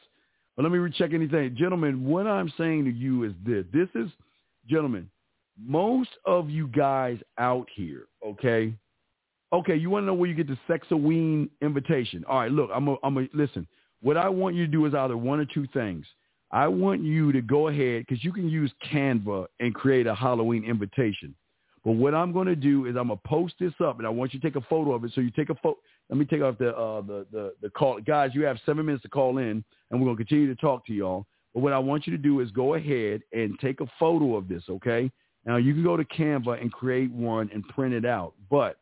But let me recheck anything, gentlemen. What I'm saying to you is this: this is, gentlemen, most of you guys out here, okay, okay. You want to know where you get the Sexoween invitation? All right, look, I'm a, I'm a listen. What I want you to do is either one or two things. I want you to go ahead because you can use Canva and create a Halloween invitation. But what I'm going to do is I'm going to post this up, and I want you to take a photo of it. So you take a photo. Let me take off the, uh, the the the call, guys. You have seven minutes to call in, and we're going to continue to talk to y'all. But what I want you to do is go ahead and take a photo of this. Okay. Now you can go to Canva and create one and print it out. But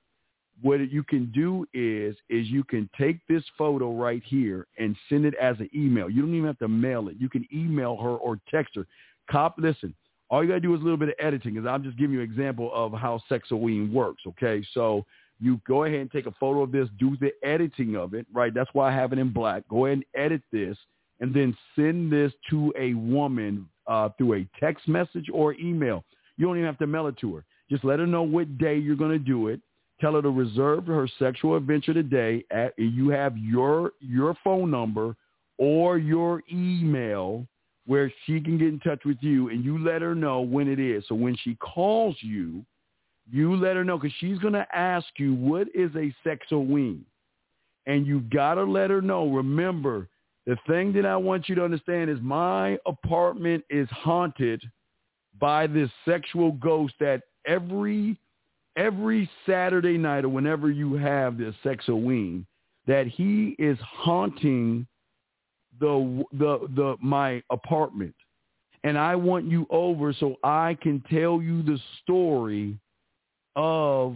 what you can do is is you can take this photo right here and send it as an email. You don't even have to mail it. You can email her or text her. Cop, listen. All you gotta do is a little bit of editing, because I'm just giving you an example of how Sexoween works. Okay, so you go ahead and take a photo of this, do the editing of it. Right, that's why I have it in black. Go ahead and edit this, and then send this to a woman uh, through a text message or email. You don't even have to mail it to her. Just let her know what day you're to do it Tell her to reserve her sexual adventure today. At, you have your your phone number or your email where she can get in touch with you, and you let her know when it is. So when she calls you, you let her know because she's going to ask you what is a Sexoween, and you got to let her know. Remember, the thing that I want you to understand is my apartment is haunted by this sexual ghost that every every Saturday night or whenever you have this Sexoween, that he is haunting the the the my apartment, and I want you over so I can tell you the story of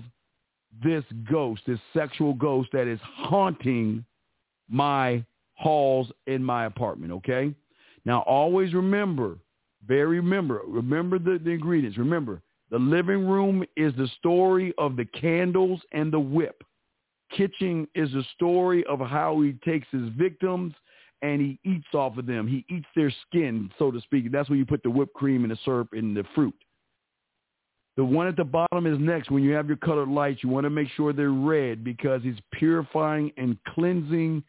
this ghost, this sexual ghost that is haunting my halls in my apartment. Okay. Now always remember, very remember, remember the, the ingredients. Remember, the living room is the story of the candles and the whip. Kitchen is the story of how he takes his victims and he eats off of them. He eats their skin, so to speak. That's where you put the whipped cream and the syrup and the fruit. The one at the bottom is next. When you have your colored lights, you want to make sure they're red because he's purifying and cleansing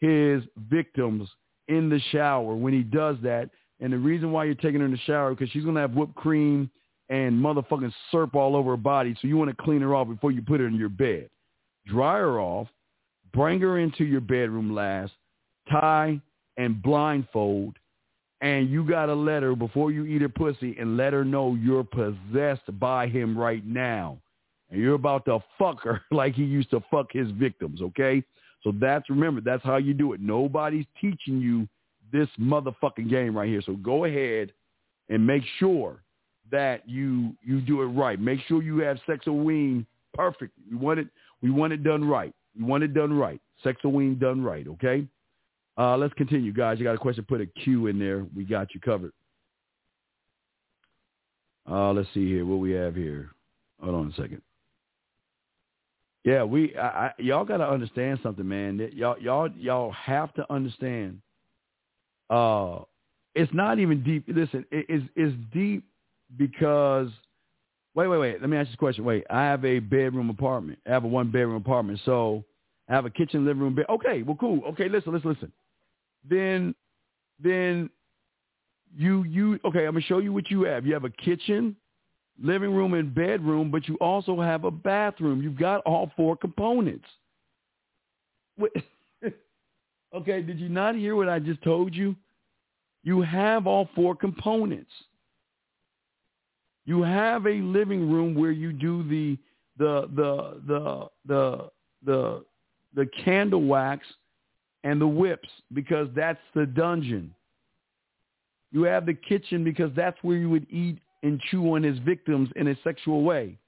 his victims in the shower when he does that. And the reason why you're taking her in the shower because she's gonna have whipped cream and motherfucking syrup all over her body. So you want to clean her off before you put her in your bed. Dry her off, bring her into your bedroom last, tie and blindfold, and you got to let her, before you eat her pussy, and let her know you're possessed by him right now. And you're about to fuck her [LAUGHS] like he used to fuck his victims, okay? So that's, remember, that's how you do it. Nobody's teaching you this motherfucking game right here. So go ahead and make sure that you you do it right. Make sure you have Sexoween perfect. We want it we want it done right. We want it done right. Sexoween done right, okay? Uh, let's continue, guys. You got a question, put a Q in there. We got you covered. Uh, let's see here. What we have here. Hold on a second. Yeah, we I, I, y'all got to understand something, man. Y'all y'all y'all have to understand. Uh, it's not even deep. Listen, it, it's it's deep because wait, wait, wait. Let me ask you a question. Wait, I have a bedroom apartment. I have a one bedroom apartment. So I have a kitchen, living room, bed. Okay, well, cool. Okay, listen, listen, listen. Then, then you you okay? I'm gonna show you what you have. You have a kitchen, living room, and bedroom, but you also have a bathroom. You've got all four components. [LAUGHS] okay, did you not hear what I just told you? You have all four components. You have a living room where you do the the the the the the the candle wax and the whips because that's the dungeon. You have the kitchen because that's where you would eat and chew on his victims in a sexual way.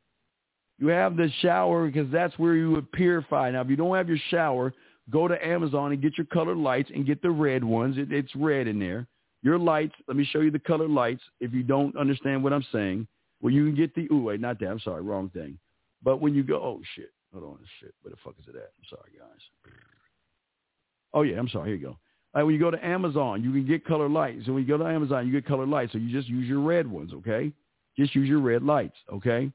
You have the shower because that's where you would purify. Now, if you don't have your shower, go to Amazon and get your colored lights and get the red ones. It, it's red in there. Your lights, let me show you the colored lights if you don't understand what I'm saying. Well, you can get the, ooh, wait, not that. I'm sorry, wrong thing. But when you go, oh, shit. Hold on, shit. Where the fuck is it at? I'm sorry, guys. Oh, yeah, I'm sorry. Here you go. Right, when you go to Amazon, you can get colored lights. So when you go to Amazon, you get colored lights. So you just use your red ones, okay? Just use your red lights, okay?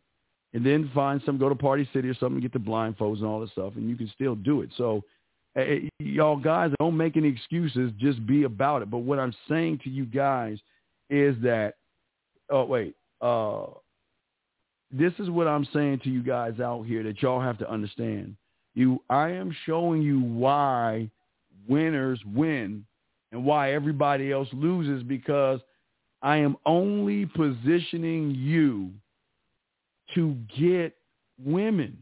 And then find some, go to Party City or something, get the blindfolds and all this stuff, and you can still do it. So hey, y'all guys, don't make any excuses. Just be about it. But what I'm saying to you guys is that, oh, wait, uh, this is what I'm saying to you guys out here that y'all have to understand. You, I am showing you why winners win and why everybody else loses because I am only positioning you to get women.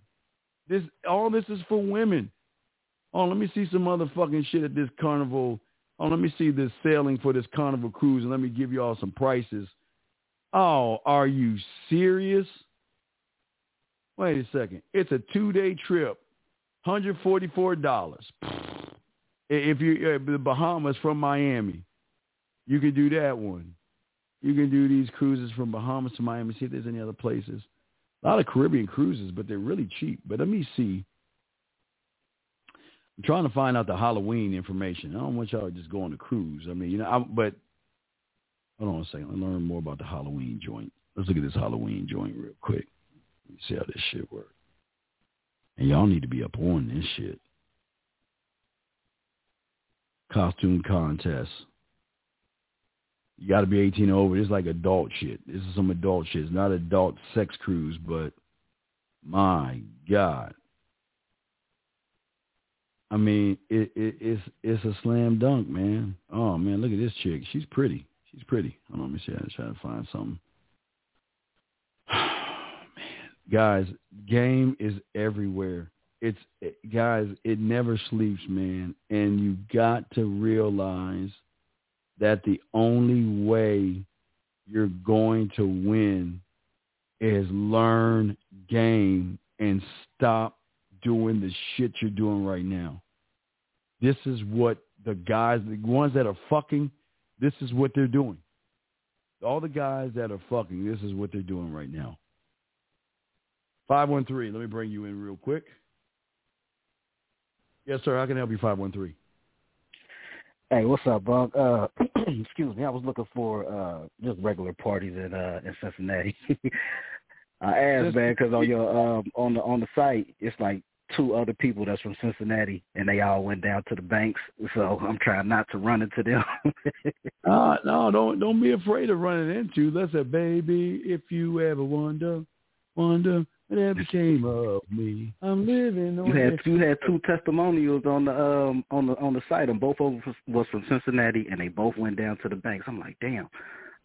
This all this is for women. Oh, let me see some motherfucking shit at this carnival. Oh, let me see this sailing for this carnival cruise and let me give you all some prices Oh, are you serious? Wait a second. It's a two-day trip, $144. If you uh, the Bahamas from Miami, you can do that one. You can do these cruises from Bahamas to Miami. See if there's any other places. A lot of Caribbean cruises, but they're really cheap. But let me see. Trying to find out the Halloween information. I don't want y'all to just go on a cruise. I mean, you know, I, but Hold on a second. Let's learn more about the Halloween joint. Let's look at this Halloween joint real quick. Let me see how this shit works. And y'all need to be up on this shit. Costume contest. You got to be 18 over. It's like adult shit. This is some adult shit. It's not adult sex cruise, but my God. I mean, it, it, it's it's a slam dunk, man. Oh man, look at this chick. She's pretty. She's pretty. Hold on, let me see. I'm trying to find something. Man, [SIGHS] guys, game is everywhere. It's it, guys, it never sleeps, man. And you got to realize that the only way you're going to win is learn game and stop doing the shit you're doing right now. This is what the guys, the ones that are fucking, this is what they're doing. All the guys that are fucking, this is what they're doing right now. 513, let me bring you in real quick. Yes, sir. How can I help you, 513? Hey, what's up, Bunk? Uh, [CLEARS THROAT] excuse me. I was looking for uh, just regular parties in uh, in Cincinnati. [LAUGHS] I asked, man, because on your um, on the on the site, it's like two other people that's from Cincinnati, and they all went down to the banks. So I'm trying not to run into them. [LAUGHS] uh, no, don't don't be afraid of running into. Let's say, baby, if you ever wonder, wonder what became of me. I'm living on. You had you had two testimonials on the um on the on the site, and both of them was from Cincinnati, and they both went down to the banks. I'm like, damn.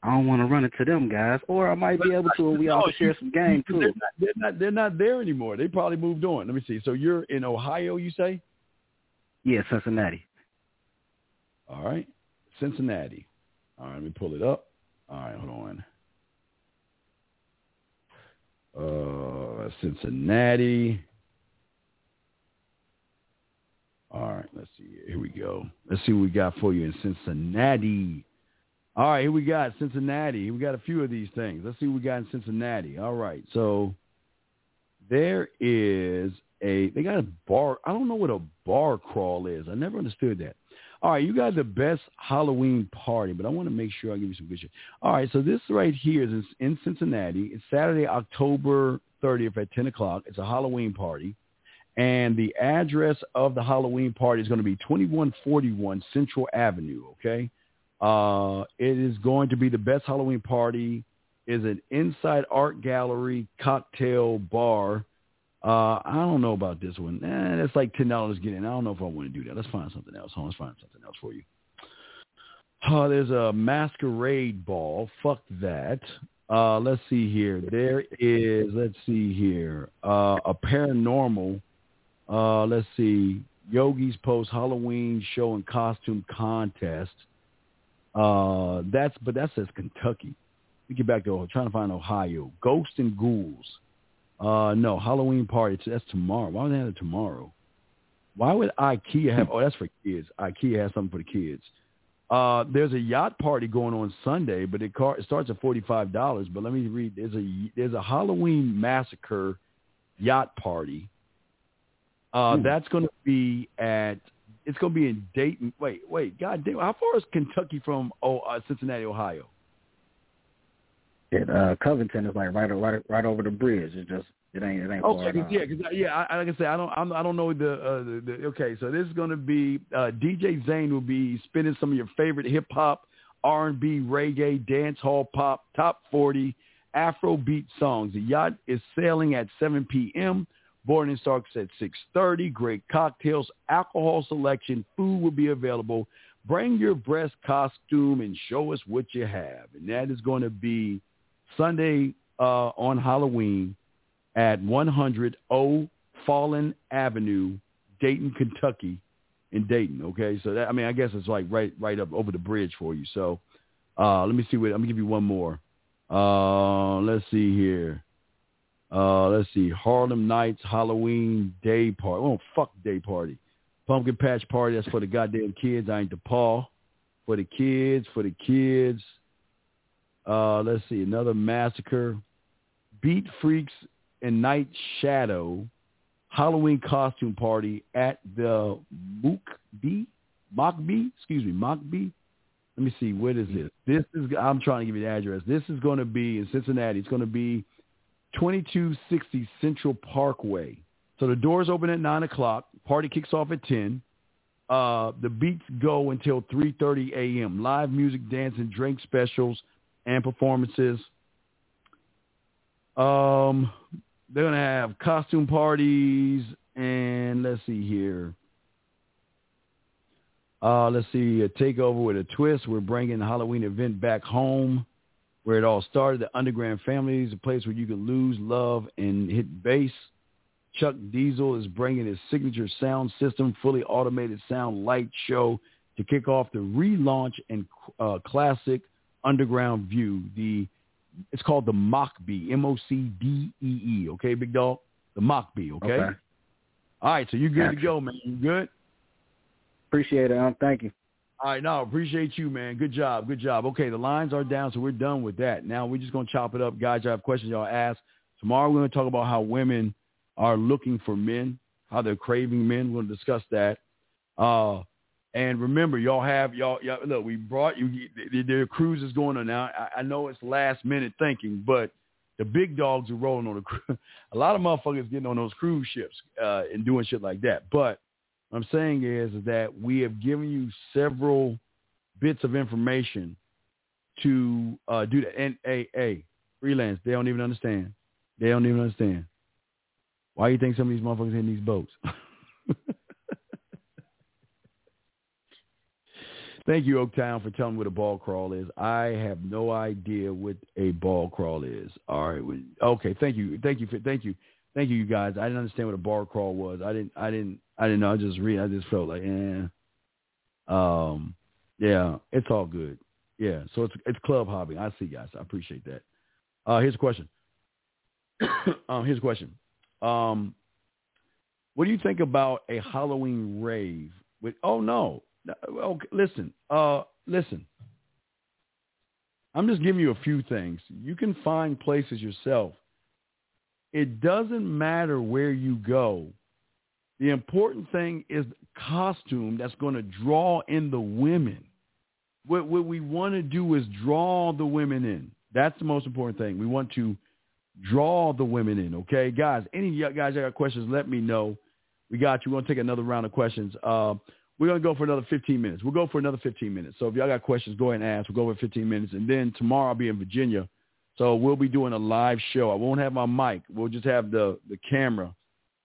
I don't want to run into them guys, or I might be able to, and we all can share some game too. They're not, they're not, they're not there anymore. They probably moved on. Let me see. So you're in Ohio, you say? Yeah, Cincinnati. All right, Cincinnati. All right, let me pull it up. All right, hold on. Uh, Cincinnati. All right, let's see. Here we go. Let's see what we got for you in Cincinnati. All right, here we got Cincinnati. We got a few of these things. Let's see what we got in Cincinnati. All right, so there is a they got a bar. I don't know what a bar crawl is. I never understood that. All right, you got the best Halloween party, but I want to make sure I give you some good shit. All right, so this right here is in Cincinnati. It's Saturday, October 30th at 10 o'clock. It's a Halloween party. And the address of the Halloween party is going to be 2141 Central Avenue, okay? Uh, it is going to be the best Halloween party. Is an inside art gallery cocktail bar. Uh, I don't know about this one. Eh, that's like ten dollars get in. I don't know if I want to do that. Let's find something else. Hold on, let's find something else for you. Uh, there's a masquerade ball. Fuck that. Uh, let's see here. There is. Let's see here. Uh, a paranormal. Uh, let's see. Yogi's Post Halloween show and costume contest. Uh, that's but that says Kentucky. We get back to trying to find Ohio. Ghost and Ghouls. Uh, no, Halloween party. That's tomorrow. Why would they have it tomorrow? Why would IKEA have? Oh, that's for kids. IKEA has something for the kids. Uh, there's a yacht party going on Sunday, but it, car, it starts at forty five dollars. But let me read. There's a there's a Halloween massacre yacht party. Uh, hmm. That's going to be at it's going to be in Dayton. Wait, wait, God damn! How far is Kentucky from oh, uh, Cincinnati, Ohio? It, uh, Covington is like right, right, right over the bridge. It just it ain't it ain't okay, far. yeah, cause, yeah. I, like I say, I don't I'm, I don't know the, uh, the, the okay. So this is going to be uh, DJ Zane will be spinning some of your favorite hip hop, R and B, reggae, dance hall, pop, top forty, Afro beat songs. The yacht is sailing at 7 p.m. Boarding starts at 6.30. Great cocktails, alcohol selection, food will be available. Bring your breast costume and show us what you have. And that is going to be Sunday uh, on Halloween at 100 O Fallen Avenue, Dayton, Kentucky, in Dayton. Okay, so that I mean, I guess it's like right right up over the bridge for you. So uh, let me see what I'm gonna give you one more. Uh, let's see here. Uh, let's see, Harlem Nights Halloween Day Party. Oh, fuck day party. Pumpkin Patch Party. That's for the goddamn kids. I ain't the paw. For the kids. For the kids. Uh, let's see, another massacre. Beat Freaks and Night Shadow Halloween costume party at the Mook B, Mockbee, excuse me, Mock B. Let me see, what is this? This is, I'm trying to give you the address. This is going to be in Cincinnati. It's going to be 2260 Central Parkway. So the doors open at 9 o'clock. Party kicks off at 10. Uh, the beats go until 3.30 a.m. Live music, dance, and drink specials and performances. Um, they're going to have costume parties and let's see here. Uh, let's see, a takeover with a twist. We're bringing the Halloween event back home where it all started. The Underground Family is a place where you can lose, love, and hit bass. Chuck Diesel is bringing his signature sound system, fully automated sound light show to kick off the relaunch and uh, classic Underground View. The it's called the Mockbee, M-O-C-D-E-E. Okay, big dog, the Mockbee. Okay? okay. All right, so you're good to go, man. You good? Appreciate it. Um, thank you. All right, no, appreciate you, man. Good job, good job. Okay, the lines are down, so we're done with that. Now we're just gonna chop it up, guys. I have questions y'all ask. Tomorrow we're gonna talk about how women are looking for men, how they're craving men. We're gonna discuss that. Uh, and remember, y'all have y'all, y'all look. We brought you. The, the cruise is going on now. I, I know it's last minute thinking, but The big dogs are rolling on the [LAUGHS] a lot of motherfuckers getting on those cruise ships uh, and doing shit like that. But I'm saying is, that we have given you several bits of information to uh, do the And a a freelance, they don't even understand. They don't even understand. Why you think some of these motherfuckers in these boats? [LAUGHS] Thank you, Oaktown, for telling me what a ball crawl is. I have no idea what a ball crawl is. All right. Okay. Thank you. Thank you. Thank you. Thank you, you guys. I didn't understand what a ball crawl was. I didn't. I didn't. I didn't know. I just read. I just felt like, eh. Um. Yeah. It's all good. Yeah. So it's it's club hobby. I see, guys. I appreciate that. Uh, here's a question. [COUGHS] um, here's a question. Um, what do you think about a Halloween rave? With oh no, okay, listen, uh, listen. I'm just giving you a few things. You can find places yourself. It doesn't matter where you go. The important thing is costume that's going to draw in the women. What, what we want to do is draw the women in. That's the most important thing. We want to draw the women in, okay? Guys, any guys that got questions, let me know. We got you. We're going to take another round of questions. Uh, we're going to go for another 15 minutes. We'll go for another 15 minutes. So if y'all got questions, go ahead and ask. We'll go for 15 minutes. And then tomorrow I'll be in Virginia. So we'll be doing a live show. I won't have my mic. We'll just have the, the camera.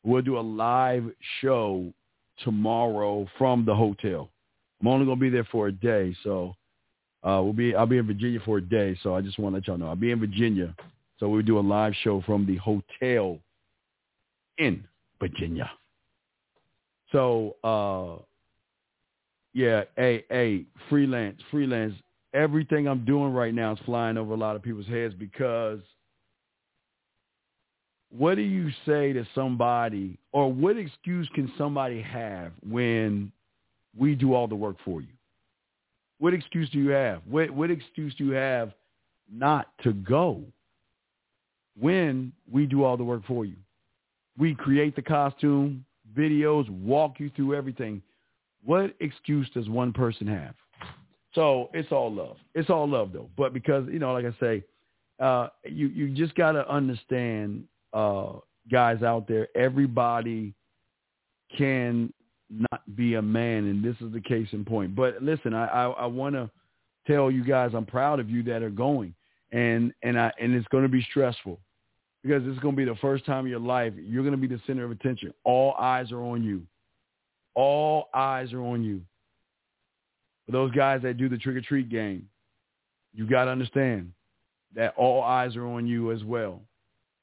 We'll do a live show tomorrow from the hotel. I'm only to be there for a day. So uh, we'll be, I'll be in Virginia for a day. So I just want to let y'all know I'll be in Virginia. So we'll do a live show from the hotel in Virginia. So, uh, yeah, hey, hey, freelance, freelance. Everything I'm doing right now is flying over a lot of people's heads because what do you say to somebody or what excuse can somebody have when we do all the work for you? What excuse do you have? What, what excuse do you have not to go when we do all the work for you? We create the costume, videos, walk you through everything. What excuse does one person have? So it's all love. It's all love though. But because, you know, like I say, uh, you, you just got to understand, uh, guys out there, everybody can not be a man. And this is the case in point. But listen, I, I, I want to tell you guys, I'm proud of you that are going and, and I, and it's going to be stressful because it's going to be the first time in your life you're going to be the center of attention. All eyes are on you. All eyes are on you. For those guys that do the trick or treat game, you got to understand that all eyes are on you as well.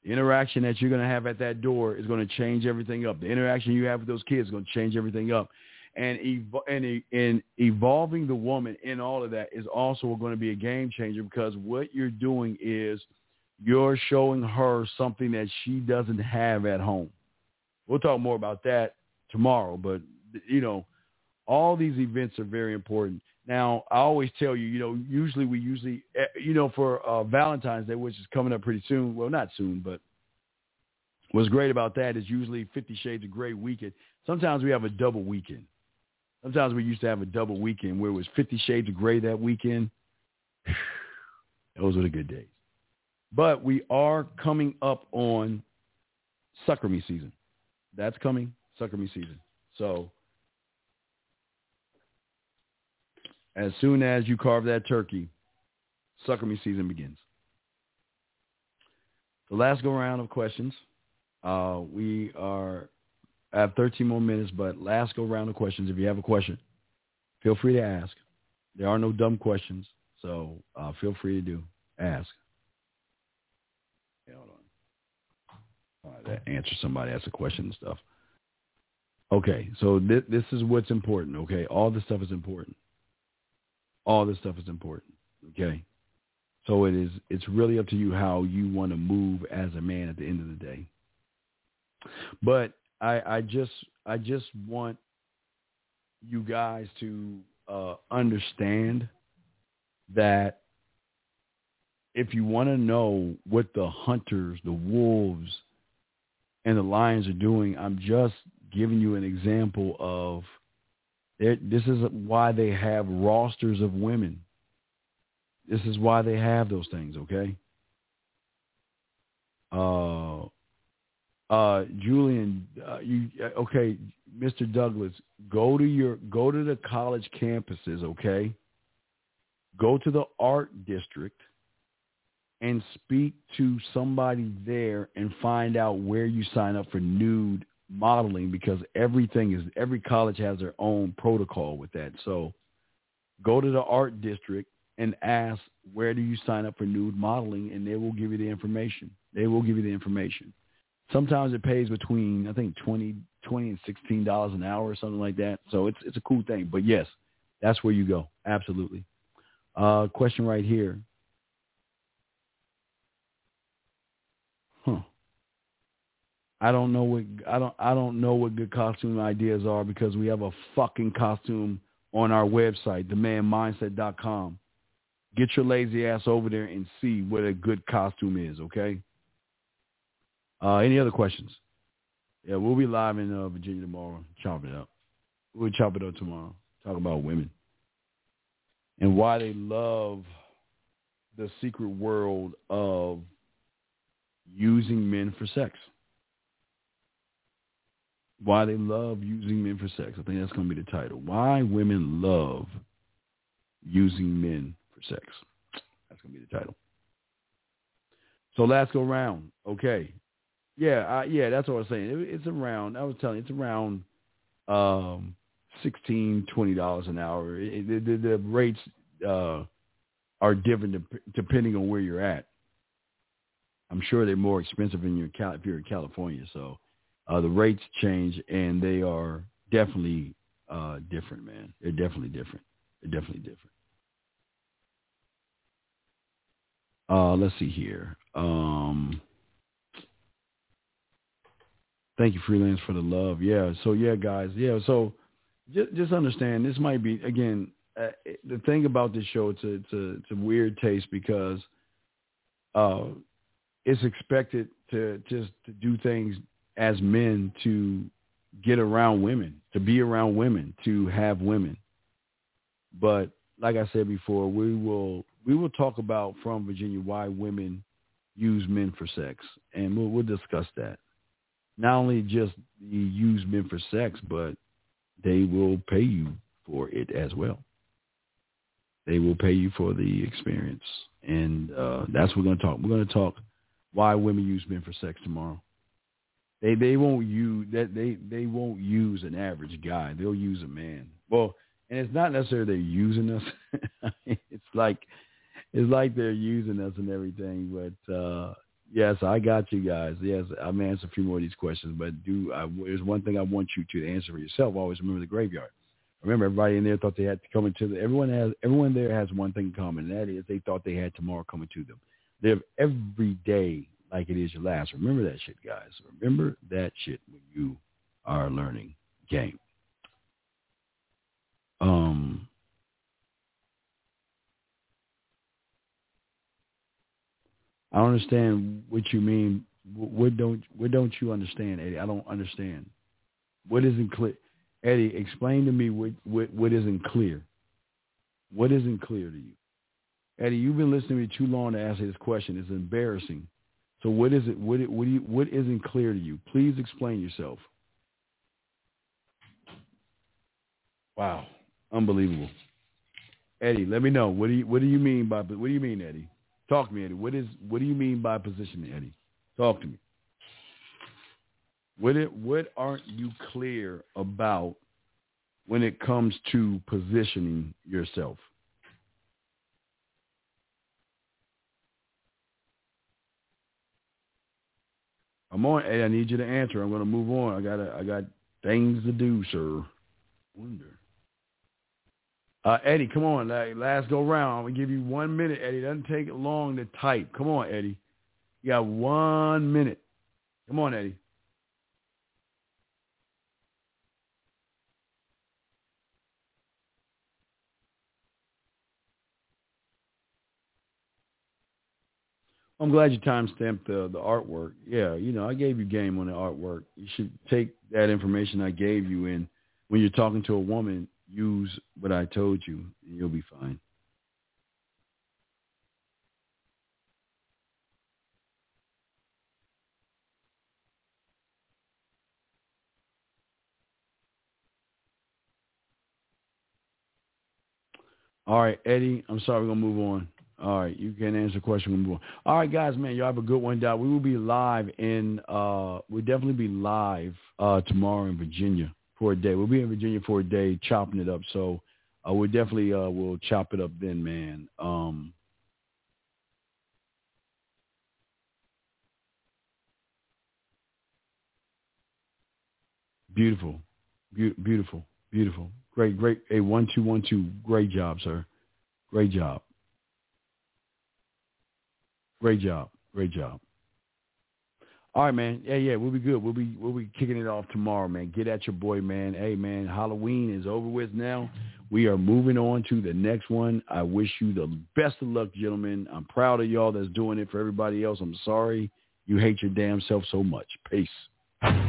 Interaction that you're going to have at that door is going to change everything up. The interaction you have with those kids is going to change everything up. And, ev- and, and evolving the woman in all of that is also going to be a game changer because what you're doing is you're showing her something that she doesn't have at home. We'll talk more about that tomorrow, but you know, all these events are very important. Now, I always tell you, you know, usually we usually, eh, you know, for uh, Valentine's Day, which is coming up pretty soon. Well, not soon, but what's great about that is usually Fifty Shades of Grey weekend. Sometimes we have a double weekend. Sometimes we used to have a double weekend where it was Fifty Shades of Grey that weekend. [SIGHS] Those were the good days. But we are coming up on sucker me season. That's coming, sucker me season. So as soon as you carve that turkey, sucker me season begins. The last go round of questions. Uh, we are I have 13 more minutes, but last go round of questions. If you have a question, feel free to ask. There are no dumb questions, so uh, feel free to do ask. Yeah, hold on. Right, that answer somebody asks a question and stuff. Okay, so th- this is what's important. Okay, all this stuff is important. All this stuff is important. Okay, so it is. It's really up to you how you want to move as a man at the end of the day. But I, I just, I just want you guys to uh, understand that if you want to know what the hunters, the wolves, and the lions are doing, I'm just giving you an example of it, this is why they have rosters of women. This is why they have those things, okay? Uh, uh, Julian, uh, you okay? Mr. Douglas, go to your go to the college campuses. Okay, go to the art district and speak to somebody there and find out where you sign up for nude modeling because everything is every college has their own protocol with that. So go to the art district and ask where do you sign up for nude modeling and they will give you the information. They will give you the information. Sometimes it pays between I think twenty twenty and sixteen dollars an hour or something like that. So it's it's a cool thing. But yes, that's where you go. Absolutely. Uh, question right here. I don't know what I don't I don't know what good costume ideas are because we have a fucking costume on our website, themanmindset.com. Get your lazy ass over there and see what a good costume is, okay? Uh, any other questions? Yeah, we'll be live in uh, Virginia tomorrow. Chop it up. We'll chop it up tomorrow. Talk about women and why they love the secret world of using men for sex. Why they love using men for sex. I think that's going to be the title. Why women love using men for sex. That's going to be the title. So last go round. Okay. Yeah, I, yeah, that's what I was saying. It, it's around. I was telling you, it's around um, sixteen, twenty dollars an hour. It, the, the, the rates uh, are different depending on where you're at. I'm sure they're more expensive in your if you're in California. So uh, the rates change, and they are definitely uh, different, man. They're definitely different. They're definitely different. Uh, let's see here. Um, thank you, freelance, for the love. Yeah. So yeah, guys. Yeah. So just, just understand this might be again uh, the thing about this show. It's a, it's a, it's a weird taste because uh, it's expected to just to do things as men to get around women, to be around women, to have women. But like I said before, we will we will talk about from Virginia why women use men for sex, and we'll, we'll discuss that. Not only just use men for sex, but they will pay you for it as well. They will pay you for the experience, and uh, that's what we're going to talk. We're going to talk why women use men for sex tomorrow. They they won't use that they they won't use an average guy. They'll use a man. Well, and it's not necessarily they're using us. [LAUGHS] it's like it's like they're using us and everything. But uh yes, I got you guys. Yes, I'm answer a few more of these questions, but do I, there's one thing I want you to answer for yourself. Always remember the graveyard. Remember, everybody in there thought they had to come into the. Everyone has everyone there has one thing in common, and that is they thought they had tomorrow coming to them. Live every day like it is your last. Remember that shit, guys. Remember that shit when you are learning game. Um, I understand what you mean. What don't what don't you understand, Eddie? I don't understand. What isn't clear, Eddie? Explain to me what what, what isn't clear. What isn't clear to you, Eddie? You've been listening to me too long to answer this question. It's embarrassing. So what is it? What what do you what isn't clear to you? Please explain yourself. Wow, unbelievable. Eddie, let me know. What do you what do you mean by what do you mean, Eddie? Talk to me, Eddie. What is what do you mean by positioning, Eddie? Talk to me. What it what aren't you clear about when it comes to positioning yourself? I'm on. I need you to answer. I'm going to move on. I got I got things to do, sir. Wonder. Uh, Eddie, come on. Last go round. I'm going to give you one minute, Eddie. It doesn't take long to type. Come on, Eddie. You got one minute. Come on, Eddie. I'm glad you timestamped the the artwork. Yeah, you know, I gave you game on the artwork. You should take that information I gave you and when you're talking to a woman, use what I told you and you'll be fine. All right, Eddie, I'm sorry, we're going to move on. All right, you can answer the question. We'll. All right, guys, man, y'all have a good one. We will be live in. uh We'll definitely be live uh tomorrow in Virginia for a day. We'll be in Virginia for a day, chopping it up. So uh, we definitely uh will chop it up then, man. Um. Beautiful, Be- beautiful, beautiful. Great, great. A one two one two. Great job, sir. Great job. Great job. Great job. All right, man. Yeah, yeah, we'll be good. We'll be we'll be kicking it off tomorrow, man. Get at your boy, man. Hey, man, Halloween is over with now. We are moving on to the next one. I wish you the best of luck, gentlemen. I'm proud of y'all that's doing it for everybody else. I'm sorry you hate your damn self so much. Peace.